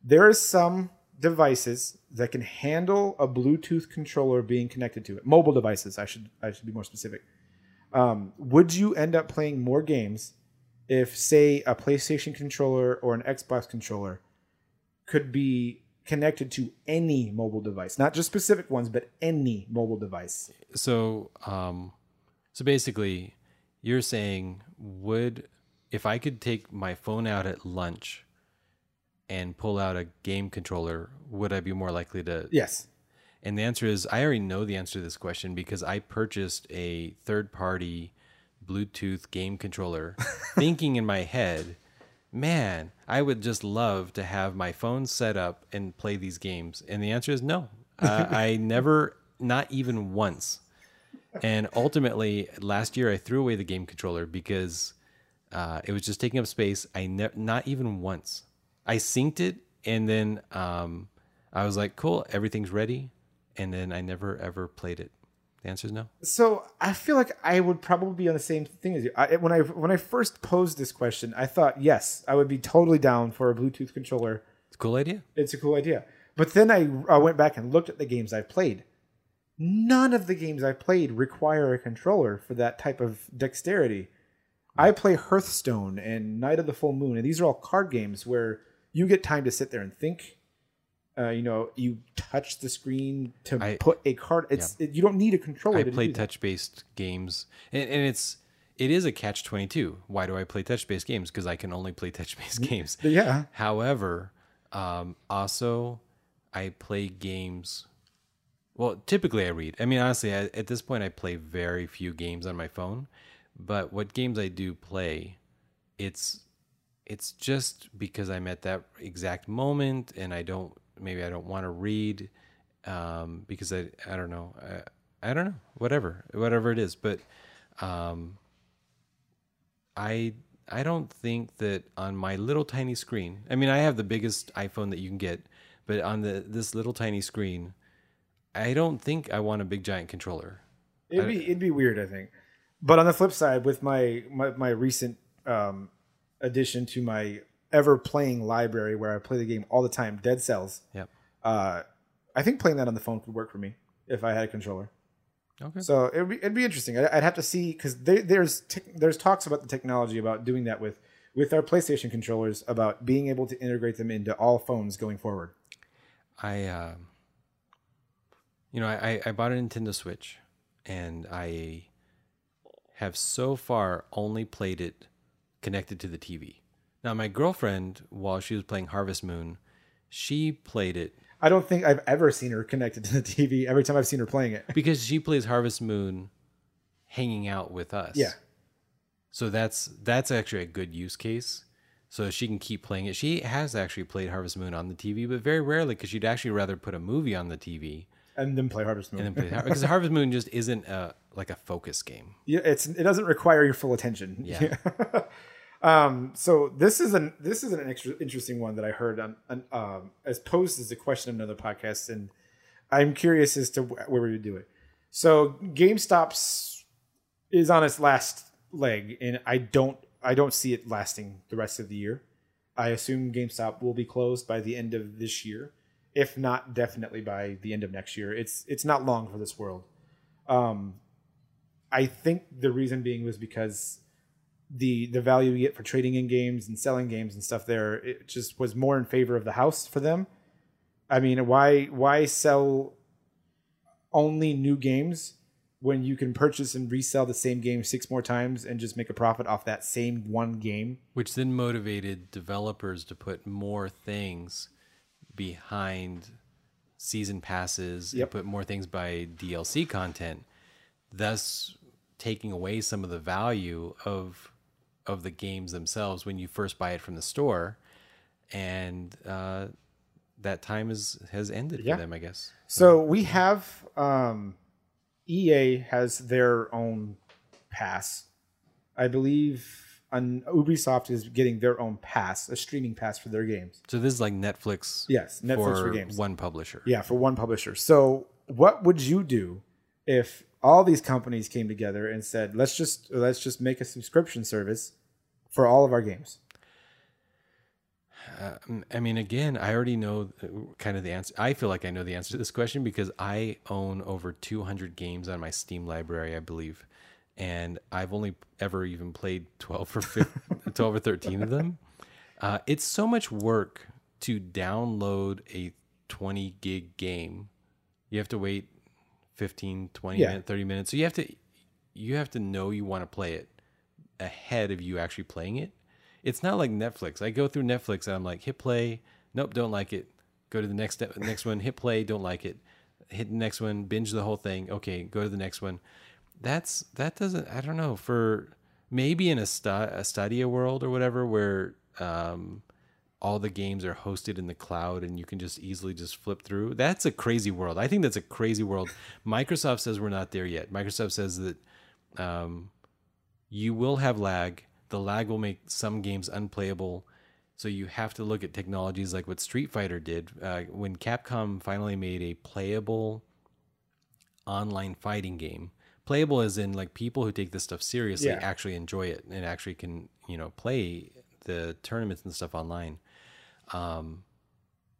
There are some devices that can handle a Bluetooth controller being connected to it. Mobile devices, I should I should be more specific. Um, would you end up playing more games if, say, a PlayStation controller or an Xbox controller could be connected to any mobile device, not just specific ones, but any mobile device. So um, so basically, you're saying would if I could take my phone out at lunch and pull out a game controller, would I be more likely to Yes. And the answer is I already know the answer to this question because I purchased a third party Bluetooth game controller thinking in my head, man, I would just love to have my phone set up and play these games. And the answer is no. Uh, I never, not even once. And ultimately, last year I threw away the game controller because uh, it was just taking up space. I ne- not even once. I synced it and then um, I was like, cool, everything's ready. And then I never ever played it. The answer is no. So I feel like I would probably be on the same thing as you. I, when I when I first posed this question, I thought yes, I would be totally down for a Bluetooth controller. It's a cool idea. It's a cool idea. But then I, I went back and looked at the games I've played. None of the games I've played require a controller for that type of dexterity. I play Hearthstone and Night of the Full Moon, and these are all card games where you get time to sit there and think. Uh, you know, you touch the screen to I- put a card. It's it, you don't need a controller. I to play touch based games, and, and it's it is a catch twenty two. Why do I play touch based games? Because I can only play touch based games. Yeah, However, um, also I play games. Well, typically I read. I mean, honestly, I, at this point, I play very few games on my phone. But what games I do play, it's it's just because I'm at that exact moment, and I don't maybe I don't want to read um, because I I don't know I, I don't know whatever whatever it is, but um, I I don't think that on my little tiny screen. I mean, I have the biggest iPhone that you can get, but on the this little tiny screen, I don't think I want a big giant controller. It'd be it'd be weird, I think. But on the flip side, with my my, my recent um, addition to my ever playing library, where I play the game all the time, Dead Cells. Yep. Uh, I think playing that on the phone could work for me if I had a controller. Okay. So it'd be, it'd be interesting. I- I'd have to see because there's tech there's talks about the technology about doing that with with our PlayStation controllers about being able to integrate them into all phones going forward. I, uh, you know, I, I bought a Nintendo Switch, and I have so far only played it connected to the TV. Now, my girlfriend, while she was playing Harvest Moon, she played it I don't think I've ever seen her connected to the TV. Every time I've seen her playing it. because she plays Harvest Moon hanging out with us. Yeah. So that's that's actually a good use case. So she can keep playing it. She has actually played Harvest Moon on the TV, but very rarely because she'd actually rather put a movie on the TV And then play Harvest Moon. and then play because Harvest Moon just isn't a, like a focus game. yeah, it's it doesn't require your full attention. Yeah. um. So this is an this is an extra interesting one that I heard on, on um as posed as a question on another podcast, and I'm curious as to wh- where we would do it. So GameStop's is on its last leg, and I don't I don't see it lasting the rest of the year. I assume GameStop will be closed by the end of this year, if not definitely by the end of next year. It's it's not long for this world. Um, I think the reason being was because the the value you get for trading in games and selling games and stuff there it just was more in favor of the house for them. I mean, why why sell only new games when you can purchase and resell the same game six more times and just make a profit off that same one game? which then motivated developers to put more things behind season passes Yep. and put more things by DLC content, thus taking away some of the value of of the games themselves when you first buy it from the store, and uh, that time is has ended Yeah. for them, I guess. So we have um, EA has their own pass. I believe Ubisoft is getting their own pass, a streaming pass for their games. So this is like Netflix, Yes, Netflix for, for games. one publisher. Yeah, for one publisher. So what would you do if all these companies came together and said, "Let's just let's just make a subscription service for all of our games"? Um, I mean, again, I already know uh, kind of the answer. I feel like I know the answer to this question because I own over 200 games on my Steam library, I believe, and I've only ever even played 12 or 15, 12 or 13 of them. Uh, it's so much work to download a 20 gig game. You have to wait 15, 20 Yeah. minutes, 30 minutes. So you have to you have to know you want to play it ahead of you actually playing it. It's not like Netflix. I go through Netflix and I'm like, hit play, nope, don't like it. Go to the next step, next one, hit play, don't like it. Hit the next one, binge the whole thing. Okay, go to the next one. That's that doesn't. I don't know for maybe in a, sta- a Stadia world or whatever where um, all the games are hosted in the cloud and you can just easily just flip through. That's a crazy world. I think that's a crazy world. Microsoft says we're not there yet. Microsoft says that um, you will have lag. The lag will make some games unplayable. So you have to look at technologies like what Street Fighter did uh, when Capcom finally made a playable online fighting game. Playable as in like people who take this stuff seriously Yeah. actually enjoy it and actually can you know play the tournaments and stuff online. Um,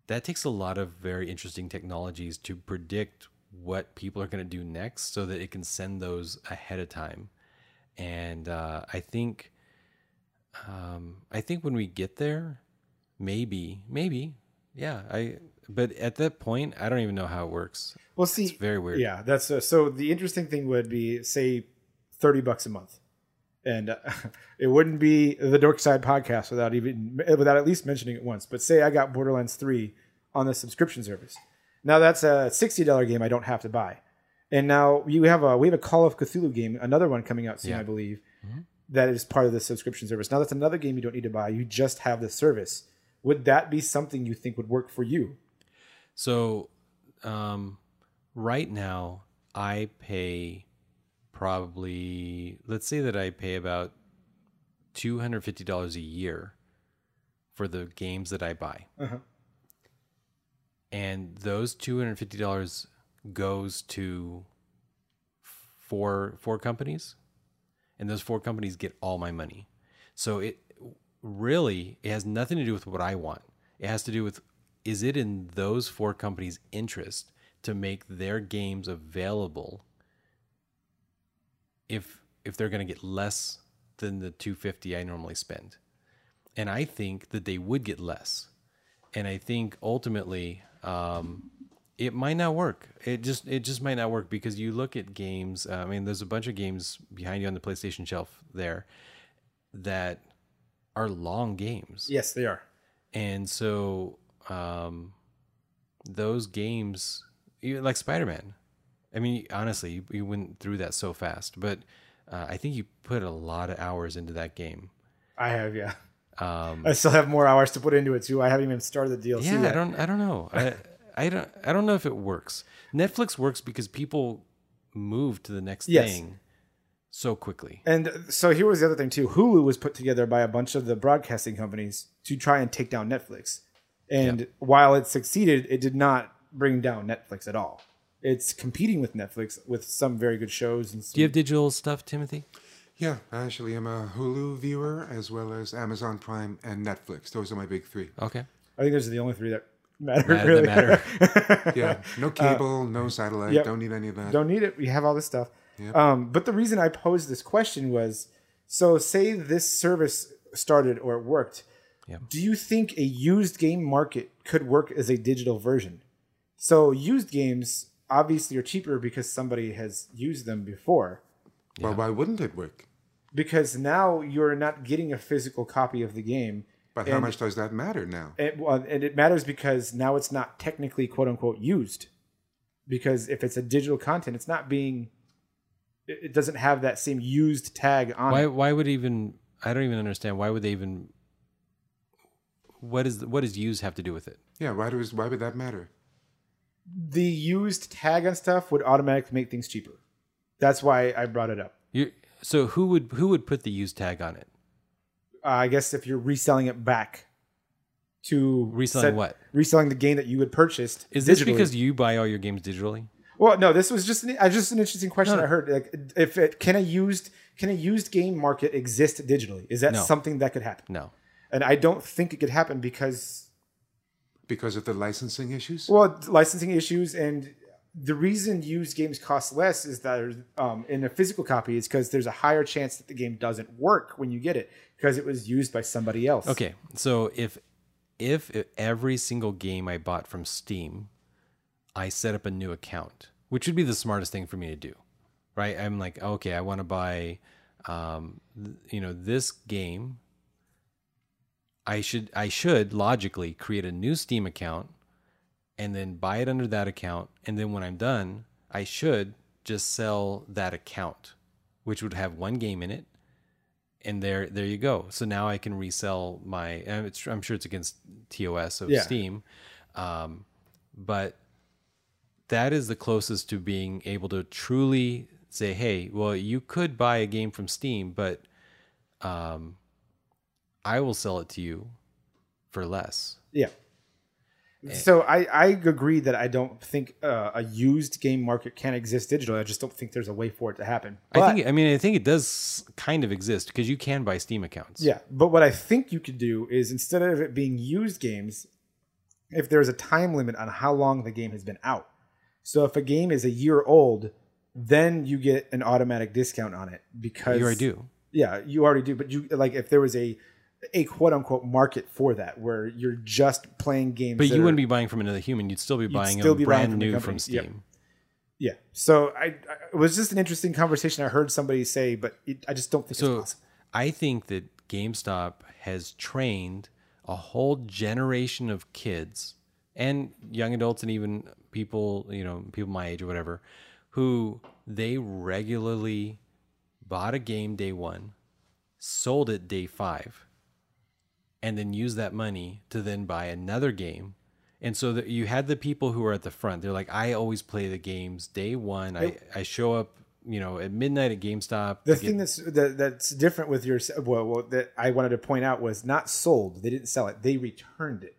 that takes a lot of very interesting technologies to predict what people are going to do next, so that it can send those ahead of time. And uh, I think, um, I think when we get there, maybe, maybe, yeah. I but at that point, I don't even know how it works. Well, see, It's very weird. Yeah, that's uh, so. The interesting thing would be say thirty bucks a month, and uh, it wouldn't be the Dork Side podcast without even without at least mentioning it once. But say I got Borderlands three on the subscription service. Now that's a sixty dollar game I don't have to buy, and now you have a we have a Call of Cthulhu game, another one coming out soon, Yeah. I believe, that is part of the subscription service. Now that's another game you don't need to buy. You just have the service. Would that be something you think would work for you? So, um, right now, I pay probably, let's say that I pay about $250 a year for the games that I buy. Uh-huh. And those $250 goes to four, four companies. And those four companies get all my money. So it really, it has nothing to do with what I want. It has to do with is it in those four companies' interest to make their games available if if they're going to get less than the 250 I normally spend. And I think that they would get less. And I think ultimately um, it might not work. It just it just might not work because you look at games. uh, I mean, there's a bunch of games behind you on the PlayStation shelf there that are long games. Yes, they are. And so um, those games, even like Spider Man. I mean, honestly, you, you went through that so fast, but uh, I think you put a lot of hours into that game. I have, yeah. Um, I still have more hours to put into it too. I haven't even started the DLC yeah, yet. I don't, I don't know. I, I don't, I don't know if it works. Netflix works because people move to the next Yes. thing so quickly. And so here was the other thing too. Hulu was put together by a bunch of the broadcasting companies to try and take down Netflix. And while it succeeded, it did not bring down Netflix at all. It's competing with Netflix with some very good shows and some, Do you have digital stuff, Timothy? Yeah, I actually am a Hulu viewer as well as Amazon Prime and Netflix. Those are my big three. Okay. I think those are the only three that matter That, really. matter. Yeah, no cable, no satellite. Uh, yep. Don't need any of that. Don't need it. We have all this stuff. Yep. Um, but the reason I posed this question was so say this service started or it worked. Yeah. Do you think a used game market could work as a digital version? So used games obviously are cheaper because somebody has used them before. Well, why wouldn't it work? Because now you're not getting a physical copy of the game. But how And- much does that matter now? It, well, and it matters because now it's not technically quote unquote used. Because if it's a digital content, it's not being, it it doesn't have that same used tag on why it. why would even I don't even understand why would they even what is what does use have to do with it? Yeah, why does why would that matter? The used tag on stuff would automatically make things cheaper. That's why I brought it up. You so who would who would put the used tag on it? Uh, I guess if you're reselling it back to Reselling said- what? Reselling the game that you had purchased. Is this digitally. because you buy all your games digitally? Well, no, this was just an, uh, just an interesting question no. I heard. Like, if it can a used can a used game market exist digitally? Is that No. something that could happen? No. And I don't think it could happen because Because of the licensing issues? well, licensing issues and the reason used games cost less is that um, in a physical copy is because there's a higher chance that the game doesn't work when you get it because it was used by somebody else. Okay. So if if every single game I bought from Steam, I set up a new account, which would be the smartest thing for me to do, right? I'm like, okay, I want to buy, um, th- you know, this game. I should I should logically create a new Steam account, and then buy it under that account, and then when I'm done, I should just sell that account, which would have one game in it, and there there you go. So now i can resell my it's, i'm sure it's against tos of Yeah. steam. Um, but that is the closest to being able to truly say hey well you could buy a game from steam but um, i will sell it to you for less Yeah. So I, I agree that I don't think uh, a used game market can exist digitally. I just don't think there's a way for it to happen. i think i mean i think it does kind of exist because you can buy steam accounts Yeah, but what I think you could do is instead of it being used games, if there's a time limit on how long the game has been out. So if a game is a year old, then you get an automatic discount on it because you already do Yeah, you already do. But you like if there was a a quote unquote market for that where you're just playing games. but you are- wouldn't be buying from another human you'd still be buying still be buying brand from new from steam Yep. Yeah. So I, I it was just an interesting conversation I heard somebody say, but it, I just don't think So it's possible. I think that GameStop has trained a whole generation of kids and young adults and even people, you know, people my age or whatever, who they regularly bought a game day one, sold it day five, and then use that money to then buy another game. And so that you had the people who were at the front. They're like, I always play the games day one. I, I show up, you know, at midnight at GameStop. The to get- thing that's that, that's different with your well, well, that I wanted to point out was not sold. They didn't sell it. They returned it.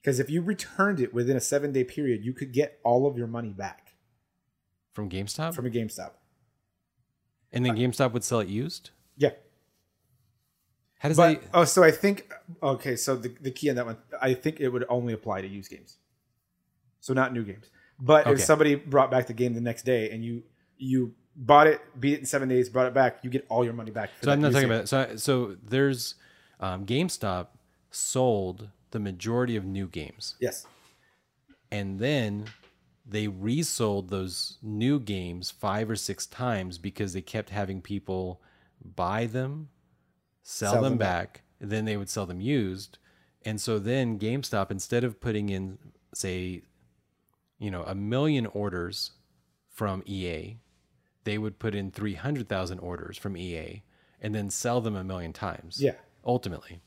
Because if you returned it within a seven day period, you could get all of your money back from GameStop, from a GameStop. and then uh, GameStop would sell it used. Yeah, How does but that? oh, so I think okay. So the, the key on that one, I think it would only apply to used games, so not new games. But if somebody brought back the game the next day and you you bought it, beat it in seven days, brought it back, you get all your money back. So I'm not talking game. about. So so there's um, GameStop sold the majority of new games, yes. and then they resold those new games five or six times because they kept having people buy them, sell, Sell them, them back, and then they would sell them used. And so then GameStop, instead of putting in, say, you know, a million orders from EA, they would put in 300,000 orders from EA and then sell them a million times. Yeah. Ultimately.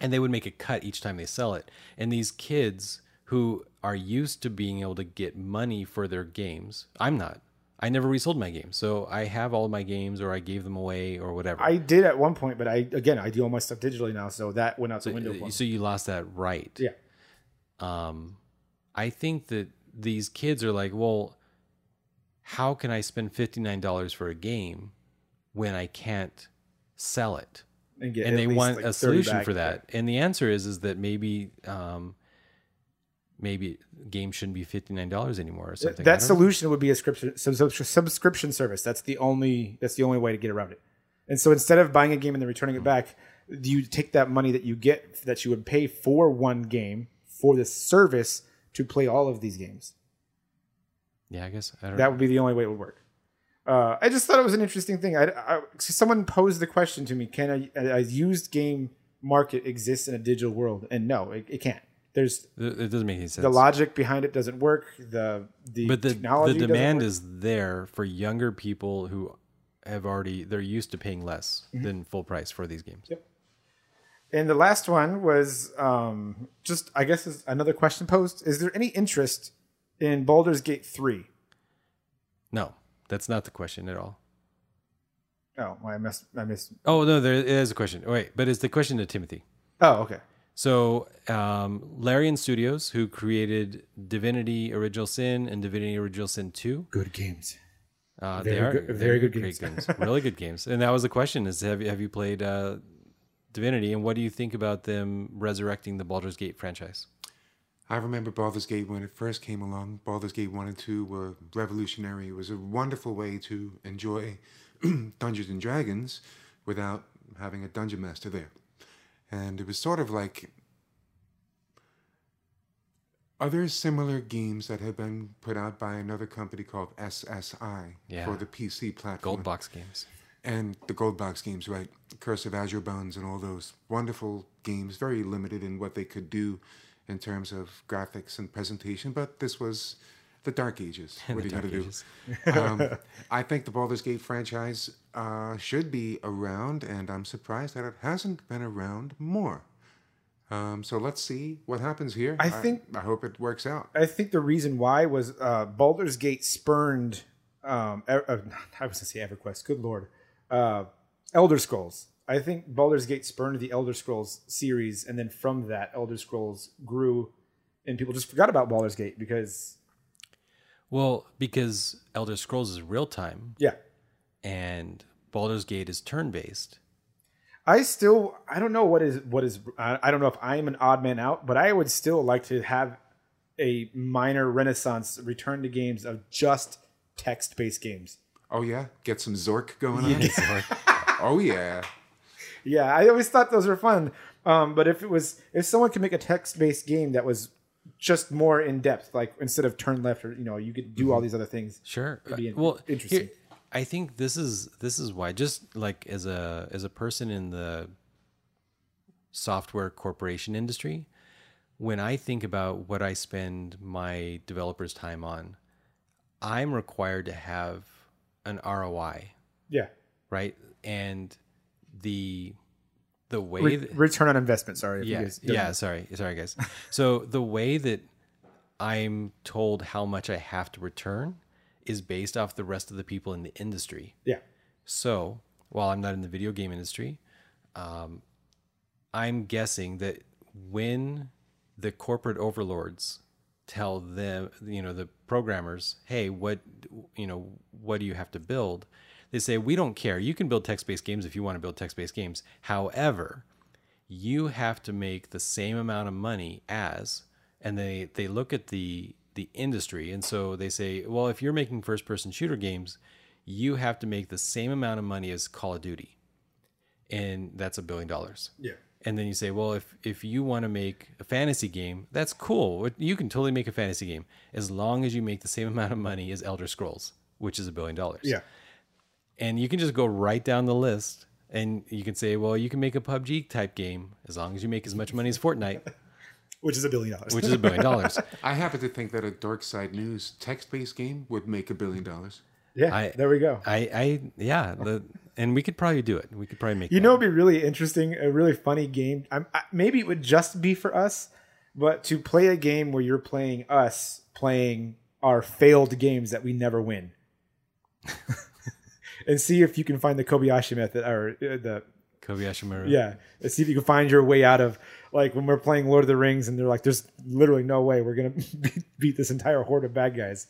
And they would make a cut each time they sell it. And these kids who are used to being able to get money for their games, I'm not. I never resold my games. So I have all my games or I gave them away or whatever. I did at one point, but I again I do all my stuff digitally now, so that went out the window. So you lost that right. Yeah. um, I think that these kids are like, well, how can I spend fifty nine dollars for a game when I can't sell it? And, get and they want like, a solution back. for that. And the answer is is that maybe um, maybe games shouldn't be fifty nine dollars anymore or something. That don't know. solution would be a subscription sub- sub- subscription service. That's the only that's the only way to get around it. And so instead of buying a game and then returning it back, you take that money that you get that you would pay for one game for the service to play all of these games. Yeah, I guess I don't. That would be the only way it would work. Uh, I just thought it was an interesting thing. I, I, someone posed the question to me: Can a, a used game market exist in a digital world? And no, it, it can't. There's it doesn't make any sense. the logic behind it doesn't work. The the but the technology the demand is there for younger people who have already they're used to paying less Mm-hmm. than full price for these games. Yep. And the last one was um, just, I guess, is another question posed. Is there any interest in Baldur's Gate 3? No, that's not the question at all. Oh, well, I missed. I missed. Oh no, there is a question. Wait, but it's the question to Timothy. Oh, okay. So um, Larian Studios, who created Divinity: Original Sin and Divinity: Original Sin Two, Good games. uh, Very they are good- very good games. games, really good games. And that was the question: is have you, have you played uh, Divinity, and what do you think about them resurrecting the Baldur's Gate franchise? I remember Baldur's Gate when it first came along. Baldur's Gate 1 and 2 were revolutionary. It was a wonderful way to enjoy Dungeons and Dragons without having a dungeon master there. And it was sort of like other similar games that have been put out by another company called SSI Yeah. for the PC platform. Gold box games. and the gold box games, right? Curse of Azure Bonds and all those wonderful games, very limited in what they could do in terms of graphics and presentation, but this was the Dark Ages. What are you Dark going to do? um, I think the Baldur's Gate franchise uh, should be around, and I'm surprised that it hasn't been around more. Um, so let's see what happens here. I think- I hope it works out. I think the reason why was uh, Baldur's Gate spurned. Um, uh, I was going to say EverQuest. Good lord, uh, Elder Scrolls. I think Baldur's Gate spurned the Elder Scrolls series, and then from that, Elder Scrolls grew, and people just forgot about Baldur's Gate because, Well, because Elder Scrolls is real time yeah, and Baldur's Gate is turn based. I still I don't know what is what is I, I don't know if I am an odd man out, but I would still like to have a minor renaissance return to games of just text based games. Oh, yeah? Get some Zork going on? oh, yeah. Yeah, I always thought those were fun. Um, but if it was if someone could make a text based game that was just more in depth, like instead of turn left or you know, you could do all mm-hmm. these other things. Sure. well, interesting. here- I think this is this is why just like as a as a person in the software corporation industry, when I think about what I spend my developers time on, I'm required to have an ROI, Yeah. right? And the the way Re- that return on investment, sorry. if you yeah, guys yeah. Sorry, sorry, guys. so the way that I'm told how much I have to return is based off the rest of the people in the industry. Yeah. So while I'm not in the video game industry, um, I'm guessing that when the corporate overlords tell them, you know, the programmers, hey, what, you know, what do you have to build? They say, we don't care. You can build text based games if you want to build text based games. However, you have to make the same amount of money as, and they, they look at the, the industry. And so they say, well, if you're making first person shooter games, you have to make the same amount of money as Call of Duty. And that's a billion dollars. Yeah. And then you say, well, if if you want to make a fantasy game, that's cool. You can totally make a fantasy game as long as you make the same amount of money as Elder Scrolls, which is a billion dollars. Yeah. And you can just go right down the list And you can say, well, you can make a PUBG type game as long as you make as much money as Fortnite, which is a billion dollars. which is a billion dollars. I happen to think that a Dark Side News text-based game would make a billion dollars. yeah, I- there we go. I, I, yeah, the, and we could probably do it. We could probably make. You that. know, it'd be really interesting, a really funny game. I'm, I, maybe it would just be for us, but to play a game where you're playing us playing our failed games that we never win, and see if you can find the Kobayashi method or uh, the Kobayashi Maru. yeah, see if you can find your way out of like when we're playing Lord of the Rings and they're like, "There's literally no way we're gonna beat this entire horde of bad guys."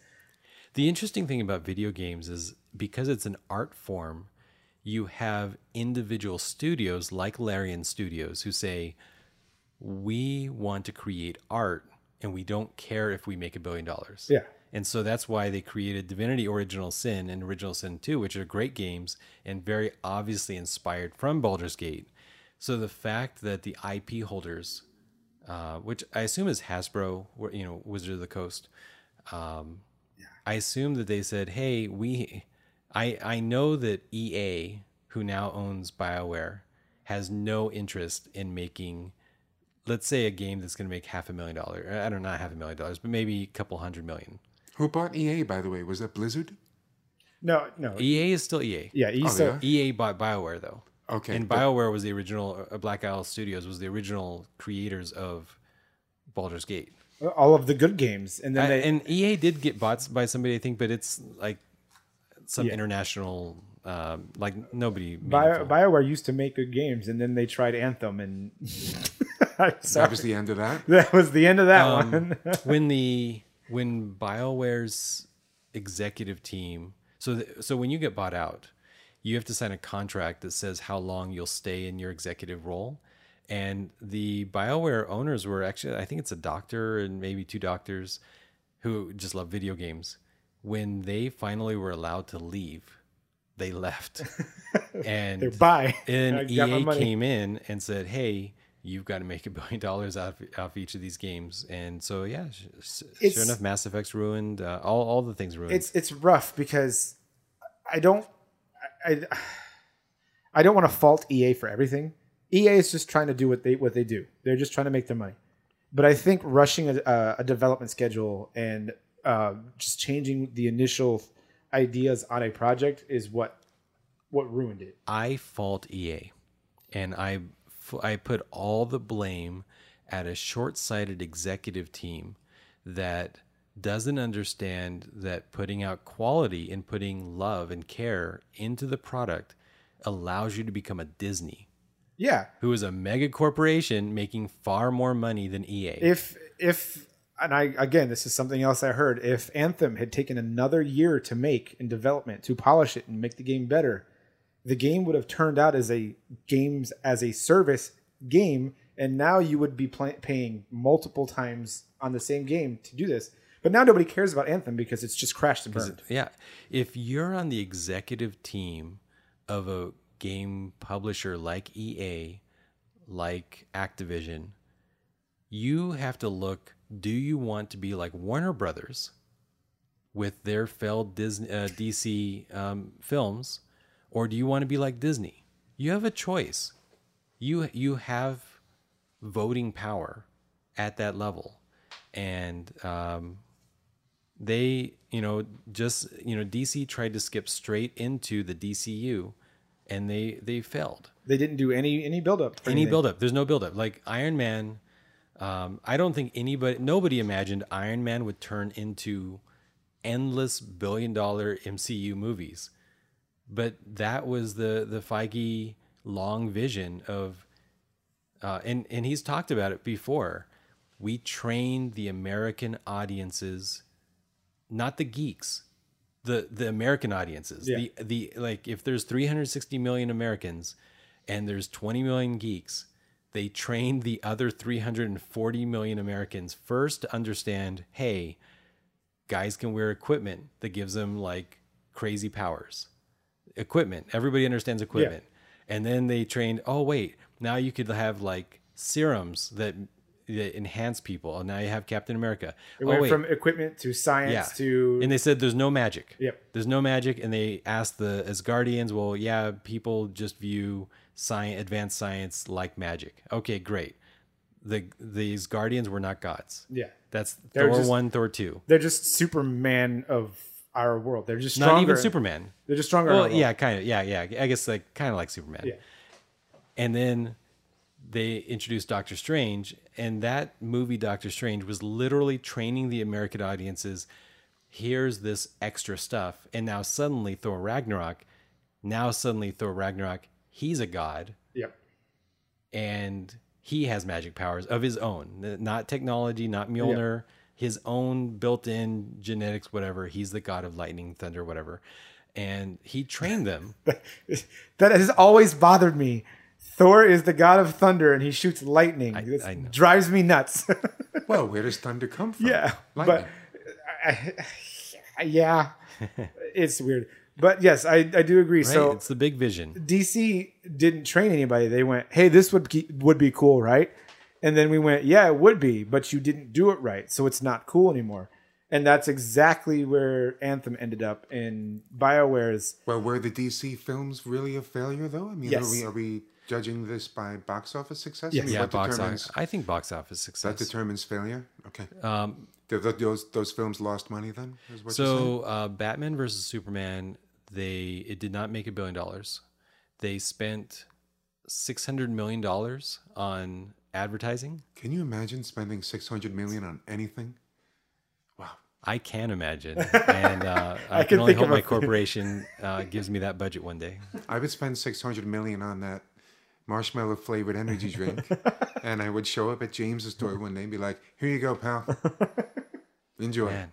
The interesting thing about video games is because it's an art form, you have individual studios like Larian Studios who say, we want to create art and we don't care if we make a billion dollars. Yeah. And so that's why they created Divinity Original Sin and Original Sin 2, which are great games and very obviously inspired from Baldur's Gate. So the fact that the IP holders, uh, which I assume is Hasbro, or, you know, Wizard of the Coast, um, I assume that they said, "Hey, we, I, I know that EA, who now owns BioWare, has no interest in making, let's say, a game that's going to make half a million dollars. I don't know, not half a million dollars, but maybe a couple hundred million. Who bought EA, by the way? Was that Blizzard? No, no, EA is still EA. yeah, he's Oh, still- EA bought BioWare though, Okay. and but- BioWare was the original. Uh, Black Isle Studios was the original creators of Baldur's Gate. all of the good games, and then I- they and EA did get bought by somebody, I think, but it's like some Yeah. international, um, like nobody. Bio. BioWare used to make good games, and then they tried Anthem, and I'm that was the end of that. that was the end of that Um, one. when the when BioWare's executive team, so the, so when you get bought out, you have to sign a contract that says how long you'll stay in your executive role. And the BioWare owners were actually, I think it's a doctor and maybe two doctors who just love video games. When they finally were allowed to leave, they left. and bye. and I got my EA came in and said, "Hey, you've got to make a billion dollars off, of, out of each of these games." And so, yeah, sh- sh- It's- sure enough, Mass Effect's ruined. Uh, all all the things ruined. It's it's rough because I don't I I, don't want to fault EA for everything. EA is just trying to do what they what they do. They're just trying to make their money. But I think rushing a, a, development schedule and uh, just changing the initial ideas on a project is what what ruined it. I fault EA, and I I put all the blame at a short-sighted executive team that doesn't understand that putting out quality and putting love and care into the product allows you to become a Disney. Yeah, who is a mega corporation making far more money than EA. if if and I again this is something else I heard if Anthem had taken another year to make in development to polish it and make the game better the game would have turned out as a games as a service game and now you would be play, paying multiple times on the same game to do this. But now nobody cares about Anthem because it's just crashed and burned. yeah, if you're on the executive team of a game publisher like EA, like Activision, you have to look do you want to be like Warner Brothers with their failed Disney, uh, DC um, films, or do you want to be like Disney? You have a choice. You you have voting power at that level, and um, they you know just you know DC tried to skip straight into the DCU, and they they failed they didn't do any any build up any build up. There's no build up. Like Iron Man, um, I don't think anybody, nobody imagined Iron Man would turn into endless billion dollar MCU movies. But that was the the Feige long vision of, uh, and and he's talked about it before. We train the American audiences, not the geeks, the the American audiences. Yeah. The the like if there's 360 million Americans and there's 20 million geeks, they train the other 340 million Americans first to understand, hey, guys can wear equipment that gives them like crazy powers. Equipment. Everybody understands equipment. And then they trained, oh wait, now you could have like serums that that enhance people. And now you have Captain America. It oh went wait, from equipment to science yeah. to and they said there's no magic. Yep. There's no magic, and they asked the Asgardians. Well, yeah, people just view science, advanced science, like magic. Okay, great. The these guardians were not gods. yeah. That's They're Thor just- one, Thor two. They're just Superman of our world. They're just Not even Superman. They're just stronger. Well, yeah, kind of. Yeah, yeah. I guess like kind of like Superman. Yeah. And then they introduced Doctor Strange, and that movie Doctor Strange was literally training the American audiences. Here's this extra stuff, and now suddenly Thor Ragnarok. Now suddenly Thor Ragnarok, he's a god, Yep. and he has magic powers of his own, not technology, not Mjolnir, his own built-in genetics, whatever. He's the god of lightning, thunder, whatever, and he trained them. That has always bothered me. Thor is the god of thunder and he shoots lightning. This I know. drives me nuts. Well, where does thunder come from? yeah. Lightning. But I, yeah. it's weird. But yes, I, I do agree. Right? So it's the big vision. DC didn't train anybody. They went, "Hey, this would be, would be cool, right?" And then we went, "Yeah, it would be, but you didn't do it right, so it's not cool anymore." And that's exactly where Anthem ended up in BioWare's. Well, were the DC films really a failure, though? I mean, Yes. are, we, are we judging this by box office success? I Yes. mean, Yeah, what box determines, office. I think box office success. That determines failure? Okay. Um, Th- th- those, those films lost money then? Is what so uh, Batman versus Superman, they it did not make a billion dollars. They spent six hundred million dollars on advertising. Can you imagine spending 600 million on anything? Wow. I can imagine, and uh, I, I can, can only think hope my few. corporation uh, gives me that budget one day. I would spend 600 million on that marshmallow flavored energy drink, and I would show up at James's store one day and be like, "Here you go, pal. Enjoy." Man,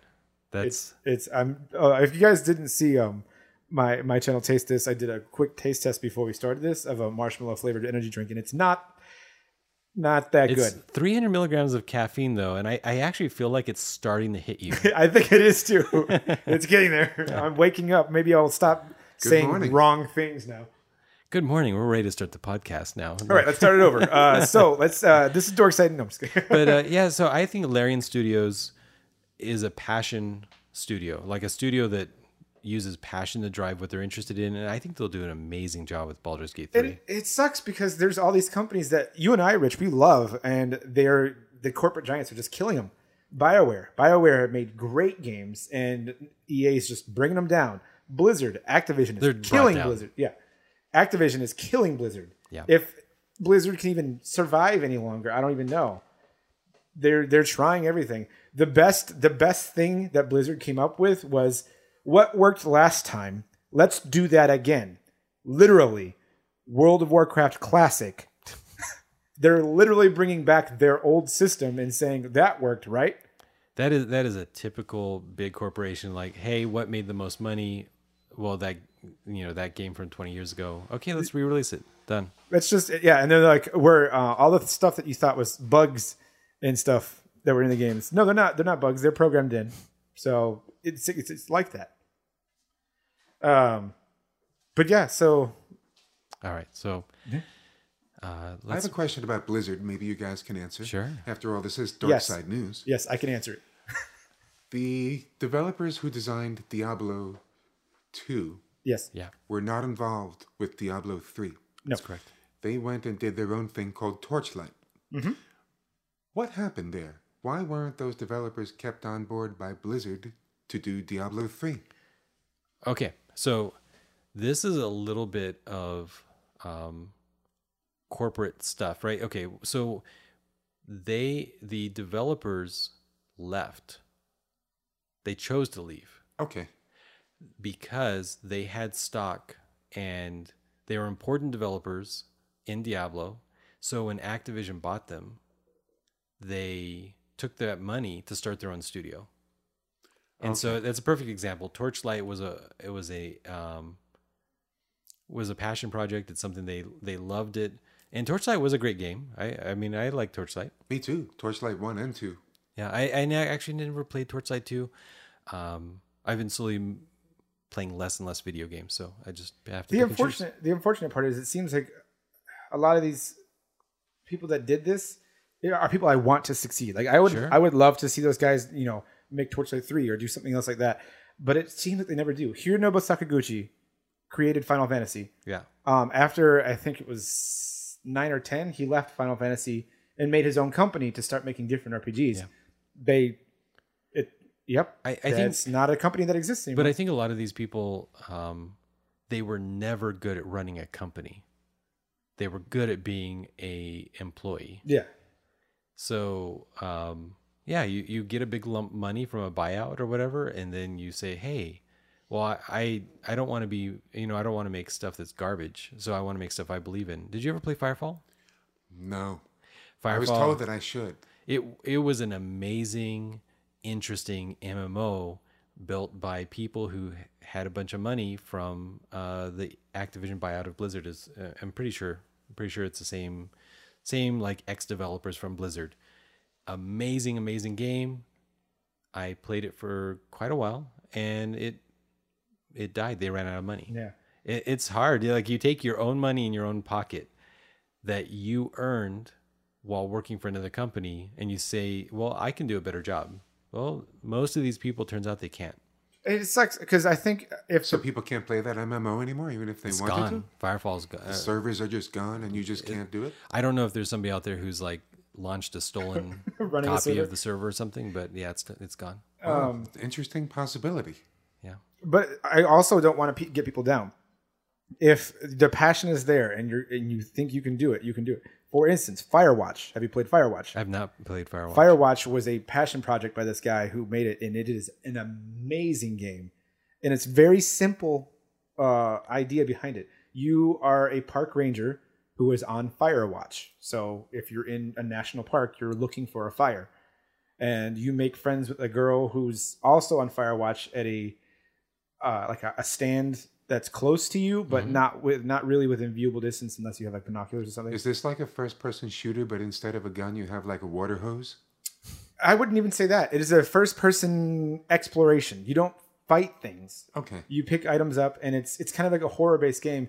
that's It's I'm. Uh, if you guys didn't see um my my channel taste this, I did a quick taste test before we started this of a marshmallow flavored energy drink, and it's not not that it's good. three hundred milligrams of caffeine though, and I, I actually feel like it's starting to hit you. I think it is too. it's getting there. I'm waking up. Maybe I'll stop saying morning. wrong things now. Good morning. We're ready to start the podcast now. All right, let's start it over. Uh, so let's. Uh, this is Dork Side. No, I'm just kidding. but uh, yeah, so I think Larian Studios is a passion studio, like a studio that uses passion to drive what they're interested in, and I think they'll do an amazing job with Baldur's Gate three. it, it sucks because there's all these companies that you and I, Rich, we love, and they're the corporate giants are just killing them. BioWare, BioWare have made great games, and EA is just bringing them down. Blizzard, Activision is They're killing. Blizzard. Yeah, Activision is killing Blizzard. Yeah. If Blizzard can even survive any longer, I don't even know. They're they're trying everything. The best the best thing that Blizzard came up with was what worked last time. Let's do that again. Literally, World of Warcraft Classic. They're literally bringing back their old system and saying that worked, right? That is that is a typical big corporation. Like, hey, what made the most money? Well, that you know that game from twenty years ago. Okay, let's re-release it. Done. That's just yeah, and they're like, we're uh, all the stuff that you thought was bugs and stuff that were in the games. No, they're not. They're not bugs. They're programmed in. So it's it's, it's like that. Um, but yeah. So All right, so uh, I have a question about Blizzard. Maybe you guys can answer. Sure. After all, this is Dark Yes. Side News. yes, I can answer it. The developers who designed Diablo 2 Yes. yeah, were not involved with Diablo 3. No. correct. They went and did their own thing called Torchlight. Mm-hmm. What happened there? Why weren't those developers kept on board by Blizzard to do Diablo 3? Okay, so this is a little bit of um, corporate stuff, right? Okay, so they the developers left. They chose to leave Okay. because they had stock and they were important developers in Diablo. So when Activision bought them, they took that money to start their own studio. And so that's a perfect example. Torchlight was a it was a um, was a passion project. It's something they they loved it. And Torchlight was a great game. I I mean I like Torchlight. Me too. Torchlight 1 and 2. Yeah, I, I ne- actually never played Torchlight 2. Um, I've been slowly playing less and less video games, so I just have to The pick and unfortunate the unfortunate part is it seems like a lot of these people that did this are people I want to succeed. Like I would, Sure. I would love to see those guys, you know, make Torchlight three or do something else like that. But it seems like they never do. Hironobu Sakaguchi created Final Fantasy. Yeah. Um, after I think it was nine or ten, he left Final Fantasy and made his own company to start making different RPGs. Yeah. They, it, yep. I, I think it's not a company that exists anymore. But I think a lot of these people, um, they were never good at running a company. They were good at being a employee. yeah, So um, yeah, you, you get a big lump money from a buyout or whatever, and then you say, hey, well, I I, I don't want to be you know I don't want to make stuff that's garbage. So I want to make stuff I believe in. Did you ever play Firefall? No. Firefall. I was told that I should. it it was an amazing, interesting MMO built by people who had a bunch of money from uh, the Activision buyout of Blizzard. Is uh, I'm pretty sure I'm pretty sure it's the same same like ex developers from Blizzard. Amazing, amazing game. I played it for quite a while, and it it died. They ran out of money yeah. it, it's hard. Like you take your own money in your own pocket that you earned while working for another company, and you say, "Well, I can do a better job." Well, most of these people turns out they can't. It sucks because I think if So people can't play that MMO anymore, even if they It's wanted gone. Firefall's gone. to. Servers are just gone, and you just can't do it. I don't know if there's somebody out there who's like launched a stolen Running a copy of the server or something, but yeah, it's it's gone. Um, interesting possibility. Yeah. but I also don't want to pe- get people down. If the passion is there and you're and you think you can do it, you can do it. For instance, Firewatch. Have you played Firewatch? I've not played Firewatch. Firewatch was a passion project by this guy who made it, and it is an amazing game. And it's very simple uh, idea behind it. You are a park ranger who is on Firewatch. So if you're in a national park, you're looking for a fire, and you make friends with a girl who's also on Firewatch at a uh, like a, a stand that's close to you, but not with not really within viewable distance unless you have like binoculars or something. Is this like a first-person shooter, but instead of a gun, you have like a water hose? I wouldn't even say that. It is a first person exploration. You don't fight things. Okay. You pick items up and it's it's kind of like a horror based game.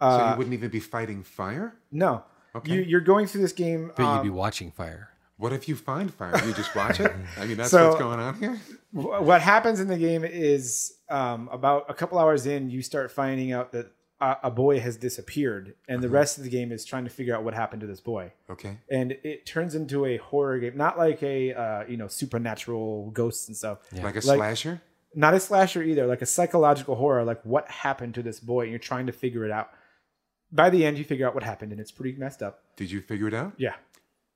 So Uh, you wouldn't even be fighting fire? no. Okay. You, you're going through this game. but um, you'd be watching fire. What if you find fire? You just watch it? I mean, that's So- what's going on here? what happens in the game is um, about a couple hours in, you start finding out that a, a boy has disappeared, and the rest of the game is trying to figure out what happened to this boy. Okay. And it turns into a horror game, not like a uh, you know supernatural ghosts and stuff. Like a Like- slasher? not a slasher either, like a psychological horror, like what happened to this boy, and you're trying to figure it out. By the end, you figure out what happened, and it's pretty messed up. Did you figure it out? Yeah.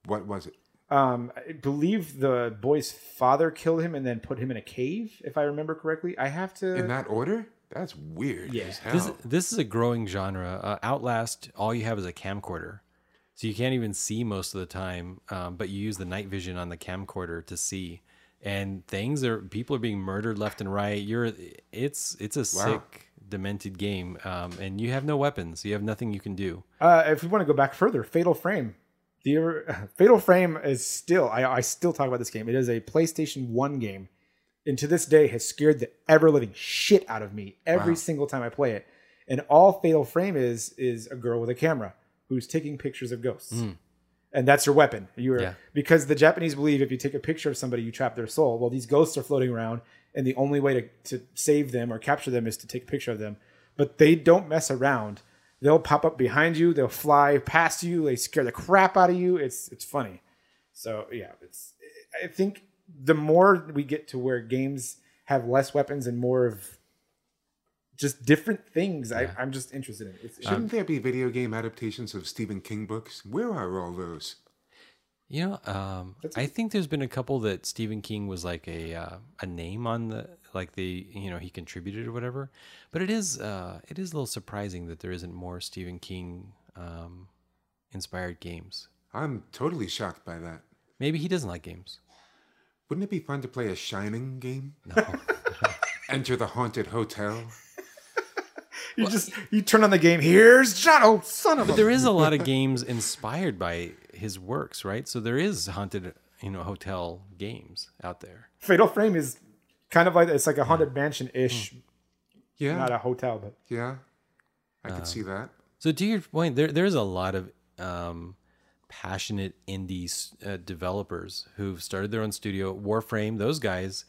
What was it? Um, I believe the boy's father killed him and then put him in a cave, if I remember correctly. I have to. In that order? That's weird Yeah. as hell. This this is a growing genre. Uh, Outlast, all you have is a camcorder, so you can't even see most of the time. Um, but you use the night vision on the camcorder to see, and things are people are being murdered left and right. You're it's it's a sick, demented game, um, and you have no weapons. You have nothing you can do. Uh, if we want to go back further, Fatal Frame. The Fatal Frame is still. I, I still talk about this game. It is a PlayStation One game, and to this day has scared the ever living shit out of me every single time I play it. And all Fatal Frame is is a girl with a camera who's taking pictures of ghosts, hmm. and that's your weapon. You are Yeah. because the Japanese believe if you take a picture of somebody, you trap their soul. Well, these ghosts are floating around, and the only way to, to save them or capture them is to take a picture of them. But they don't mess around. They'll pop up behind you. They'll fly past you. They scare the crap out of you. It's it's funny. So yeah, it's. I think the more we get to where games have less weapons and more of just different things, I, I'm just interested in. It's, Shouldn't there be video game adaptations of Stephen King books? Where are all those? You know, um, I think there's been a couple that Stephen King was like a uh, a name on the like the you know he contributed or whatever. But it is uh, it is a little surprising that there isn't more Stephen King um, inspired games. I'm totally shocked by that. Maybe he doesn't like games. Wouldn't it be fun to play a Shining game? No. Enter the haunted hotel. you just you turn on the game. Here's John. Oh, son of a. But there is a lot of games inspired by his works, right? So there is haunted, you know, hotel games out there. Fatal Frame is kind of like it's like a haunted mansion ish, Yeah. not a hotel, but yeah. I could see that. So to your point, there there's a lot of um, passionate indie uh, developers who've started their own studio. Warframe, those guys,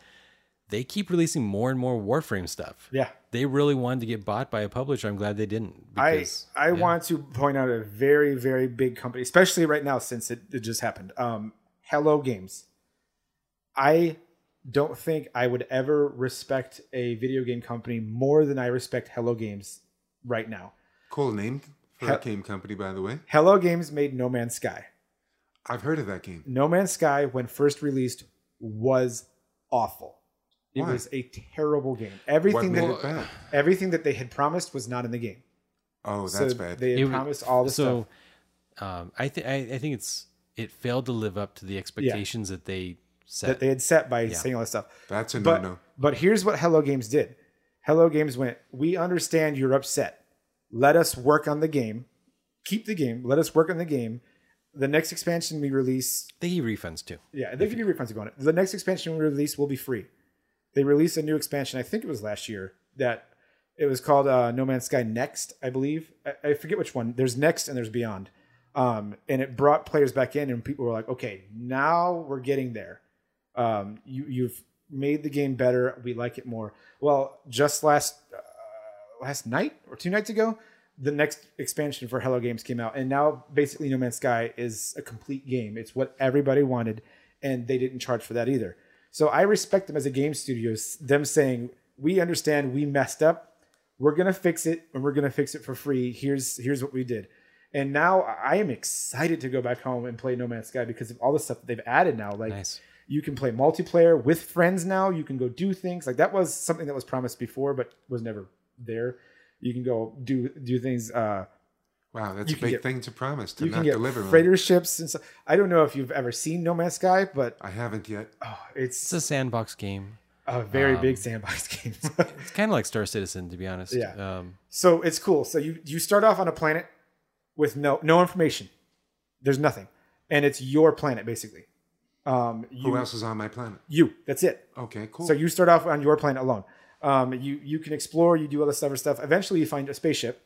they keep releasing more and more Warframe stuff. Yeah. They really wanted to get bought by a publisher. I'm glad they didn't. I I yeah. want to point out a very very big company, especially right now since it, it just happened. Um, Hello Games. I don't think I would ever respect a video game company more than I respect Hello Games right now. Cool name for Hel- a game company, by the way. Hello Games made No Man's Sky. I've heard of that game. No Man's Sky, when first released, was awful. It Why? was a terrible game. What Everything made that it bad? everything that they had promised was not in the game. Oh, So that's bad. They had It- promised all this so, stuff um, I think I think it's it failed to live up to the expectations that they set. that they had set by saying all this stuff. That's a But no-no. but here's what Hello Games did. Hello Games went, "We understand you're upset. Let us work on the game. Keep the game. Let us work on the game. The next expansion we release, they give refunds too. yeah, they give you refunds if you want it. The next expansion we release will be free. They released a new expansion. I think it was last year that it was called uh, No Man's Sky Next, I believe. I, I forget which one. There's Next and there's Beyond. Um, and it brought players back in, and people were like, "Okay, now we're getting there. Um, you you've made the game better. We like it more." Well, just last uh, last night or two nights ago, the next expansion for Hello Games came out, and now basically No Man's Sky is a complete game. It's what everybody wanted, and they didn't charge for that either. So I respect them as a game studio. Them saying, "We understand we messed up. We're gonna fix it, and we're gonna fix it for free. Here's here's what we did." And now I am excited to go back home and play No Man's Sky because of all the stuff that they've added now. Like Nice. You can play multiplayer with friends now. You can go do things like that was something that was promised before, but was never there. You can go do do things. Uh, Wow, that's you a big get- thing to promise to you can not get deliver on. freighter ships and stuff. I don't know if you've ever seen No Man's Sky, but I haven't yet. oh, It's it's a sandbox game. a very um, big sandbox game. It's kind of like Star Citizen, to be honest. Yeah. Um, so it's cool. So you you start off on a planet with no no information. There's nothing, and it's your planet basically. Um, you, Who else is on my planet? You. That's it. Okay, cool. So you start off on your planet alone. Um, you you can explore, you do all this other stuff. Eventually, you find a spaceship,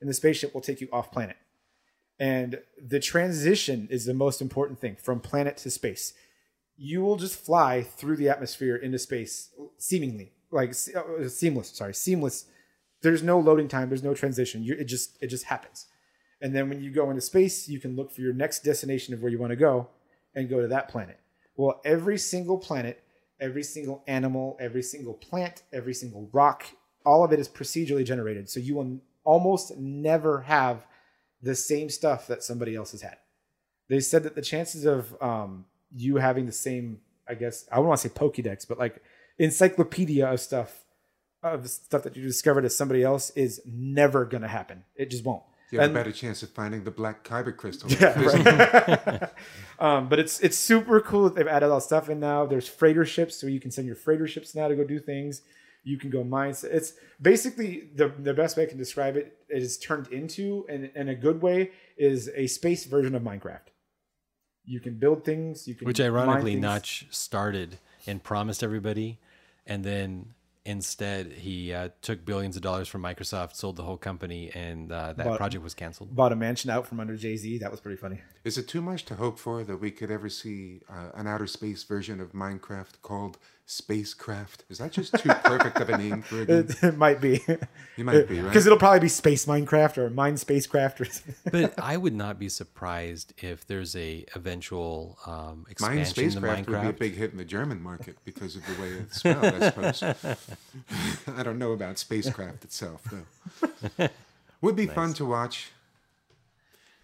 and the spaceship will take you off planet. And the transition is the most important thing from planet to space. You will just fly through the atmosphere into space, seemingly like uh, seamless. Sorry, seamless. There's no loading time. There's no transition. You, it just it just happens. And then when you go into space, you can look for your next destination of where you want to go, and go to that planet. Well, every single planet every single animal, every single plant, every single rock, all of it is procedurally generated. So you will almost never have the same stuff that somebody else has had. They said that the chances of um, you having the same, I guess, I don't want to say Pokédex, but like encyclopedia of stuff, of stuff that you discovered as somebody else is never going to happen. It just won't. You have and- a better chance of finding the black kyber crystal. Yeah, right. um, but it's it's super cool that they've added all that stuff in now. There's freighter ships, so you can send your freighter ships now to go do things. You can go mine. It's basically the the best way I can describe it is turned into, and in a good way, is a space version of Minecraft. You can build things. You can which ironically things. Notch started and promised everybody, and then instead he uh, took billions of dollars from Microsoft, sold the whole company, and uh, that But- project was canceled. bought a mansion out from under Jay Z. That was pretty funny. Is it too much to hope for that we could ever see uh, an outer space version of Minecraft called Spacecraft? Is that just too perfect of a name for a game? It, it might be You might be right. because it'll probably be Space Minecraft or Mine Spacecraft or but I would not be surprised if there's a eventual um, Mine expansion to Spacecraft would be a big hit in the German market because of the way it's spelled, I suppose. I don't know about spacecraft itself, though. Would be fun to watch.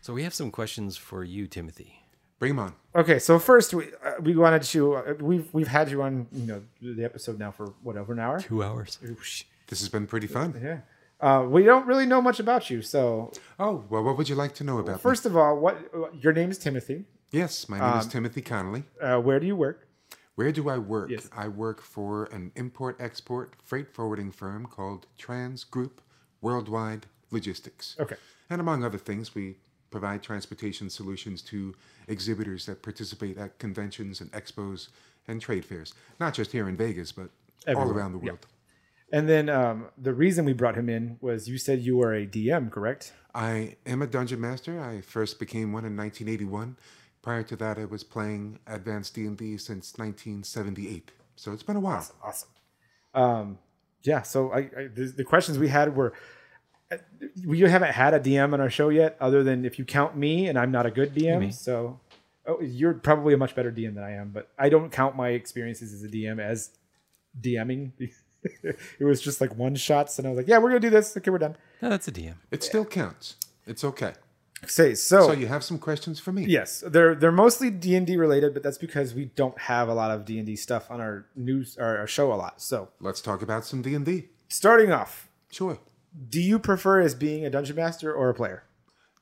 So we have some questions for you, Timothy. Bring 'em on. Okay, so first we uh, we wanted to uh, we've we've had you on you know the episode now for what over an hour. Two hours. Oosh. This has been pretty fun. Yeah, uh, we don't really know much about you. So Oh, well, what would you like to know about me? first of all, what your name is Timothy. Yes, my name is Timothy Connolly. Uh, where do you work? Where do I work? Yes. I work for an import export freight forwarding firm called Trans Group Worldwide Logistics. Okay. And among other things, we provide transportation solutions to exhibitors that participate at conventions and expos and trade fairs, not just here in Vegas, but all around the yeah. world. And then um, the reason we brought him in was you said you were a DM, correct? I am a dungeon master. I first became one in 1981. Prior to that, I was playing advanced D&D since 1978. So it's been a while. Awesome. Um, yeah. So I, I the, the questions we had were. Uh, We haven't had a DM on our show yet, other than if you count me, and I'm not a good DM. Me. So, oh, you're probably a much better DM than I am, but I don't count my experiences as a DM as DMing. it was just like one shots, and I was like, "Yeah, we're gonna do this. Okay, we're done." No, that's a DM. It still counts. It's okay. Say so. So you have some questions for me? Yes, they're they're mostly D and D related, but that's because we don't have a lot of D and D stuff on our news or our show a lot. So Let's talk about some D&D. starting off, Sure. Do you prefer as being a dungeon master or a player?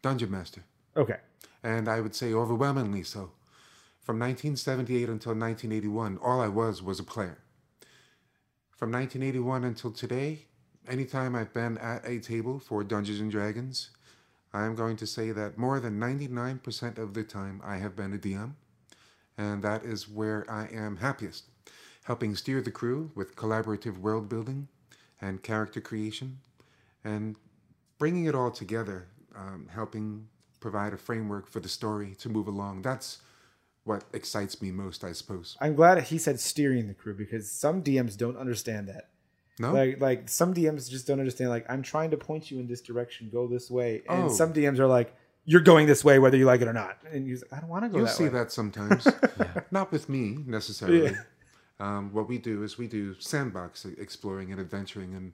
Dungeon master. Okay, And I would say overwhelmingly so. From 1978 until 1981, all I was was a player. From 1981 until today, anytime I've been at a table for Dungeons and Dragons, I'm going to say that more than 99% of the time I have been a DM, and that is where I am happiest, helping steer the crew with collaborative world building and character creation, and bringing it all together, um, helping provide a framework for the story to move along. That's what excites me most, I suppose. I'm glad he said steering the crew because some DMs don't understand that. No, Like like some DMs just don't understand. Like I'm trying to point you in this direction, go this way, and Oh. some DMs are like, "You're going this way, whether you like it or not." And you're like, "I don't want to go you'll that see way." that sometimes. Not with me necessarily. Um, what we do is we do sandbox exploring and adventuring, and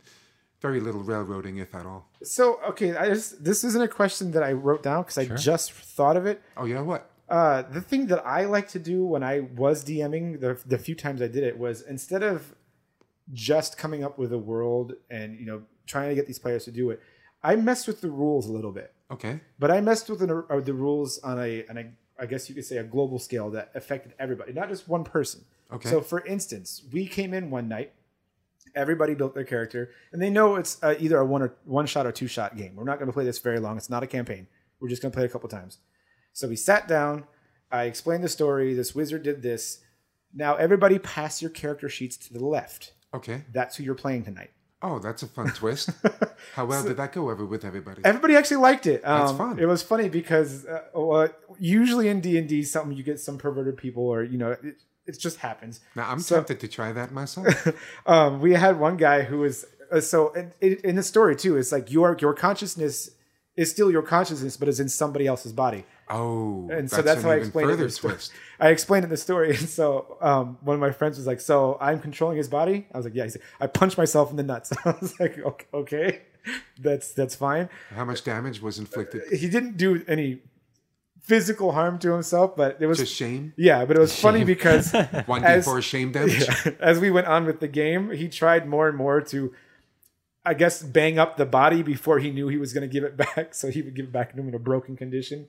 very little railroading, if at all. So okay, I just this isn't a question that I wrote down because I just thought of it. Oh yeah, what? Uh, the thing that I like to do when I was DMing, the the few times I did it was instead of just coming up with a world and you know trying to get these players to do it, I messed with the rules a little bit. Okay. But I messed with the, uh, the rules on a, on a, I guess you could say a global scale that affected everybody, not just one person. Okay. So, for instance, we came in one night, everybody built their character, and they know it's uh, either a one or one shot or two shot game. We're not going to play this very long. It's not a campaign. We're just going to play it a couple times. So we sat down. I explained the story. This wizard did this. Now everybody pass your character sheets to the left. Okay. That's who you're playing tonight. Oh, that's a fun twist. How well did that go over with everybody? Everybody actually liked it. Um, That's fun. It was funny because uh, well, usually in D and D, something you get some perverted people, or you know, it, it just happens. Now I'm So- tempted to try that myself. Um, we had one guy who was uh, so in, in, the story too. It's like your your consciousness is still your consciousness, but is in somebody else's body. Oh, And so that's an how I explained it in further the story. twist. I explained in the story, and so um, one of my friends was like, "So I'm controlling his body." I was like, "Yeah." He said, "I punched myself in the nuts." I was like, "Okay, okay. that's that's fine." How much damage was inflicted? He didn't do any physical harm to himself, but it was Just shame. yeah. But it was funny because One As- d4 shame damage. as we went on with the game, he tried more and more to, I guess, bang up the body before he knew he was going to give it back. So he would give it back to him in a broken condition.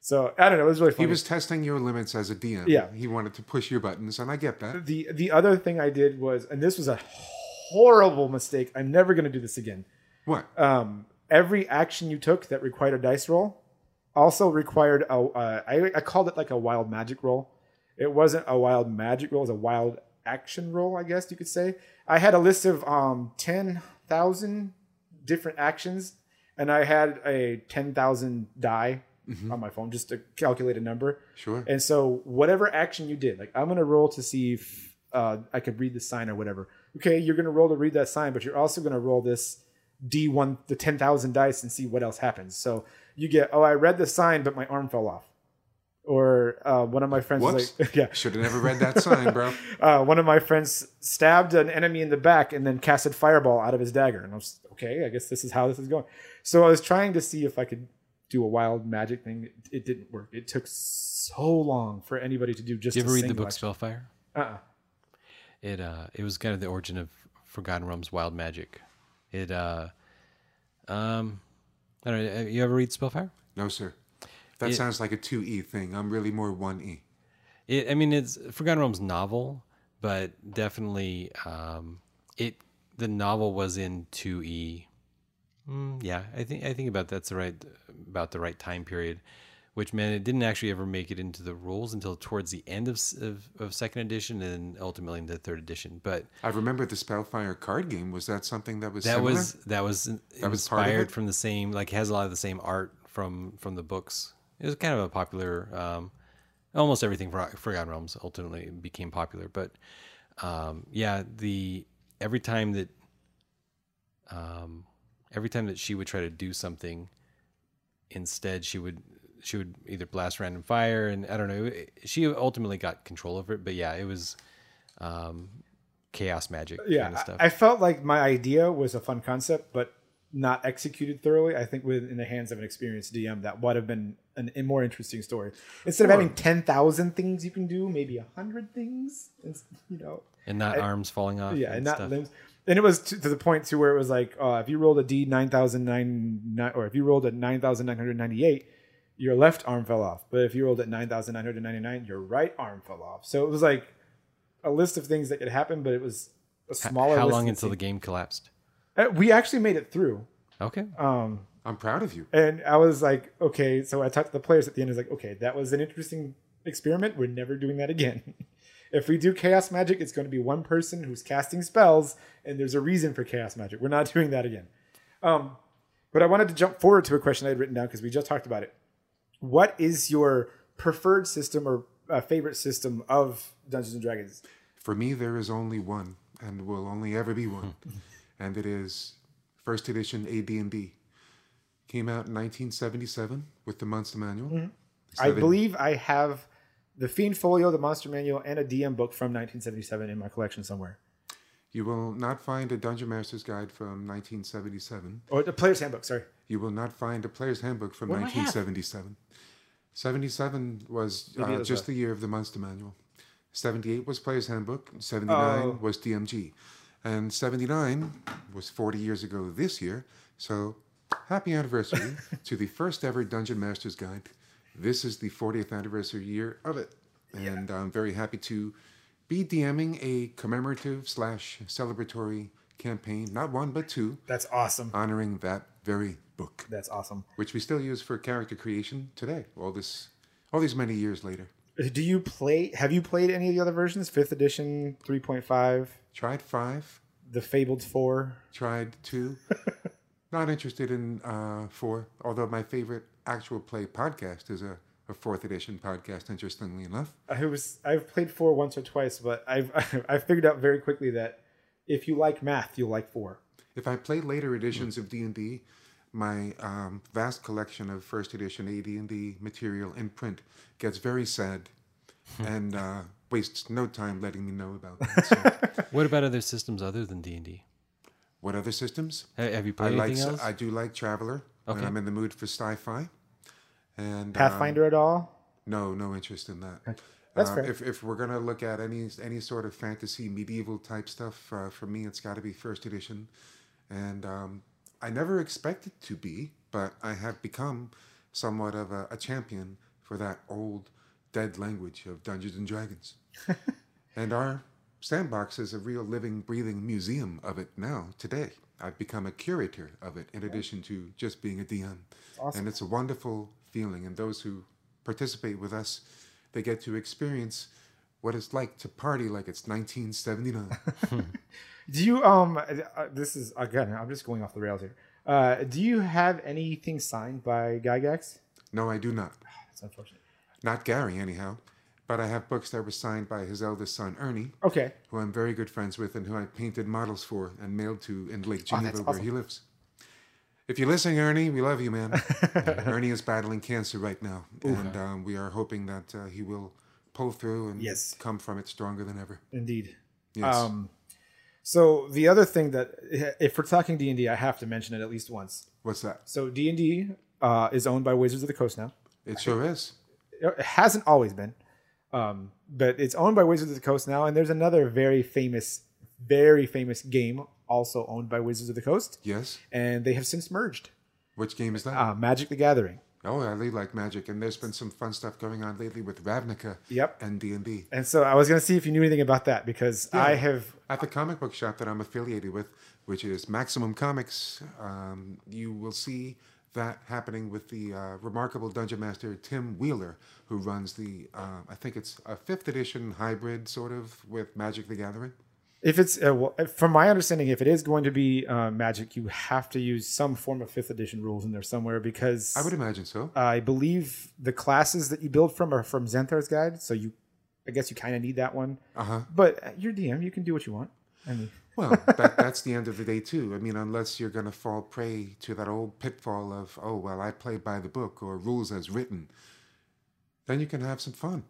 So I don't know. It was really funny. He was testing your limits as a DM. Yeah. He wanted to push your buttons, and I get that. the the other thing I did was, and this was a horrible mistake. I'm never going to do this again. What? Um, every action you took that required a dice roll also required a. Uh, I, I called it like a wild magic roll. It wasn't a wild magic roll; it was a wild action roll. I guess you could say. I had a list of um, ten thousand different actions, and I had a ten thousand die on my phone just to calculate a number. Sure. And so whatever action you did, like I'm gonna roll to see if uh, I could read the sign or whatever. Okay, you're gonna roll to read that sign, but you're also gonna roll this D1, the ten thousand dice, and see what else happens. So you get, oh, I read the sign, but my arm fell off. Or uh, one of my friends was like, yeah, Should have never read that sign, bro. uh, one of my friends stabbed an enemy in the back and then casted fireball out of his dagger. And I was okay. I guess this is how this is going. So I was trying to see if I could do a wild magic thing. It, it didn't work. It took so long for anybody to do just. Did you a ever read the book action. Spellfire? Uh-uh. It uh, it was kind of the origin of Forgotten Realms wild magic. It uh, um, I don't know. You ever read Spellfire? No, sir. That It- sounds like a 2E thing. I'm really more E. 1E. It, I mean, it's Forgotten Realms novel, but definitely, um, it the novel was in two E. Mm, yeah, I think I think about that's the right about the right time period which meant it didn't actually ever make it into the rules until towards the end of, of, of second edition and ultimately into third edition. But I remember the Spellfire card game. Was that something that was that similar? was that was That was inspired from the same like has a lot of the same art from from the books. It was kind of a popular. Um, almost everything for Forgotten Realms ultimately became popular, but um, yeah, the every time that um, every time that she would try to do something, instead she would she would either blast random fire and I don't know. She ultimately got control over it, but yeah, it was um, chaos magic. Yeah, kind of stuff. I felt like my idea was a fun concept, but not executed thoroughly. I think within the hands of an experienced DM, that would have been an, a more interesting story. Instead sure. of having ten thousand things you can do, maybe hundred things, you know, and not I, arms falling off. Yeah, and, and not stuff. limbs and it was to, to, the point to where it was like uh, if you rolled a d 9009 or if you rolled a 9998 your left arm fell off. But if you rolled at nine thousand nine hundred ninety nine, your right arm fell off. So it was like a list of things that could happen, but it was a smaller. List. How long until the game collapsed? Uh, we actually made it through. Okay. Um, I'm proud of you. and I was like, okay. So I talked to the players at the end. I was like, okay, that was an interesting experiment. We're never doing that again. if we do chaos magic, it's going to be one person who's casting spells, and there's a reason for chaos magic. We're not doing that again. Um, but I wanted to jump forward to a question I had written down because we just talked about it. What is your preferred system or uh, favorite system of Dungeons and Dragons? For me, there is only one, and will only ever be one, and it is first edition AD&D. Came out in 1977 with the Monster Manual. Mm-hmm. I believe I have the Fiend Folio, the Monster Manual, and a DM book from 1977 in my collection somewhere. You will not find a Dungeon Master's Guide from 1977. Or the Player's Handbook, sorry. You will not find a Player's Handbook from What do I have? 1977. 77 was uh, just a- the year of the Monster Manual. 78 was Player's Handbook. 79 Oh. was DMG. And 79 was 40 years ago this year. So happy anniversary to the first ever Dungeon Master's Guide. This is the 40th anniversary year of it. And I'm very happy to be DMing a commemorative slash celebratory campaign, not one, but two, That's awesome. honoring that very book That's awesome. which we still use for character creation today. All this, all these many years later. Do you play? Have you played any of the other versions? Fifth edition, three point five, Tried five, the Fabled Four. tried two. Not interested in uh, four, although my favorite actual play podcast is a, a fourth edition podcast. Interestingly enough, I was I've played four once or twice, but I've I've figured out very quickly that if you like math, you'll like four. if I play later editions of D and D, my um, vast collection of first edition AD and D material in print gets very sad, and uh, wastes no time letting me know about that. So, What about other systems other than D and D? what other systems? Have you I played like. anything else? I do like Traveller when I'm in the mood for sci-fi. And um, Pathfinder at all? no, no interest in that. That's Um, fair. If if we're gonna look at any any sort of fantasy medieval type stuff, uh, for me it's got to be first edition, and um, I never expected to be, but I have become somewhat of a, a champion for that old dead language of Dungeons and Dragons, and our sandbox is a real living, breathing museum of it now today. I've become a curator of it in addition to just being a DM, Awesome. and it's a wonderful feeling. And those who participate with us, they get to experience what it's like to party like it's 1979. Do you um? uh, This is again. I'm just going off the rails here. Uh, do you have anything signed by Gygax? no, I do not. That's unfortunate. Not Gary, anyhow. But I have books that were signed by his eldest son, Ernie, Okay. who I'm very good friends with and who I painted models for and mailed to in Lake Oh, Geneva, where he lives. If you're listening, Ernie, we love you, man. Ernie is battling cancer right now, and um, we are hoping that uh, he will pull through and Yes. come from it stronger than ever. Indeed. Yes. Um, so the other thing that, if we're talking D and I have to mention it at least once. What's that? So D and D uh, is owned by Wizards of the Coast now. It sure is. It hasn't always been, um, but it's owned by Wizards of the Coast now. And there's another very famous, very famous game also owned by Wizards of the Coast, Yes. and they have since merged. Which game is that? Uh, Magic the Gathering. oh, I really like Magic, and there's been some fun stuff going on lately with Ravnica Yep. and D&D. And so I was going to see if you knew anything about that because I have. At the comic book shop that I'm affiliated with, which is Maximum Comics, um, you will see that happening with the uh, remarkable dungeon master Tim Wheeler, who runs the uh, I think it's a fifth edition hybrid sort of with Magic the Gathering. If it's uh, well, from my understanding, if it is going to be uh, Magic, you have to use some form of fifth edition rules in there somewhere because I would imagine so. I believe the classes that you build from are from Xanathar's Guide, so you, I guess you kind of need that one. Uh huh. But uh, you're DM, you can do what you want. I mean, Well, that, that's the end of the day too. I mean, unless you're going to fall prey to that old pitfall of, oh well, I play by the book or rules as written, then you can have some fun.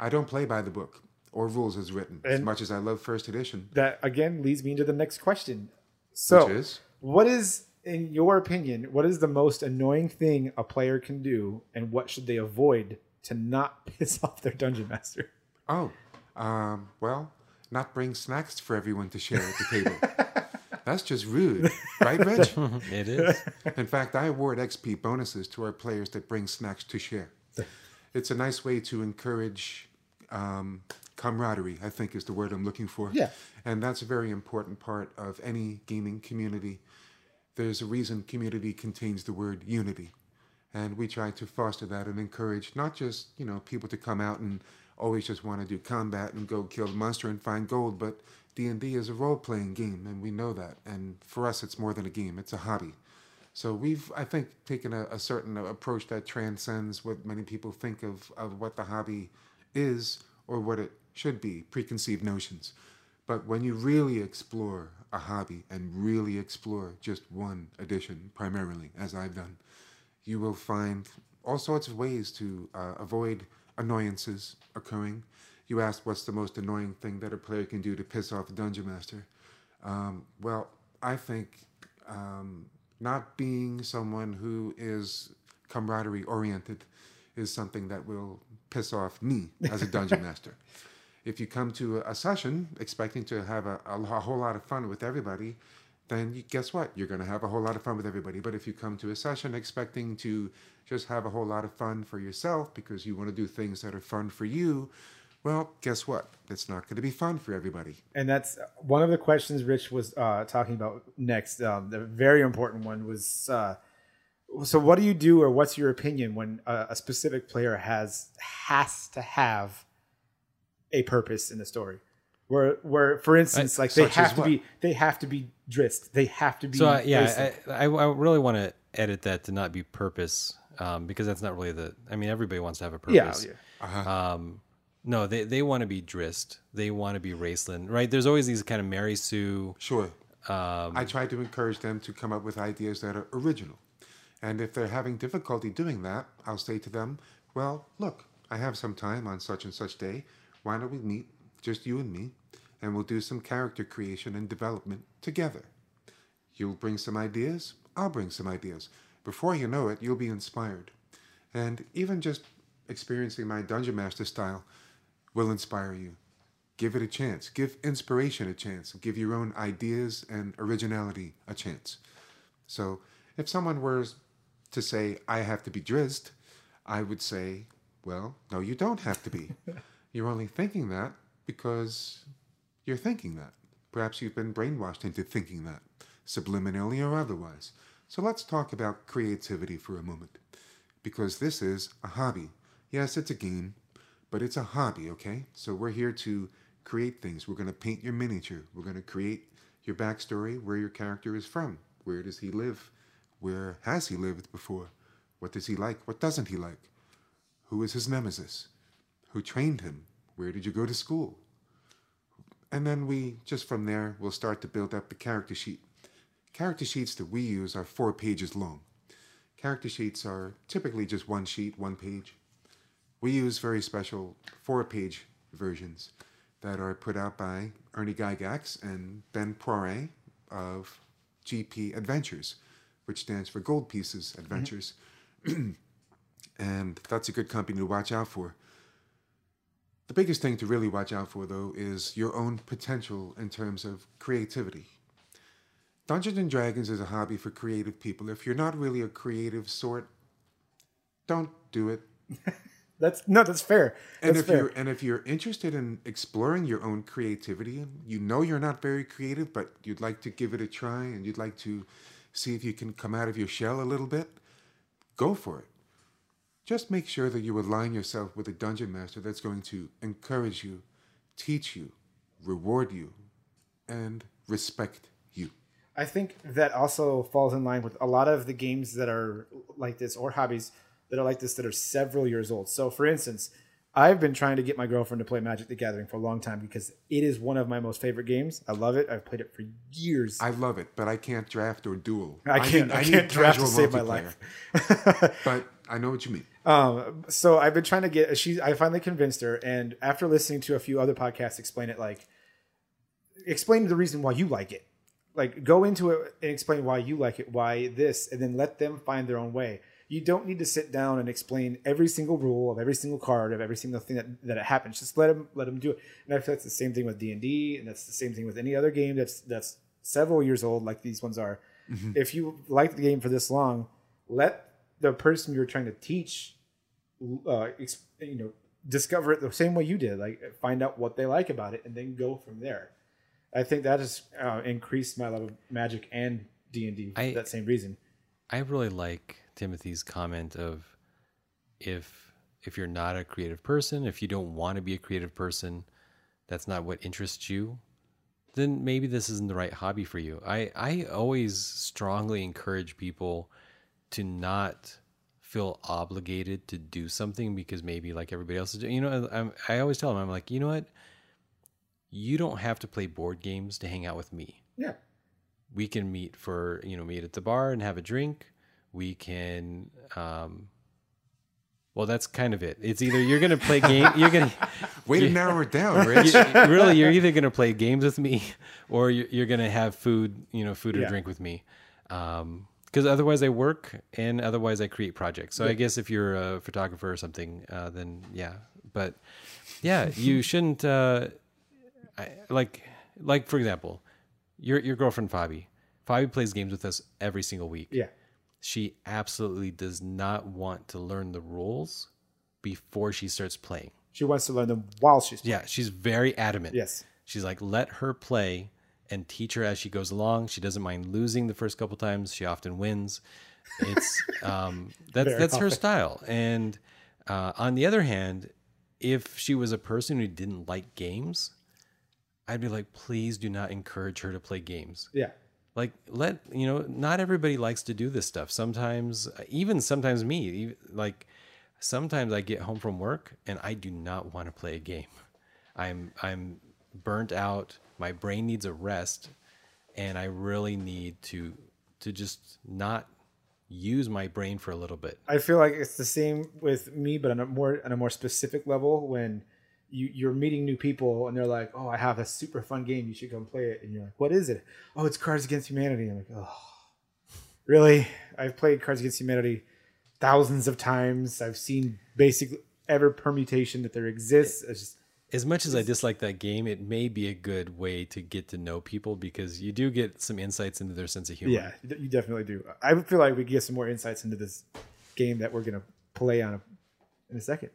I don't play by the book or rules as written, as much as I love first edition, that again leads me into the next question. So, which is what is, in your opinion, what is the most annoying thing a player can do, and what should they avoid to not piss off their dungeon master? oh, um, well, not bring snacks for everyone to share at the table. That's just rude, right, Reg? It is. In fact, I award XP bonuses to our players that bring snacks to share. It's a nice way to encourage um, camaraderie, I think is the word I'm looking for. Yeah. And that's a very important part of any gaming community. There's a reason community contains the word unity. And we try to foster that and encourage not just, you know, people to come out and always just want to do combat and go kill the monster and find gold, but D&D is a role-playing game and we know that. And for us it's more than a game, it's a hobby. So we've, I think, taken a, a certain approach that transcends what many people think of, of what the hobby is or what it should be, preconceived notions. But when you really explore a hobby and really explore just one edition, primarily, as I've done, you will find all sorts of ways to uh, avoid annoyances occurring. You ask what's the most annoying thing that a player can do to piss off a dungeon master. Um, well, I think um, not being someone who is camaraderie oriented is something that will piss off me as a dungeon master. If you come to a, session expecting to have a, a, whole lot of fun with everybody, then you, guess what? You're going to have a whole lot of fun with everybody. But if you come to a session expecting to just have a whole lot of fun for yourself because you want to do things that are fun for you, well, guess what? It's not going to be fun for everybody. And that's one of the questions Rich was uh, talking about next. Um, the very important one was uh, so what do you do or what's your opinion when a, a specific player has has to have a purpose in the story? Where, where, for instance, like they such as have to what? be, they have to be dressed, they have to be. So uh, yeah. I, I, I really want to edit that to not be purpose, um, because that's not really the. I mean, everybody wants to have a yeah, purpose. yeah. Um, no, they they want to be Drizzt. They want to be Raistlin, right? There's always these kind of Mary Sue. Sure. Um, I try to encourage them to come up with ideas that are original. And if they're having difficulty doing that, I'll say to them, well, look, I have some time on such and such day. Why don't we meet, just you and me, and we'll do some character creation and development together. You'll bring some ideas, I'll bring some ideas. Before you know it, you'll be inspired. And even just experiencing my Dungeon Master style will inspire you. Give it a chance. Give inspiration a chance. Give your own ideas and originality a chance. So, if someone were to say, I have to be Drizzt, I would say, well, no, you don't have to be. you're only thinking that because you're thinking that. Perhaps you've been brainwashed into thinking that, subliminally or otherwise. So, let's talk about creativity for a moment. Because this is a hobby. Yes, it's a game, but it's a hobby, okay? So we're here to create things. We're going to paint your miniature. We're going to create your backstory, where your character is from. Where does he live? Where has he lived before? What does he like? What doesn't he like? Who is his nemesis? Who trained him? Where did you go to school? And then we, just from there, we'll start to build up the character sheet. Character sheets that we use are four pages long. Character sheets are typically just one sheet, one page. We use very special four page versions that are put out by Ernie Gygax and Ben Poiré of GP Adventures, which stands for Gold Pieces Adventures. Mm-hmm. and that's a good company to watch out for. The biggest thing to really watch out for, though, is your own potential in terms of creativity. Dungeons and Dragons is a hobby for creative people. If you're not really a creative sort, don't do it. That's no, that's fair. And if fair. you're and if you're interested in exploring your own creativity, and you know you're not very creative, but you'd like to give it a try, and you'd like to see if you can come out of your shell a little bit, go for it. Just make sure that you align yourself with a dungeon master that's going to encourage you, teach you, reward you, and respect you. I think that also falls in line with a lot of the games that are like this or hobbies that are like this that are several years old. So, for instance, I've been trying to get my girlfriend to play Magic the Gathering for a long time because it is one of my most favorite games. I love it. I've played it for years. I love it, but I can't draft or duel. I can't. I, need- can't draft to save my life. But I know what you mean. Um, so I've been trying to get. She, I finally convinced her, and after listening to a few other podcasts, explain it like, explain the reason why you like it. Like, go into it and explain why you like it, why this, and then let them find their own way. You don't need to sit down and explain every single rule of every single card of every single thing that, that it happens. Just let them let them do it. And I feel that's the same thing with D and D, and that's the same thing with any other game that's that's several years old, like these ones are. If you like the game for this long, let the person you're trying to teach uh, you know, discover it the same way you did. Like find out what they like about it, and then go from there. I think that has uh, increased my love of Magic and D and D for that same reason. I really like Timothy's comment of if if you're not a creative person, if you don't want to be a creative person, that's not what interests you, then maybe this isn't the right hobby for you. I I always strongly encourage people to not feel obligated to do something because maybe like everybody else is doing. You know, I'm, I always tell them I'm like, you know what, you don't have to play board games to hang out with me Yeah, we can meet for you know meet at the bar and have a drink we can um well that's kind of it it's either you're gonna play game you're gonna Way to narrow it down, Rich. you- really you're either gonna play games with me or you're, you're gonna have food you know food or Yeah. drink with me um because otherwise i work and otherwise i create projects so i guess if you're a photographer or something uh, then yeah but yeah you shouldn't uh I, like like for example your your girlfriend Fabi. Fabi plays games with us every single week. yeah, She absolutely does not want to learn the rules before she starts playing. she wants to learn them while she's playing. Yeah, she's very adamant. Yes. She's like, let her play and teach her as she goes along. She doesn't mind losing the first couple times. She often wins. It's um, that's Very that's her style. And uh, on the other hand, if she was a person who didn't like games, I'd be like, please do not encourage her to play games Yeah, like let you know not everybody likes to do this stuff sometimes even sometimes me like sometimes i get home from work and i do not want to play a game i'm i'm burnt out my brain needs a rest and i really need to to just not use my brain for a little bit I feel like it's the same with me, but on a more on a more specific level when. You, you're meeting new people and they're like, "Oh, I have a super fun game. You should come play it." And you're like, "What is it?" "Oh, it's Cards Against Humanity." I'm like, "Oh, really?" I've played Cards Against Humanity thousands of times. I've seen basically every permutation that there exists. It's just as much as i dislike that game it may be a good way to get to know people because you do get some insights into their sense of humor Yeah, you definitely do. I feel like we get some more insights into this game that we're gonna play on a, in a second.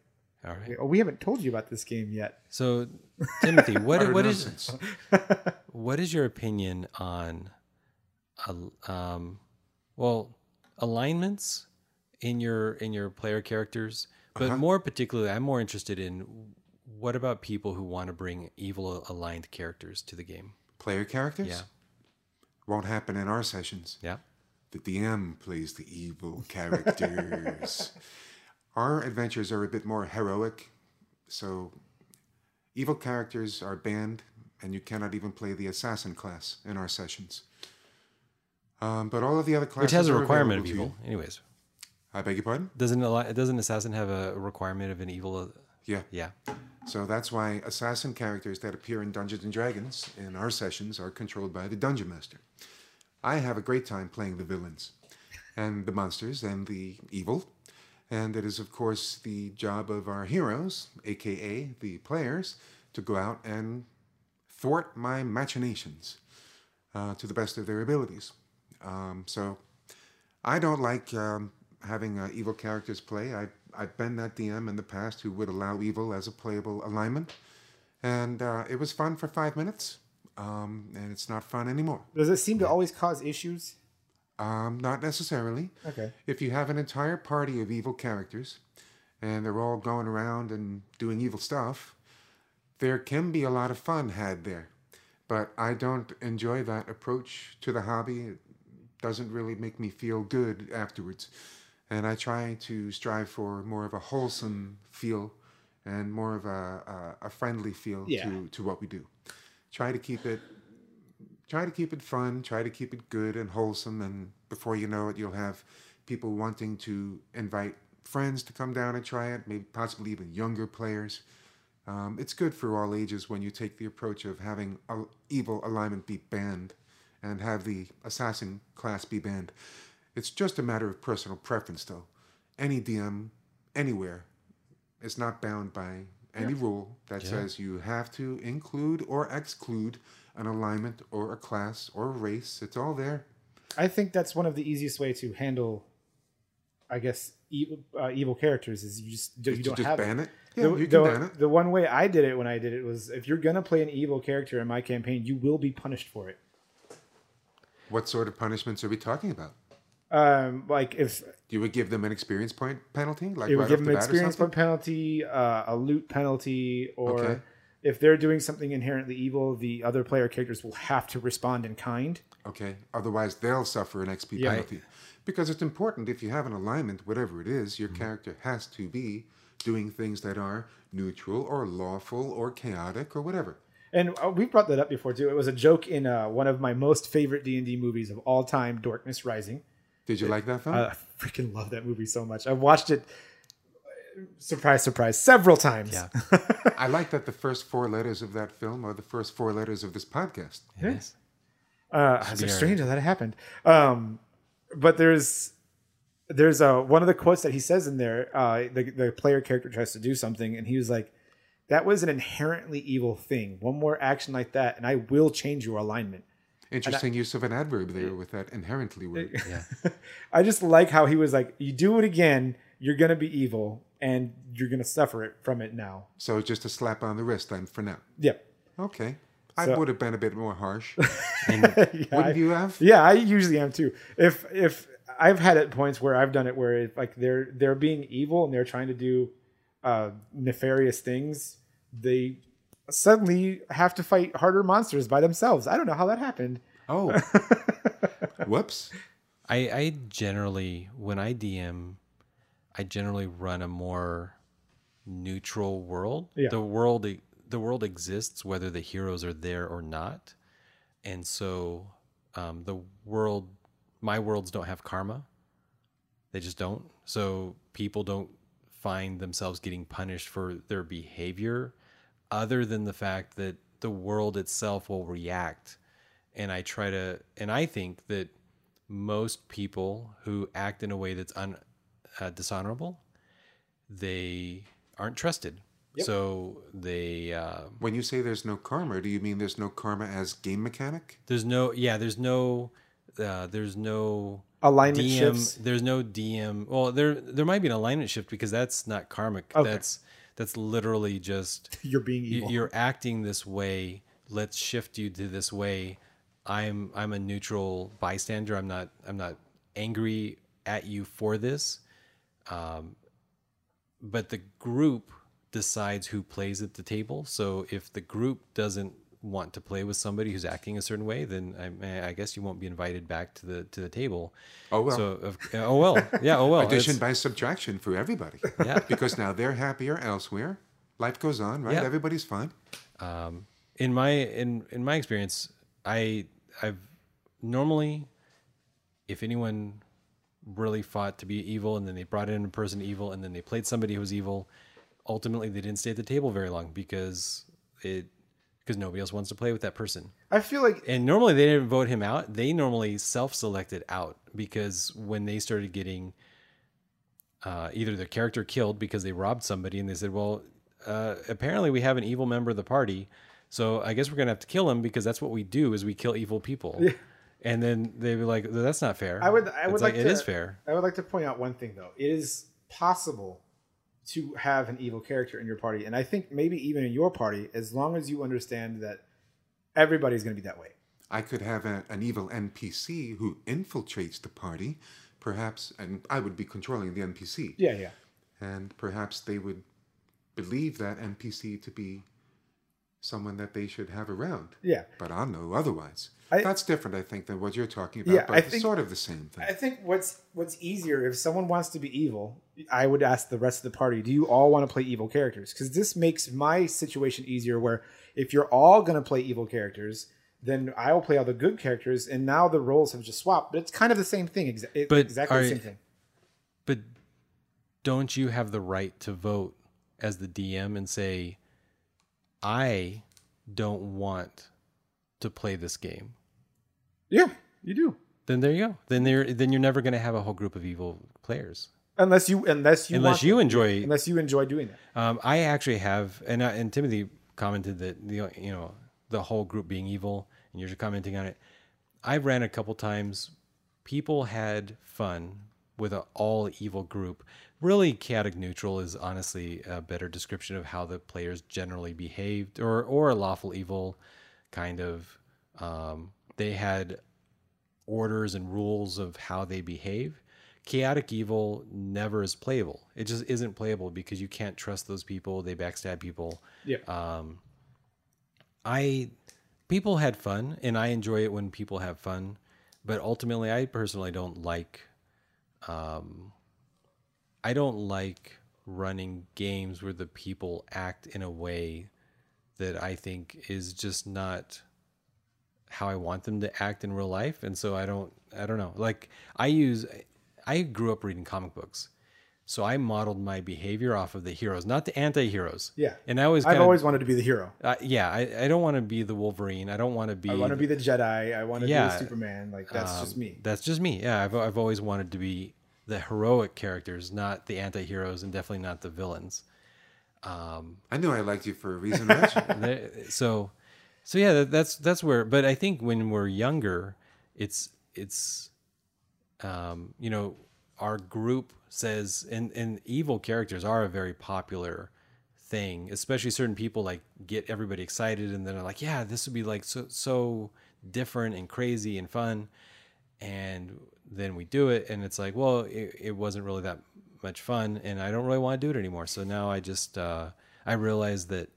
all right Oh, we haven't told you about this game yet. So, Timothy, what what is what is your opinion on, um, well, alignments in your in your player characters, but more particularly, I'm more interested in what about people who want to bring evil aligned characters to the game? Player characters? Yeah. Won't happen in our sessions. Yeah, The DM plays the evil characters. Our adventures are a bit more heroic, so evil characters are banned, and you cannot even play the assassin class in our sessions. Um, but all of the other classes which has a requirement of evil. Anyways. I beg your pardon? doesn't doesn't assassin have a requirement of an evil? Yeah. Yeah, So that's why assassin characters that appear in Dungeons and Dragons in our sessions are controlled by the Dungeon Master. I have a great time playing the villains and the monsters and the evil. And it is, of course, the job of our heroes, aka the players, to go out and thwart my machinations uh, to the best of their abilities. Um, so I don't like um, having uh, evil characters play. I, I've been that DM in the past who would allow evil as a playable alignment. And uh, it was fun for five minutes. Um, and it's not fun anymore. Does it seem to always cause issues? Um, not necessarily. Okay. If you have an entire party of evil characters and they're all going around and doing evil stuff, there can be a lot of fun had there. But I don't enjoy that approach to the hobby. It doesn't really make me feel good afterwards. And I try to strive for more of a wholesome feel and more of a, a, a friendly feel Yeah. to, to what we do. Try to keep it try to keep it fun, try to keep it good and wholesome, and before you know it, you'll have people wanting to invite friends to come down and try it, maybe possibly even younger players. Um, it's good for all ages when you take the approach of having a evil alignment be banned and have the assassin class be banned. It's just a matter of personal preference, though. Any DM anywhere is not bound by any rule that says you have to include or exclude an alignment or a class or a race. It's all there. I think that's one of the easiest way to handle, I guess, evil, uh, evil characters is you just you Just- don't just have ban it. it. Yeah, the, you the- ban it. the one way I did it when I did it was if you're gonna play an evil character in my campaign, you will be punished for it. What sort of punishments are we talking about? Um, like if You would give them an experience point penalty, like it would right give them the an experience point penalty, uh, a loot penalty, or Okay. if they're doing something inherently evil, the other player characters will have to respond in kind. Okay. Otherwise, they'll suffer an XP Yeah. penalty. Because it's important if you have an alignment, whatever it is, Mm-hmm. your character has to be doing things that are neutral or lawful or chaotic or whatever. And uh, we brought that up before too. It was a joke in uh, one of my most favorite D and D movies of all time, Dorkness Rising. Did you like that film? I freaking love that movie so much. I've watched it. Surprise, surprise, several times. Yeah. I like that the first four letters of that film are the first four letters of this podcast. Yes. Uh, it's be so strange how that happened. Um, but there's there's uh, one of the quotes that he says in there. Uh, the the player character tries to do something, and he was like, "That was an inherently evil thing. One more action like that, and I will change your alignment." Interesting use of an adverb there with that inherently word. Yeah. I just like how he was like, "You do it again, you're gonna be evil, and you're gonna suffer it from it now." So just a slap on the wrist then for now. Yep. Okay. I So- would have been a bit more harsh. And yeah, Wouldn't you have? Yeah, I usually am too. If if I've had at points where I've done it where if, like they're they're being evil and they're trying to do uh, nefarious things, they suddenly have to fight harder monsters by themselves. I don't know how that happened. Oh. Whoops. I, I generally, when I DM, I generally run a more neutral world. Yeah. The world, the world exists whether the heroes are there or not, and so um, the world, my worlds don't have karma. They just don't. So people don't find themselves getting punished for their behavior, other than the fact that the world itself will react. And I try to, and I think that most people who act in a way that's un, uh, dishonorable, they aren't trusted. So they, uh, When you say there's no karma, do you mean there's no karma as game mechanic? there's no, yeah, there's no, uh, there's no Alignment DM. shifts. There's no DM. Well, there there might be an alignment shift because that's not karmic. Okay. That's that's literally just You're being evil. you're acting this way. Let's shift you to this way. I'm I'm a neutral bystander. I'm not I'm not angry at you for this. Um, but the group decides who plays at the table. So if the group doesn't want to play with somebody who's acting a certain way, then I, I guess you won't be invited back to the to the table. Oh, well. So of, oh well, yeah. Oh well. Addition It's- by subtraction for everybody. Yeah. because now they're happier elsewhere. Life goes on, right? Yeah. Everybody's fine. Um, in my in in my experience, I I've normally, if anyone really fought to be evil and then they brought in a person evil and then they played somebody who was evil, ultimately they didn't stay at the table very long because it because nobody else wants to play with that person. I feel like And normally they didn't vote him out. They normally self-selected out because when they started getting uh, either their character killed because they robbed somebody and they said, "Well, uh, apparently we have an evil member of the party, so I guess we're gonna have to kill him because that's what we do is we kill evil people." And then they were like, "That's not fair." I would I would It's like, it to, is fair. I would like to point out one thing though. It is possible to have an evil character in your party, and I think maybe even in your party, as long as you understand that everybody's going to be that way. I could have a, an evil NPC who infiltrates the party, perhaps, and I would be controlling the NPC. Yeah, yeah. And perhaps they would believe that NPC to be someone that they should have around. Yeah. But I'll know otherwise. I- That's different, I think, than what you're talking about. Yeah, but I it's think- sort of the same thing. I think what's what's easier if someone wants to be evil, I would ask the rest of the party, do you all want to play evil characters? Because this makes my situation easier. Where if you're all going to play evil characters, then I will play all the good characters, and now the roles have just swapped. But it's kind of the same thing. Exa- But exactly the same thing. But don't you have the right to vote as the DM and say, I don't want to play this game? Yeah, you do. Then there you go. Then there then you're never going to have a whole group of evil players Unless you, unless you, unless you to. enjoy unless you enjoy doing that. Um, I actually have, and uh, and Timothy commented that the you know the whole group being evil, and you're commenting on it. I've ran a couple times. People had fun with an all evil group. Really, chaotic neutral is honestly a better description of how the players generally behaved, or or a lawful evil kind of. Um, they had orders and rules of how they behave. Chaotic evil never is playable. It just isn't playable because you can't trust those people. They backstab people. Yeah. Um, I people had fun, and I enjoy it when people have fun. But ultimately, I personally don't like. Um, I don't like running games where the people act in a way that I think is just not how I want them to act in real life. And so I don't, I don't know. Like I use, I grew up reading comic books. So I modeled my behavior off of the heroes, not the anti-heroes. Yeah. And I always, I've kinda, always wanted to be the hero. uh, yeah, I, I don't want to be the Wolverine. I don't want to be. I want to be the Jedi. I want to Yeah. be the Superman. Like that's just um, me. That's just me. Yeah, I've I've always wanted to be the heroic characters, not the anti-heroes, and definitely not the villains. Um, I knew I liked you for a reason, Rich. There- so so yeah that, that's that's where but i think when we're younger it's it's um you know our group says and and evil characters are a very popular thing especially certain people like get everybody excited and then they're like yeah this would be like so so different and crazy and fun. And then we do it and it's like well it, it wasn't really that much fun and i don't really want to do it anymore. So now i just uh i realize that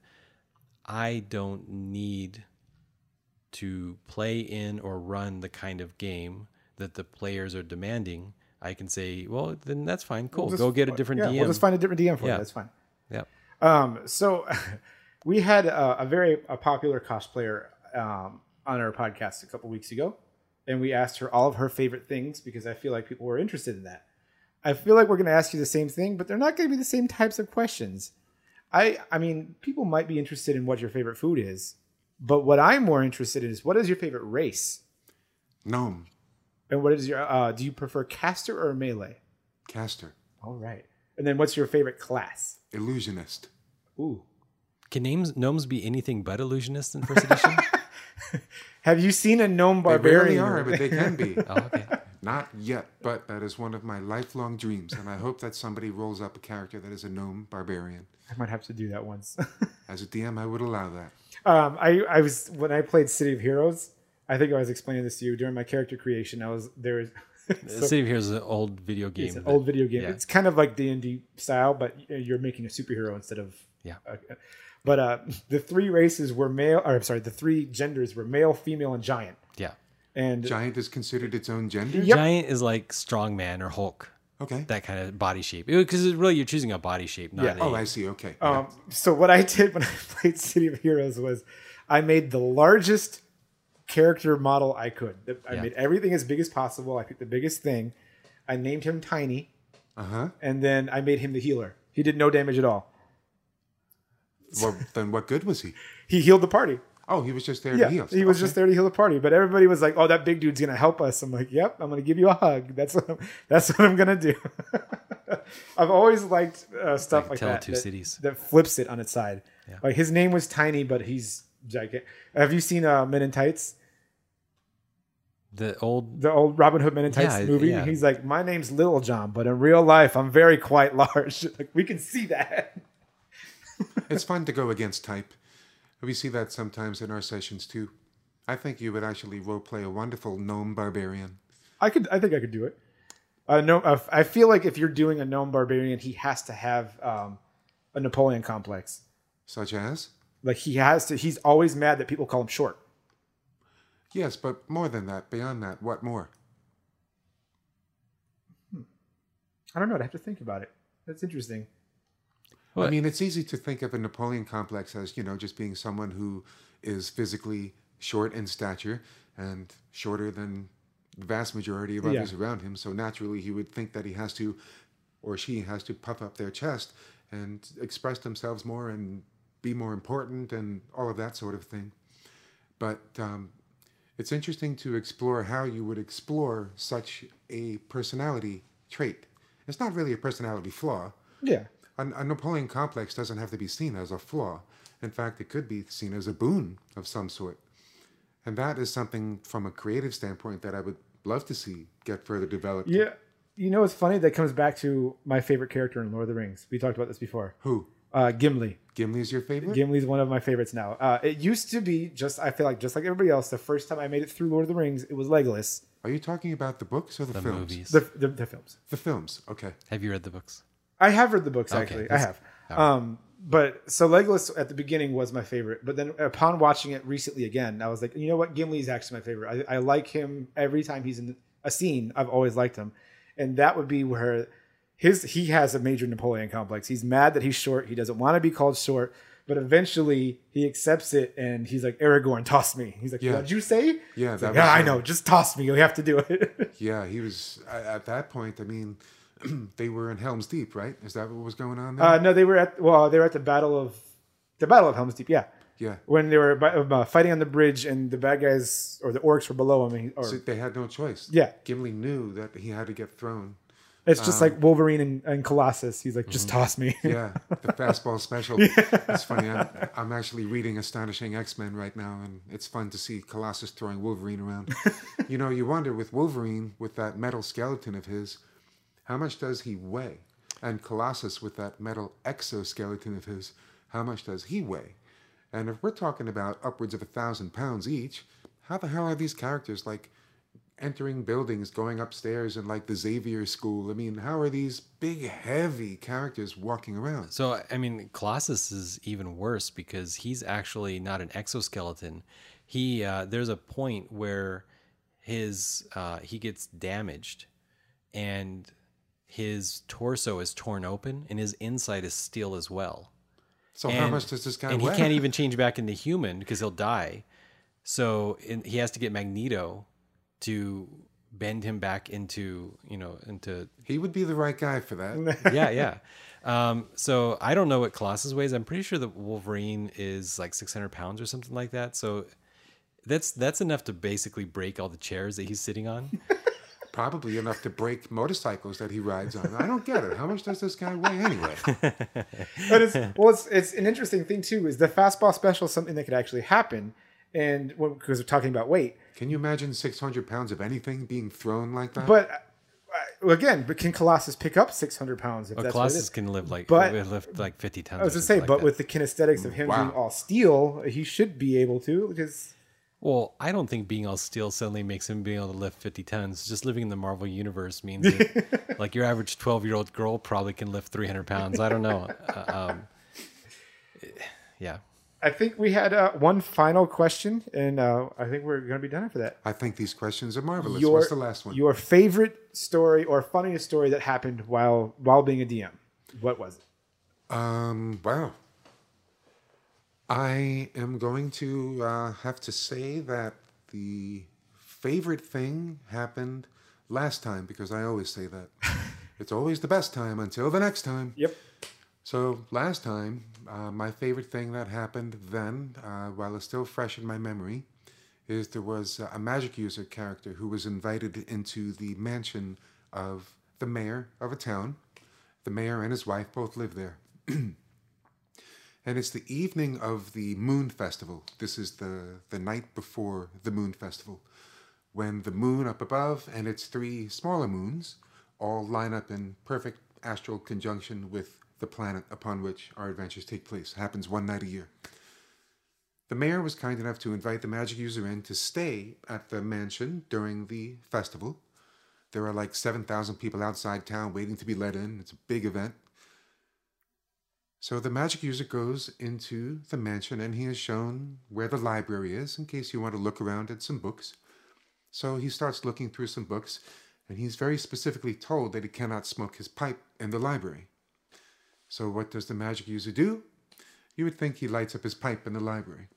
I don't need to play in or run the kind of game that the players are demanding. I can say, well, then that's fine. Cool. Just- Go get a different yeah, DM. We'll just find a different DM for you. That's fine. yeah. Um, so we had a, a very a popular cosplayer um, on our podcast a couple weeks ago, and we asked her all of her favorite things because I feel like people were interested in that. I feel like we're going to ask you the same thing, but they're not going to be the same types of questions. I I mean, people might be interested in what your favorite food is, but what I'm more interested in is what is your favorite race, Gnome, and what is your uh, do you prefer caster or melee? caster, All right, and then what's your favorite class? illusionist. Ooh. Can names gnomes be anything but illusionists in first edition? Have you seen a gnome barbarian? They barbarian? rarely are, but they can be. oh, okay. Not yet, but that is one of my lifelong dreams, and I hope that somebody rolls up a character that is a gnome barbarian. I might have to do that once. As a DM, I would allow that. um, I, I was when I played City of Heroes. I think I was explaining this to you during my character creation. I was there was The City of Heroes is an old video game. it's an that- old video game. yeah. It's kind of like D and D style, but you're making a superhero instead of Yeah. uh, but uh, the three races were male. Or I'm sorry, the three genders were male, female, and giant. Yeah. And Giant is considered its own gender? Yep. Giant is like strongman or Hulk. Okay. That kind of body shape. Because really, you're choosing a body shape, not Yeah. a. Oh, I see. Okay. Um, so what I did when I played City of Heroes was I made the largest character model I could. I Yeah. made everything as big as possible. I picked the biggest thing. I named him Tiny, Uh huh. and then I made him the healer. He did no damage at all. Well, then what good was he? He healed the party. Oh, he was just there Yeah, to heal. he was Okay. just there to heal the party. But everybody was like, "Oh, that big dude's gonna help us." I'm like, "Yep, I'm gonna give you a hug. That's what I'm, that's what I'm gonna do." I've always liked uh, stuff Like like, Tale of that, Two that Cities. that flips it on its side. Yeah. Like his name was Tiny, but he's gigantic. Have you seen uh, Men in Tights? the old. the old Robin Hood Men in Tights Yeah, movie. yeah. He's like, my name's Little John, but in real life, I'm very quite large. like we can see that. It's fun to go against type. We see that sometimes in our sessions too. I think you would actually role play a wonderful gnome barbarian. I could. I think I could do it. Uh, no, uh, I feel like if you're doing a gnome barbarian, he has to have um, a Napoleon complex. Such as? Like he has to. He's always mad that people call him short. Yes, but more than that, beyond that, what more? I don't know. I'd have to think about it. That's interesting. I mean, it's easy to think of a Napoleon complex as, you know, just being someone who is physically short in stature and shorter than the vast majority of Yeah. others around him. So naturally, he would think that he has to, or she has to puff up their chest and express themselves more and be more important and all of that sort of thing. But um, it's interesting to explore how you would explore such a personality trait. It's not really a personality flaw. Yeah. A, a Napoleon complex doesn't have to be seen as a flaw. In fact, it could be seen as a boon of some sort. And that is something from a creative standpoint that I would love to see get further developed. Yeah. You know, it's funny. That comes back to my favorite character in Lord of the Rings. We talked about this before. Who? Uh, Gimli. Gimli is your favorite? Gimli's one of my favorites now. Uh, it used to be just. I feel like just like everybody else. The first time I made it through Lord of the Rings, it was Legolas. Are you talking about the books or the, the films? movies. The the, the films. The films. Okay. Have you read the books? I have read the books Okay, actually. I that's- have. Um, but so Legolas at the beginning was my favorite, but then upon watching it recently again, I was like, you know what, Gimli is actually my favorite. I, I like him every time he's in a scene. I've always liked him, and that would be where his he has a major Napoleon complex. He's mad that he's short. He doesn't want to be called short, but eventually he accepts it, and he's like, Aragorn, toss me. He's like, Yeah. what'd you say? Yeah, that like, yeah, was, I know. Just toss me. You have to do it. Yeah, he was at that point. I mean, they were in Helm's Deep, right? Is that what was going on there? uh, no, they were at well, they were at the battle of the battle of Helm's Deep. Yeah. yeah. when they were uh, fighting on the bridge and the bad guys or the orcs were below him. Or, So they had no choice. yeah, Gimli knew that he had to get thrown. it's just like Wolverine and, and Colossus. He's like, just toss me. Yeah, the fastball special. It's funny. I'm, I'm actually reading Astonishing X Men right now, and it's fun to see Colossus throwing Wolverine around. you know, you wonder with Wolverine, with that metal skeleton of his, how much does he weigh? And Colossus, with that metal exoskeleton of his, how much does he weigh? And if we're talking about upwards of a thousand pounds each, how the hell are these characters like entering buildings, going upstairs in like the Xavier School? I mean, how are these big, heavy characters walking around? So I mean, Colossus is even worse because he's actually not an exoskeleton. He uh, there's a point where his uh, he gets damaged, and his torso is torn open, and his inside is steel as well. So how much does this guy and weigh? he can't even change back into human because he'll die. So in, he has to get Magneto to bend him back into you know into He would be the right guy for that. yeah, yeah. Um, so I don't know what Colossus weighs. I'm pretty sure that Wolverine is like 600 pounds or something like that. So that's that's enough to basically break all the chairs that he's sitting on. Probably enough to break motorcycles that he rides on. I don't get it. How much does this guy weigh anyway? but it's well, it's it's an interesting thing too. Is the fastball special something that could actually happen? And because we're talking about weight, Can you imagine 600 pounds of anything being thrown like that? but uh, again, but can Colossus pick up six hundred pounds? If But that's what it Colossus can live like But- lift like 50 tons. I was gonna say, something like but that. with the kinesthetics of him Wow. being all steel, he should be able to because well, I don't think being all steel suddenly makes him being able to lift 50 tons. Just living in the Marvel universe means that, like your average 12 year old girl probably can lift 300 pounds. I don't know. Uh, um, yeah. I think we had uh, one final question, and uh, I think we're going to be done after that. I think these questions are marvelous. Your, What's the last one? Your favorite story or funniest story that happened while while being a DM? What was it? Um, wow. I am going to uh, have to say that the favorite thing happened last time because I always say that. it's always the best time until the next time. Yep. So last time, uh, my favorite thing that happened then, uh, while it's still fresh in my memory, is there was a magic user character who was invited into the mansion of the mayor of a town. The mayor and his wife both live there. and it's the evening of the Moon Festival. This is the, the night before the Moon Festival, when the moon up above and its three smaller moons all line up in perfect astral conjunction with the planet upon which our adventures take place. happens one night a year. The mayor was kind enough to invite the magic user in to stay at the mansion during the festival. There are like 7,000 people outside town waiting to be let in. It's a big event. So the magic user goes into the mansion and he is shown where the library is in case you want to look around at some books. So he starts looking through some books and he's very specifically told that he cannot smoke his pipe in the library. So what does the magic user do? You would think he lights up his pipe in the library.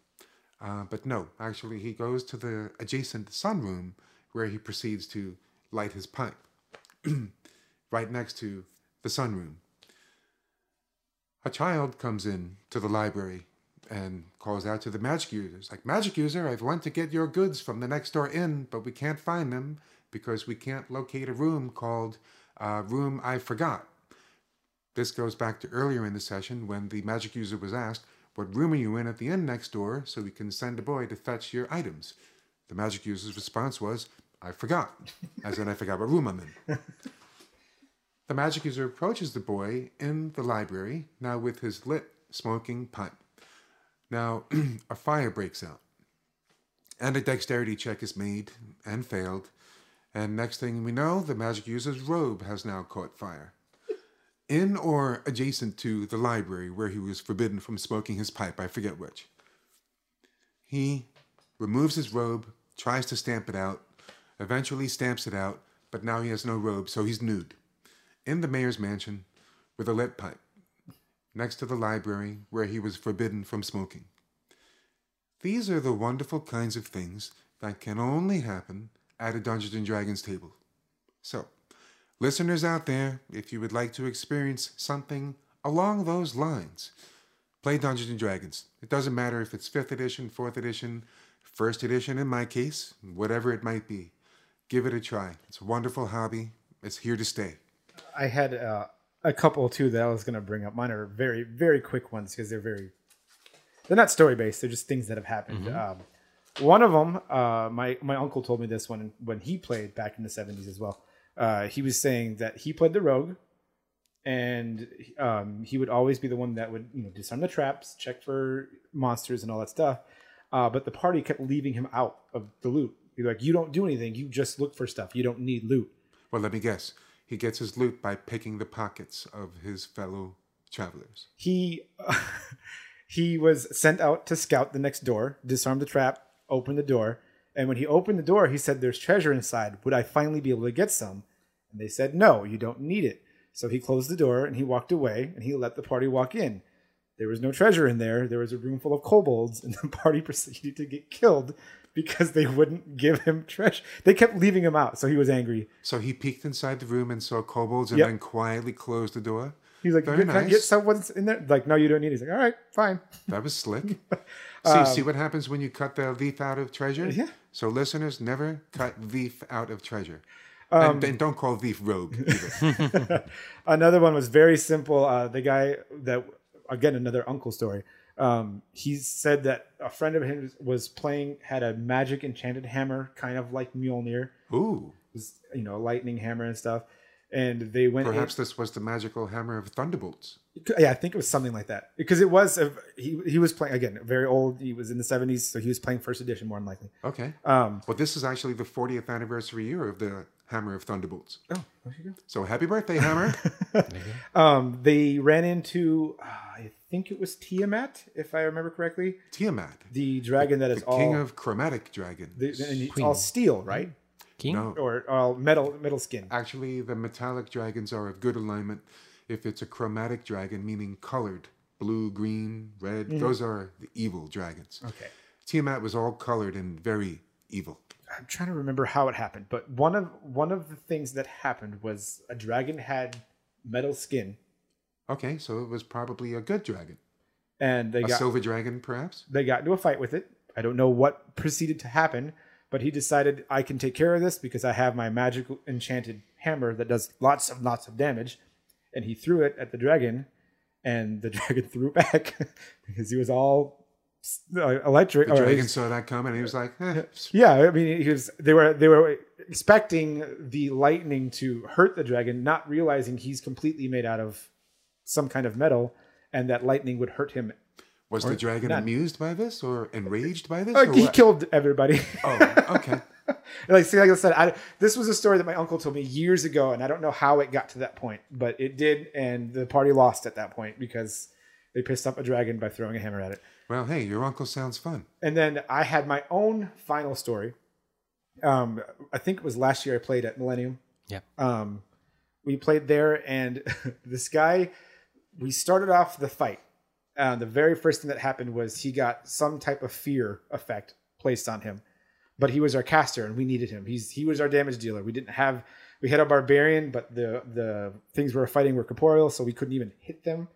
Uh, but no, actually, he goes to the adjacent sunroom where he proceeds to light his pipe right next to the sunroom. A child comes in to the library and calls out to the magic user. It's like, Magic user, I've went to get your goods from the next door inn, but we can't find them because we can't locate a room called uh, Room I Forgot. This goes back to earlier in the session when the magic user was asked, What room are you in at the inn next door so we can send a boy to fetch your items? The magic user's response was, I forgot, as in I forgot what room I'm in. The magic user approaches the boy in the library, now with his lit smoking pipe. Now, a fire breaks out, and a dexterity check is made and failed. And next thing we know, the magic user's robe has now caught fire. In or adjacent to the library where he was forbidden from smoking his pipe, I forget which. He removes his robe, tries to stamp it out, eventually stamps it out, but now he has no robe, so he's nude. In the mayor's mansion with a lit pipe, next to the library where he was forbidden from smoking. These are the wonderful kinds of things that can only happen at a Dungeons and Dragons table. So, listeners out there, if you would like to experience something along those lines, play Dungeons and Dragons. It doesn't matter if it's 5th edition, 4th edition, 1st edition in my case, whatever it might be. Give it a try. It's a wonderful hobby. It's here to stay. I had uh, a couple too that I was going to bring up. Mine are very, very quick ones because they're very, they're not story based. They're just things that have happened. Um, one of them, uh, my my uncle told me this one when he played back in the seventies as well. Uh, he was saying that he played the rogue, and um, he would always be the one that would you know disarm the traps, check for monsters and all that stuff. Uh, but the party kept leaving him out of the loot. He's like, "You don't do anything. You just look for stuff. You don't need loot." Well, let me guess. He gets his loot by picking the pockets of his fellow travelers. he he was sent out to scout the next door, disarm the trap, open the door, and when he opened the door, he said, "There's treasure inside. Would I finally be able to get some?" And they said, "No, you don't need it." So he closed the door and he walked away, and he let the party walk in. There was no treasure in there. There was a room full of kobolds, and the party proceeded to get killed because they wouldn't give him treasure. They kept leaving him out, so he was angry. So he peeked inside the room and saw kobolds and Yep. then quietly closed the door. He's like, Very "Can I get nice. someone's in there?" Like, no, you don't need it. He's like, "All right, fine." That was slick. see, see what happens when you cut the leaf out of treasure? Um, Yeah. So listeners, never cut leaf out of treasure. Um, and, and don't call leaf rogue either. Another one was very simple. Uh, the guy that again another uncle story. Um, he said that a friend of his was playing had a magic enchanted hammer, kind of like Mjolnir, Ooh. was you know lightning hammer and stuff. And they went. Perhaps this was the magical hammer of thunderbolts. Yeah, I think it was something like that because it was a, he he was playing again very old. He was in the seventies, so he was playing first edition more than likely. Okay. Um, Well, this is actually the 40th anniversary year of the Hammer of Thunderbolts. oh, there you go. So happy birthday, Hammer. Um, they ran into uh, I think it was Tiamat, if I remember correctly, Tiamat, the dragon that is the all king of chromatic dragons. the, and it's all steel, right? King? no, Or all metal metal skin. actually, the metallic dragons are of good alignment. If it's a chromatic dragon, meaning colored, blue, green, red, mm-hmm. those are the evil dragons. Okay. Tiamat was all colored and very evil. I'm trying to remember how it happened, but one of one of the things that happened was a dragon had metal skin, Okay, so it was probably a good dragon. and they got A got silver dragon, perhaps? they got into a fight with it. I don't know what proceeded to happen, but he decided I can take care of this because I have my magical enchanted hammer that does lots of lots of damage, and he threw it at the dragon, and the dragon threw it back because he was all uh, electric. The dragon saw that coming and he was like, eh, Yeah, I mean, he was. They were. They were expecting the lightning to hurt the dragon, not realizing he's completely made out of some kind of metal, and that lightning would hurt him. Was the dragon none. amused by this or enraged by this? Uh, or he what? killed everybody. Oh, okay. like see, like I said, I, this was a story that my uncle told me years ago, and I don't know how it got to that point, but it did, and the party lost at that point because they pissed off a dragon by throwing a hammer at it. Well, hey, your uncle sounds fun. And then I had my own final story. Um, I think it was last year I played at Millennium. Yeah. Um, we played there, and this guy, we started off the fight. Uh, the very first thing that happened was he got some type of fear effect placed on him, but he was our caster, and we needed him. He's he was our damage dealer. We didn't have we had a barbarian, but the the things we were fighting were corporeal, so we couldn't even hit them.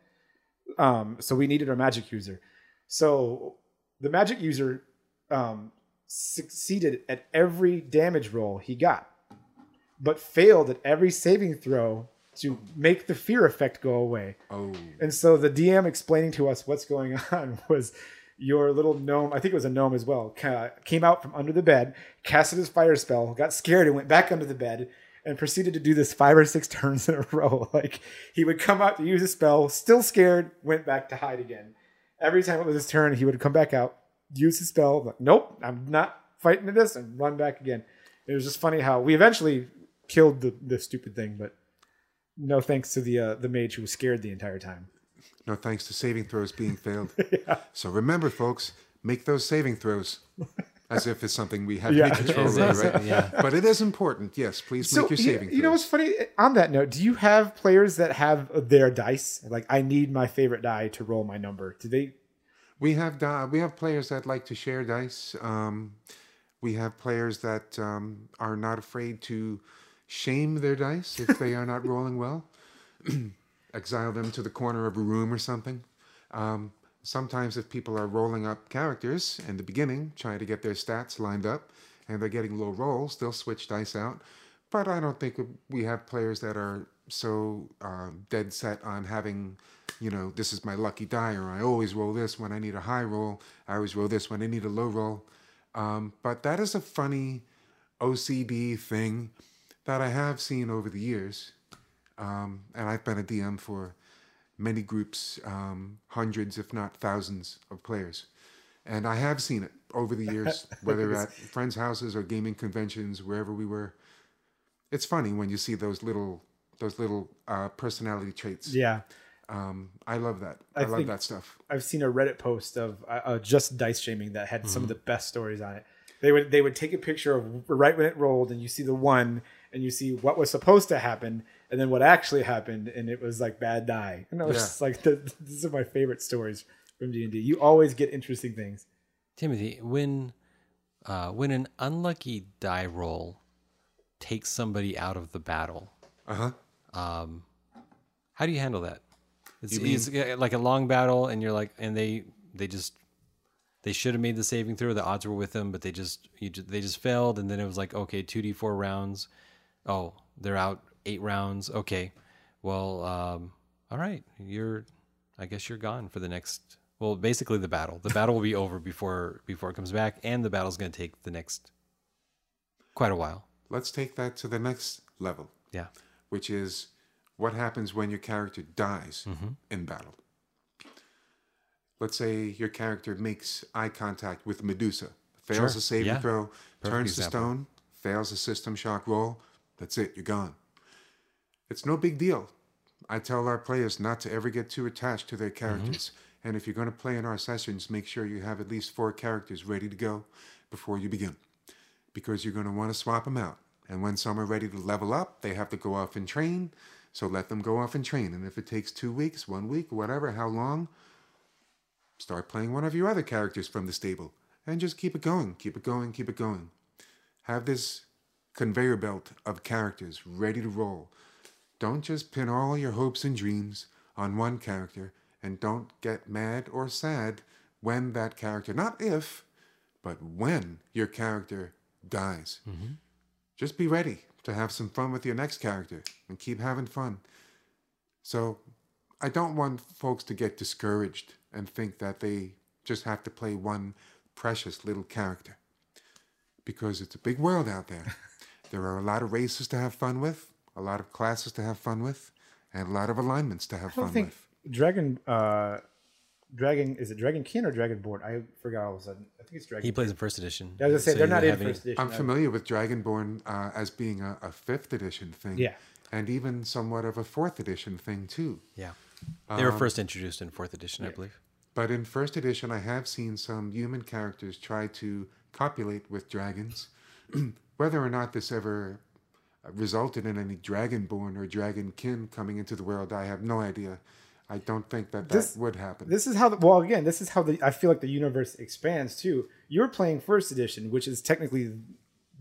Um, so we needed our magic user. So the magic user um, succeeded at every damage roll he got, but failed at every saving throw to make the fear effect go away. Oh, And so the DM explaining to us what's going on was your little gnome, I think it was a gnome as well, came out from under the bed, casted his fire spell, got scared and went back under the bed and proceeded to do this five or six turns in a row. Like he would come out to use a spell, still scared, went back to hide again. Every time it was his turn, he would come back out, use his spell, like, nope, I'm not fighting this, and run back again. It was just funny how we eventually killed the, the stupid thing, but no thanks to the uh, the mage who was scared the entire time. No thanks to saving throws being failed. So remember, folks, make those saving throws. As if it's something we have Yeah. any control over, right? Yeah. But it is important. Yes, please make your you- saving you, know what's funny? On that note, do you have players that have their dice? Like, I need my favorite die to roll my number. Do they? We have di- we have players that like to share dice. Um, we have players that um, are not afraid to shame their dice if they are not rolling well. Exile them to the corner of a room or something. Um, sometimes, if people are rolling up characters in the beginning, trying to get their stats lined up, and they're getting low rolls, they'll switch dice out. But I don't think we have players that are so um, dead set on having, you know, this is my lucky die, or I always roll this when I need a high roll. I always roll this when I need a low roll. Um, but that is a funny OCD thing that I have seen over the years. Um, and I've been a DM for many groups, um, hundreds, if not thousands, of players. And I have seen it over the years, whether at friends' houses or gaming conventions, wherever we were. It's funny when you see those little those little uh, personality traits. Yeah, Um, I love that. I I, love that stuff. I've seen a Reddit post of uh, uh, just dice shaming that had Mm-hmm. some of the best stories on it. They would they would take a picture of right when it rolled, and you see the one, and you see what was supposed to happen, and then what actually happened, and it was like bad die. And I was Yeah. just like, the, these are my favorite stories from D and D. You always get interesting things. Timothy, when uh, when an unlucky die roll takes somebody out of the battle, Uh huh. um, how do you handle that? It's, You mean- it's uh, like a long battle, and you're like, and they they just they should have made the saving throw. The odds were with them, but they just you, ju- they just failed, and then it was like, okay, two d four rounds. Oh, they're out eight rounds. Okay, well, um, all right, you're. I guess you're gone for the next. Well, basically the battle. The battle will be over before before it comes back, and the battle's going to take the next quite a while. Let's take that to the next level. Yeah. which is what happens when your character dies in battle. Let's say your character makes eye contact with Medusa, fails Sure, a saving yeah. throw, turns to stone, fails a system shock roll. That's it, you're gone. It's no big deal. I tell our players not to ever get too attached to their mm-hmm. characters. And if you're going to play in our sessions, make sure you have at least four characters ready to go before you begin because you're going to want to swap them out. And when some are ready to level up, they have to go off and train. So let them go off and train. And if it takes two weeks, one week, whatever, how long, start playing one of your other characters from the stable and just keep it going, keep it going, keep it going. Have this conveyor belt of characters ready to roll. Don't just pin all your hopes and dreams on one character and don't get mad or sad when that character, not if, but when your character dies. Mm-hmm. Just be ready to have some fun with your next character and keep having fun. So, I don't want folks to get discouraged and think that they just have to play one precious little character because it's a big world out there. there are a lot of races to have fun with, a lot of classes to have fun with, and a lot of alignments to have I don't fun think with. Dragon uh, Dragon is it Dragonkin or Dragonborn? I forgot all of a sudden. I think it's Dragon. He plays in first edition. I was gonna say so they're not in first any... edition. I'm familiar with Dragonborn uh, as being a, a fifth edition thing. Yeah. And even somewhat of a fourth edition thing too. Yeah. They Um, were first introduced in fourth edition, I believe. But in first edition, I have seen some human characters try to copulate with dragons. Whether or not this ever resulted in any dragonborn or dragonkin coming into the world, I have no idea. I don't think that that This- would happen. This is how the, well again. This is how the I feel like the universe expands too. You're playing first edition, which is technically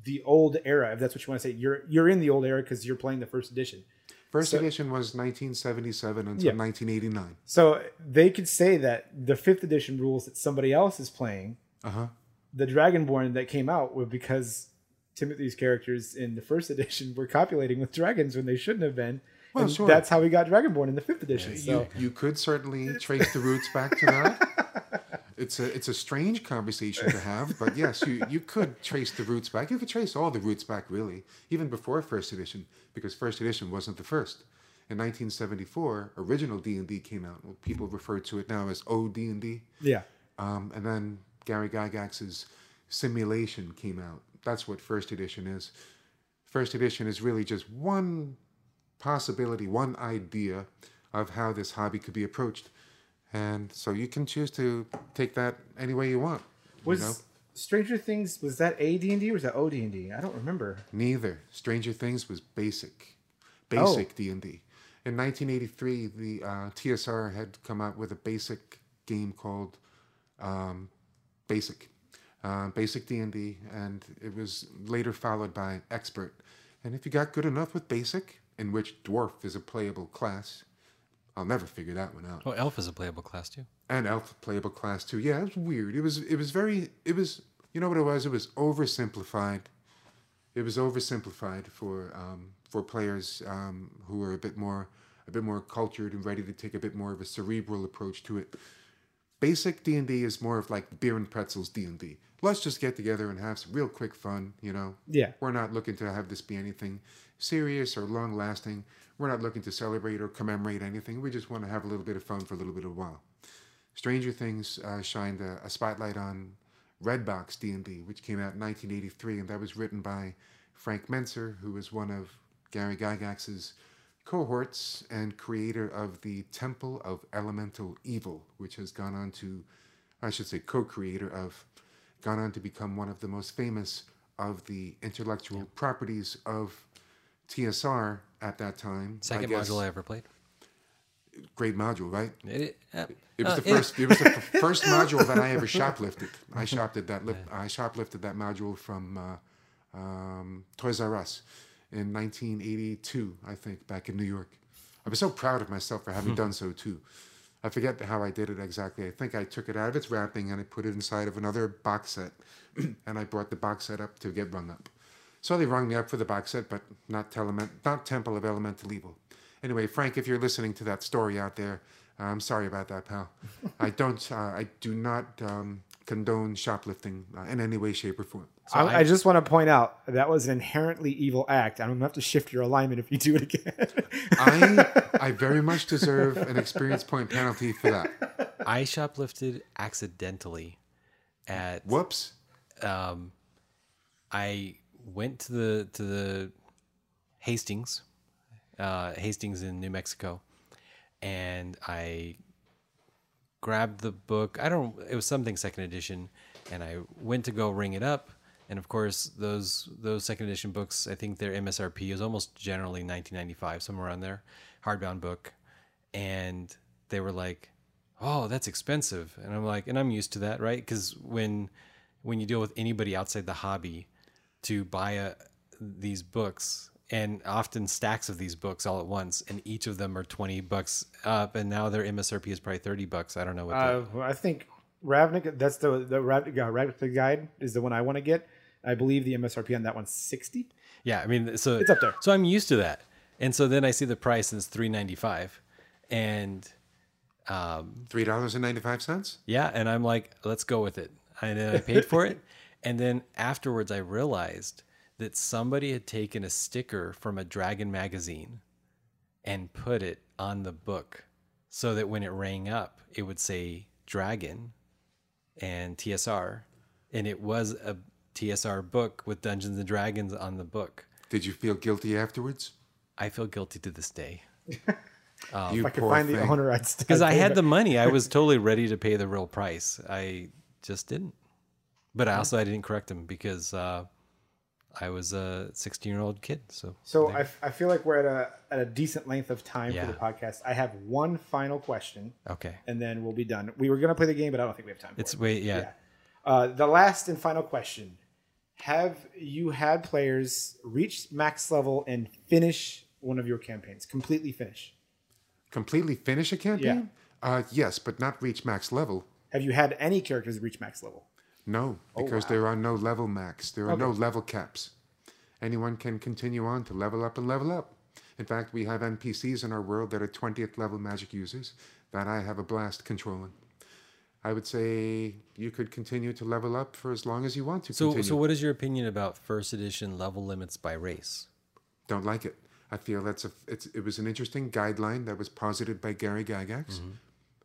the old era, if that's what you want to say. You're you're in the old era because you're playing the first edition. First so- edition was 1977 until Yeah. 1989. So they could say that the fifth edition rules that somebody else is playing, Uh huh. the Dragonborn that came out were because Timothy's characters in the first edition were copulating with dragons when they shouldn't have been. Well, and sure. that's how we got Dragonborn in the fifth edition. so You, you could certainly trace the roots back to that. It's a it's a strange conversation to have, but yes, you, you could trace the roots back. You could trace all the roots back, really, even before first edition, because first edition wasn't the first. In 1974, original D and D came out. Well, people refer to it now as OD and D. yeah, Um, and then Gary Gygax's Simulation came out. That's what first edition is. First edition is really just one possibility, one idea of how this hobby could be approached. And so you can choose to take that any way you want. was you know? Stranger Things was that A D and D or was that O D and D? I don't remember. Neither. Stranger Things was basic, Oh. basic D and D. In 1983, the uh, TSR had come out with a basic game called um, Basic, uh, Basic D and it was later followed by Expert. And if you got good enough with Basic, in which Dwarf is a playable class, I'll never figure that one out Oh, Elf is a playable class too. and elf playable class too. Yeah, it was weird. It was it was very it was you know what it was. It was oversimplified. It was oversimplified for um, for players um, who were a bit more a bit more cultured and ready to take a bit more of a cerebral approach to it. Basic D and D is more of like beer and pretzels D and D. Let's just get together and have some real quick fun. You know. Yeah. We're not looking to have this be anything serious or long lasting. We're not looking to celebrate or commemorate anything. We just want to have a little bit of fun for a little bit of a while. Stranger Things uh, shined a, a spotlight on Redbox D&D, which came out in 1983, and that was written by Frank Mentzer, who was one of Gary Gygax's cohorts and creator of the Temple of Elemental Evil, which has gone on to, I should say, co-creator of, gone on to become one of the most famous of the intellectual properties of TSR at that time. I Second guess. module I ever played. Great module, right? It, uh, It was uh, the first. It was the f- first module that I ever shoplifted. I shoplifted that. Lip, I shoplifted that module from uh, um, Toys R Us in 1982, I think, back in New York. I was so proud of myself for having done so too. I forget how I did it exactly. I think I took it out of its wrapping and I put it inside of another box set, and I brought the box set up to get rung up. So they rung me up for the box set, but not Telemen- not Temple of Elemental Evil. Anyway, Frank, if you're listening to that story out there, I'm sorry about that, pal. I don't. Uh, I do not um, condone shoplifting uh, in any way, shape, or form. I, I- I just want to point out that was an inherently evil act. I'm gonna have to shift your alignment if you do it again. I I very much deserve an experience point penalty for that. I shoplifted accidentally at Whoops. um, I went to the to the Hastings, uh, Hastings in New Mexico, and I grabbed the book. I don't. It was something second edition, and I went to go ring it up. And of course, those those second edition books, I think their MSRP is almost generally 1995, somewhere around there, hardbound book. And they were like, "Oh, that's expensive," and I'm like, and I'm used to that, right? Because when when you deal with anybody outside the hobby, to buy a, these books and often stacks of these books all at once, and each of them are 20 bucks up, and now their MSRP is probably 30 bucks. I don't know what. the- uh, well, I think Ravnica. That's the the Ravnica, uh, Ravnica guide is the one I want to get. I believe the MSRP on that one's sixty. Yeah, I mean, so It's up there. So I'm used to that, and so then I see the price and it's three ninety five, and um, Three dollars and ninety five cents. yeah, and I'm like, let's go with it, and then I paid for it, and then afterwards I realized that somebody had taken a sticker from a Dragon magazine and put it on the book, so that when it rang up, it would say Dragon and TSR, and it was a TSR book with Dungeons and Dragons on the book. Did you feel guilty afterwards? I feel guilty to this day you If I could poor find the owner, I'd still because I had it. the money. I was totally ready to pay the real price. I just didn't. But I also I didn't correct him because uh, I was a 16 year old kid. So So I, f- I feel like we're at a at a decent length of time Yeah. for the podcast. I have one final question, okay, and then we'll be done. We were gonna play the game, but I don't think we have time. For it's it. wait yeah. Yeah. Uh, the last and final question: Have you had players reach max level and finish one of your campaigns? Completely finish. Completely finish a campaign? Uh, yes, but not reach max level. Have you had any characters reach max level? No, oh, because there are no level max. There are no level caps. Anyone can continue on to level up and level up. In fact, we have NPCs in our world that are 20th level magic users that I have a blast controlling. I would say you could continue to level up for as long as you want to So continue. so what is your opinion about first edition level limits by race? Don't like it. I feel that's a it's, it was an interesting guideline that was posited by Gary Gygax, mm-hmm.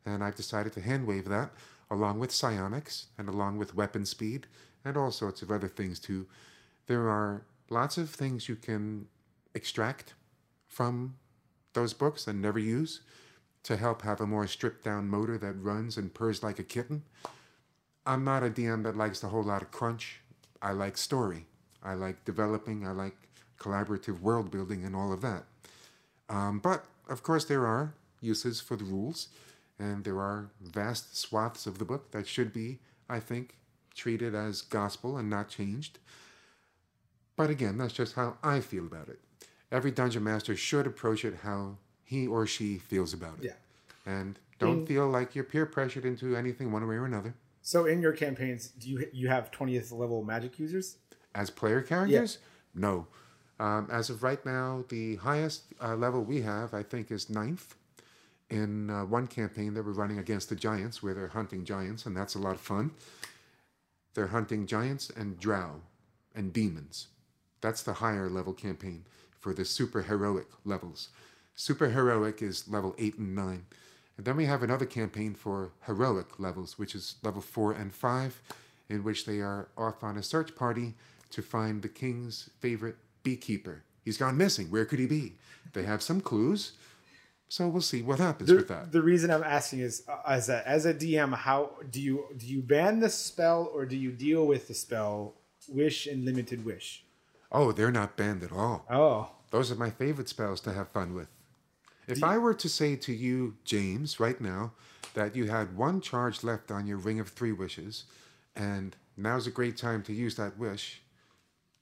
and I've decided to hand wave that along with psionics and along with weapon speed and all sorts of other things too. There are lots of things you can extract from those books and never use to help have a more stripped down motor that runs and purrs like a kitten. I'm not a DM that likes a whole lot of crunch. I like story. I like developing. I like collaborative world building and all of that. Um, but of course, there are uses for the rules, and there are vast swaths of the book that should be, I think, treated as gospel and not changed. But again, that's just how I feel about it. Every dungeon master should approach it how he or she feels about it. Yeah. And don't feel like you're peer pressured into anything one way or another. So in your campaigns, do you you have twentieth level magic users? As player characters? No. Um, as of right now, the highest uh, level we have, I think, is ninth in uh, one campaign that we're running against the giants, where they're hunting giants, and that's a lot of fun. They're hunting giants and drow and demons. That's the higher level campaign for the super heroic levels. Super heroic is level 8 and 9. And then we have another campaign for heroic levels, which is level 4 and 5, in which they are off on a search party to find the king's favorite beekeeper. He's gone missing. Where could he be? They have some clues. So we'll see what happens The, with that. the reason I'm asking is, uh, as a as a DM, how do you do you ban the spell or do you deal with the spell wish and limited wish? Oh, they're not banned at all. Oh, Those are my favorite spells to have fun with. If I were to say to you, James, right now, that you had one charge left on your Ring of Three Wishes, and now's a great time to use that wish,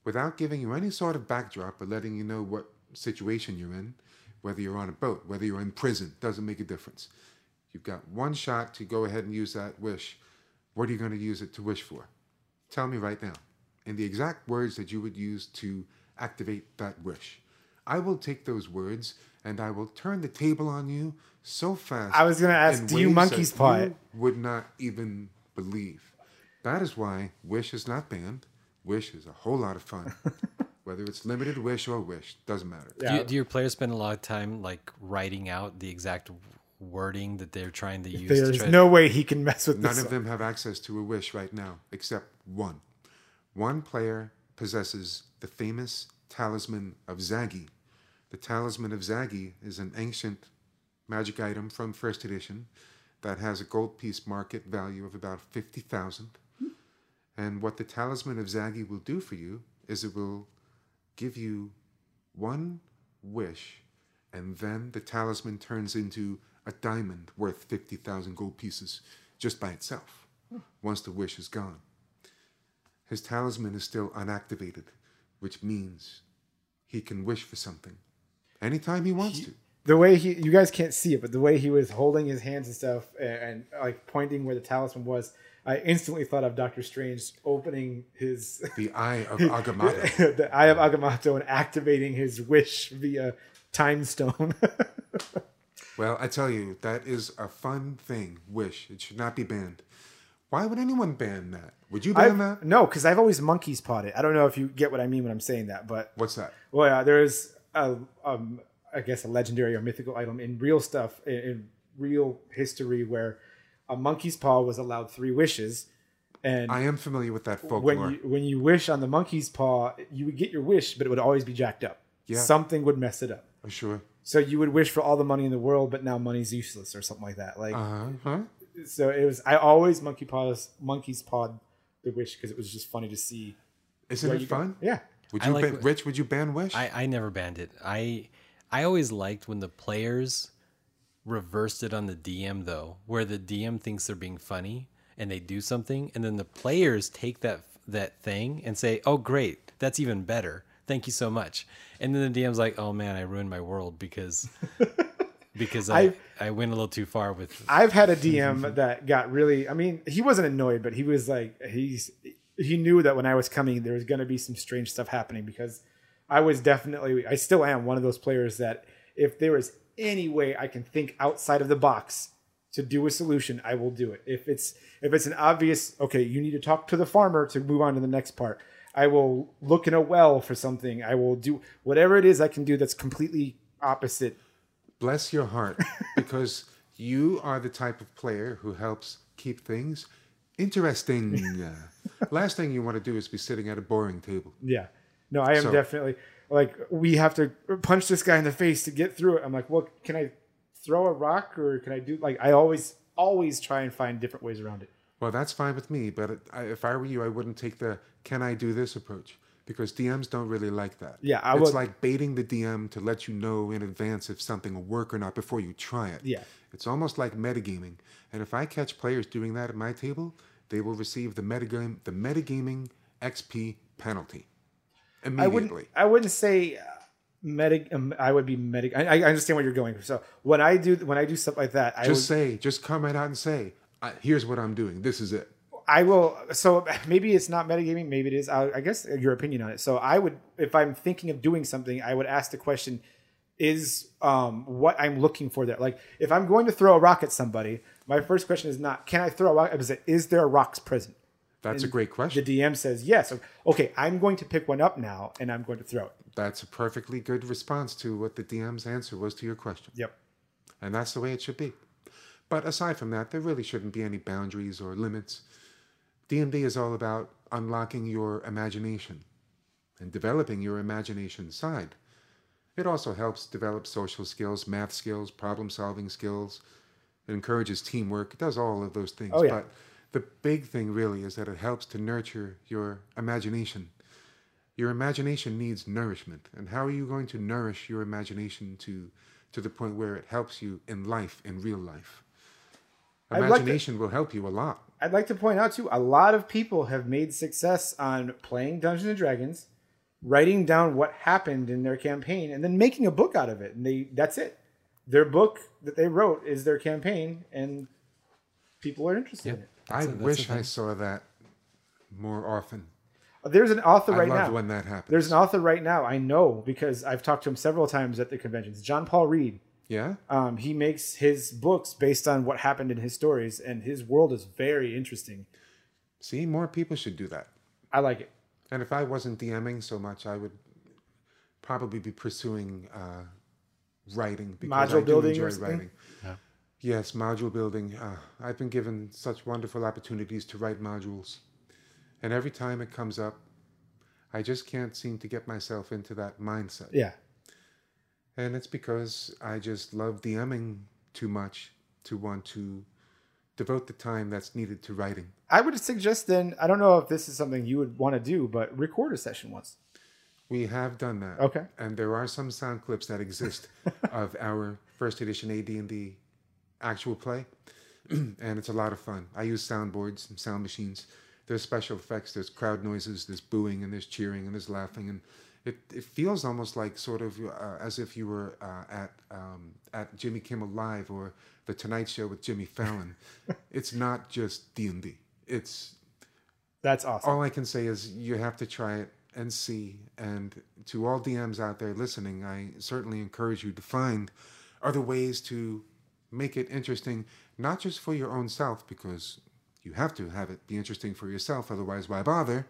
without giving you any sort of backdrop or letting you know what situation you're in, whether you're on a boat, whether you're in prison, doesn't make a difference. You've got one shot to go ahead and use that wish. What are you going to use it to wish for? Tell me right now, in the exact words that you would use to activate that wish. I will take those words and I will turn the table on you so fast. I was gonna ask, do you monkey's paw you it? Would not even believe. That is why Wish is not banned. Wish is a whole lot of fun. Whether it's limited wish or wish, doesn't matter. Do, you, do your players spend a lot of time like writing out the exact wording that they're trying to use? there's try no way he can mess with None this. of them have access to a wish right now, except one. One player possesses the famous talisman of Zagy. The talisman of Zagy is an ancient magic item from first edition that has a gold piece market value of about 50,000. And what the talisman of Zagy will do for you is it will give you one wish, and then the talisman turns into a diamond worth 50,000 gold pieces just by itself hmm. once the wish is gone. His talisman is still unactivated, which means he can wish for something anytime he wants to. the way he you guys can't see it but the way he was holding his hands and stuff and, and like pointing where the talisman was i instantly thought of doctor strange opening his The eye of Agamotto. the eye of agamotto and activating his wish via time stone Well, I tell you, that is a fun thing. Wish. It should not be banned. Why would anyone ban that? Would you ban I've, that? no because i've always monkeys pawed it i don't know if you get what i mean when i'm saying that but What's that? well yeah, there's a um, i guess a legendary or mythical item in real stuff in, in real history where a monkey's paw was allowed three wishes, and I am familiar with that folklore. when you when you wish on the monkey's paw, you would get your wish, but it would always be jacked up. Yeah. Something would mess it up. Oh, sure. So you would wish for all the money in the world, but now money's useless or something like that. Like Uh huh. so, it was. I always monkey paws, monkey's pawed the wish because it was just funny to see. Isn't it you go. fun? Yeah. Would you, like ban- Rich? Would you ban Wish? I, I never banned it. I I always liked when the players reversed it on the DM though, where the DM thinks they're being funny and they do something, and then the players take that that thing and say, "Oh, great, that's even better. Thank you so much." And then the DM's like, "Oh man, I ruined my world because because I I've- I went a little too far with." I've had a DM that got really. I mean, he wasn't annoyed, but he was like, he's he knew that when I was coming, there was going to be some strange stuff happening because I was definitely, I still am one of those players that if there is any way I can think outside of the box to do a solution, I will do it. If it's if it's an obvious, okay, you need to talk to the farmer to move on to the next part. I will look in a well for something. I will do whatever it is I can do that's completely opposite. Bless your heart, because you are the type of player who helps keep things interesting. Last thing you want to do is be sitting at a boring table. Yeah. No, I am So- definitely like we have to punch this guy in the face to get through it. I'm like, well, can I throw a rock or can I do like I always always try and find different ways around it. Well, that's fine with me, but I, if I were you, I wouldn't take the "Can I do this?" approach because DMs don't really like that. Yeah, I it's would- like baiting the DM to let you know in advance if something will work or not before you try it. Yeah. it's almost like metagaming, and if I catch players doing that at my table, they will receive the metagame the metagaming XP penalty I immediately. wouldn't I wouldn't say uh, medic um, I would be medic I, I understand what you're going for. So when I do when I do stuff like that, I just would, say, just come right out and say, "Here's what I'm doing. This is it." I will. So maybe it's not metagaming. Maybe it is. I, I guess your opinion on it. So I would, if I'm thinking of doing something, I would ask the question: Is um, what I'm looking for there? Like, if I'm going to throw a rock at somebody, my first question is not, "Can I throw a rock?" Is it, "Is there rocks present?" That's a great question. The. DM says yes. Okay, I'm going to pick one up now, and I'm going to throw it. That's a perfectly good response to what the DM's answer was to your question. Yep. And that's the way it should be. But aside from that, there really shouldn't be any boundaries or limits. D&D is all about unlocking your imagination and developing your imagination side. It also helps develop social skills, math skills, problem-solving skills. It encourages teamwork. It does all of those things. Oh, yeah. But the big thing really is that it helps to nurture your imagination. Your imagination needs nourishment. And how are you going to nourish your imagination to to the point where it helps you in life, in real life? I'd like to- Imagination will help you a lot. I'd like to point out too, a lot of people have made success on playing Dungeons and Dragons, writing down what happened in their campaign, and then making a book out of it. And they that's it. Their book that they wrote is their campaign, and people are interested in it. I a- that's wish I saw that more often. There's an author right now. I love now. when that happens. There's an author right now. I know because I've talked to him several times at the conventions. John Paul Reed. yeah? Um, he makes his books based on what happened in his stories, and his world is very interesting. See, more people should do that. I like it. And if I wasn't DMing so much, I would probably be pursuing uh, writing because Module I do enjoy writing. something? Yes, module building. Uh, I've been given such wonderful opportunities to write modules, and every time it comes up, I just can't seem to get myself into that mindset. Yeah. And it's because I just love DMing too much to want to devote the time that's needed to writing. I would suggest then, I don't know if this is something you would want to do, but record a session once. We have done that. Okay. And there are some sound clips that exist of our first edition AD&D actual play, and it's a lot of fun. I use soundboards and sound machines. There's special effects. There's crowd noises. There's booing and there's cheering and there's laughing and it, it feels almost like sort of uh, as if you were uh, at um, at Jimmy Kimmel Live or the Tonight Show with Jimmy Fallon. it's not just D and D. It's That's awesome. all I can say is you have to try it and see. And to all DMs out there listening, I certainly encourage you to find other ways to make it interesting, not just for your own self, because you have to have it be interesting for yourself, otherwise, why bother?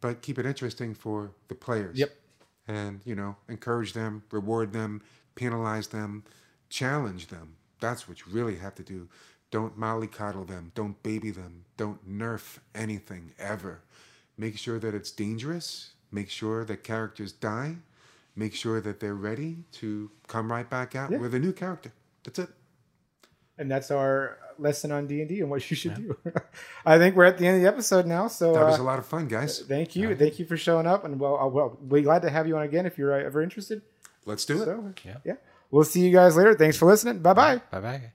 But keep it interesting for the players. Yep. And, you know, encourage them, reward them, penalize them, challenge them. That's what you really have to do. Don't mollycoddle them. Don't baby them. Don't nerf anything ever. Make sure that it's dangerous. Make sure that characters die. Make sure that they're ready to come right back out Yeah. with a new character. That's it. And that's our lesson on D and D and what you should do. I think we're at the end of the episode now. So That was uh, a lot of fun, guys. thank you, thank you for showing up, and well, uh, well, we're glad to have you on again if you're uh, ever interested. Let's do it. Yeah. yeah, we'll see you guys later. Thanks for listening. Bye bye. Bye bye.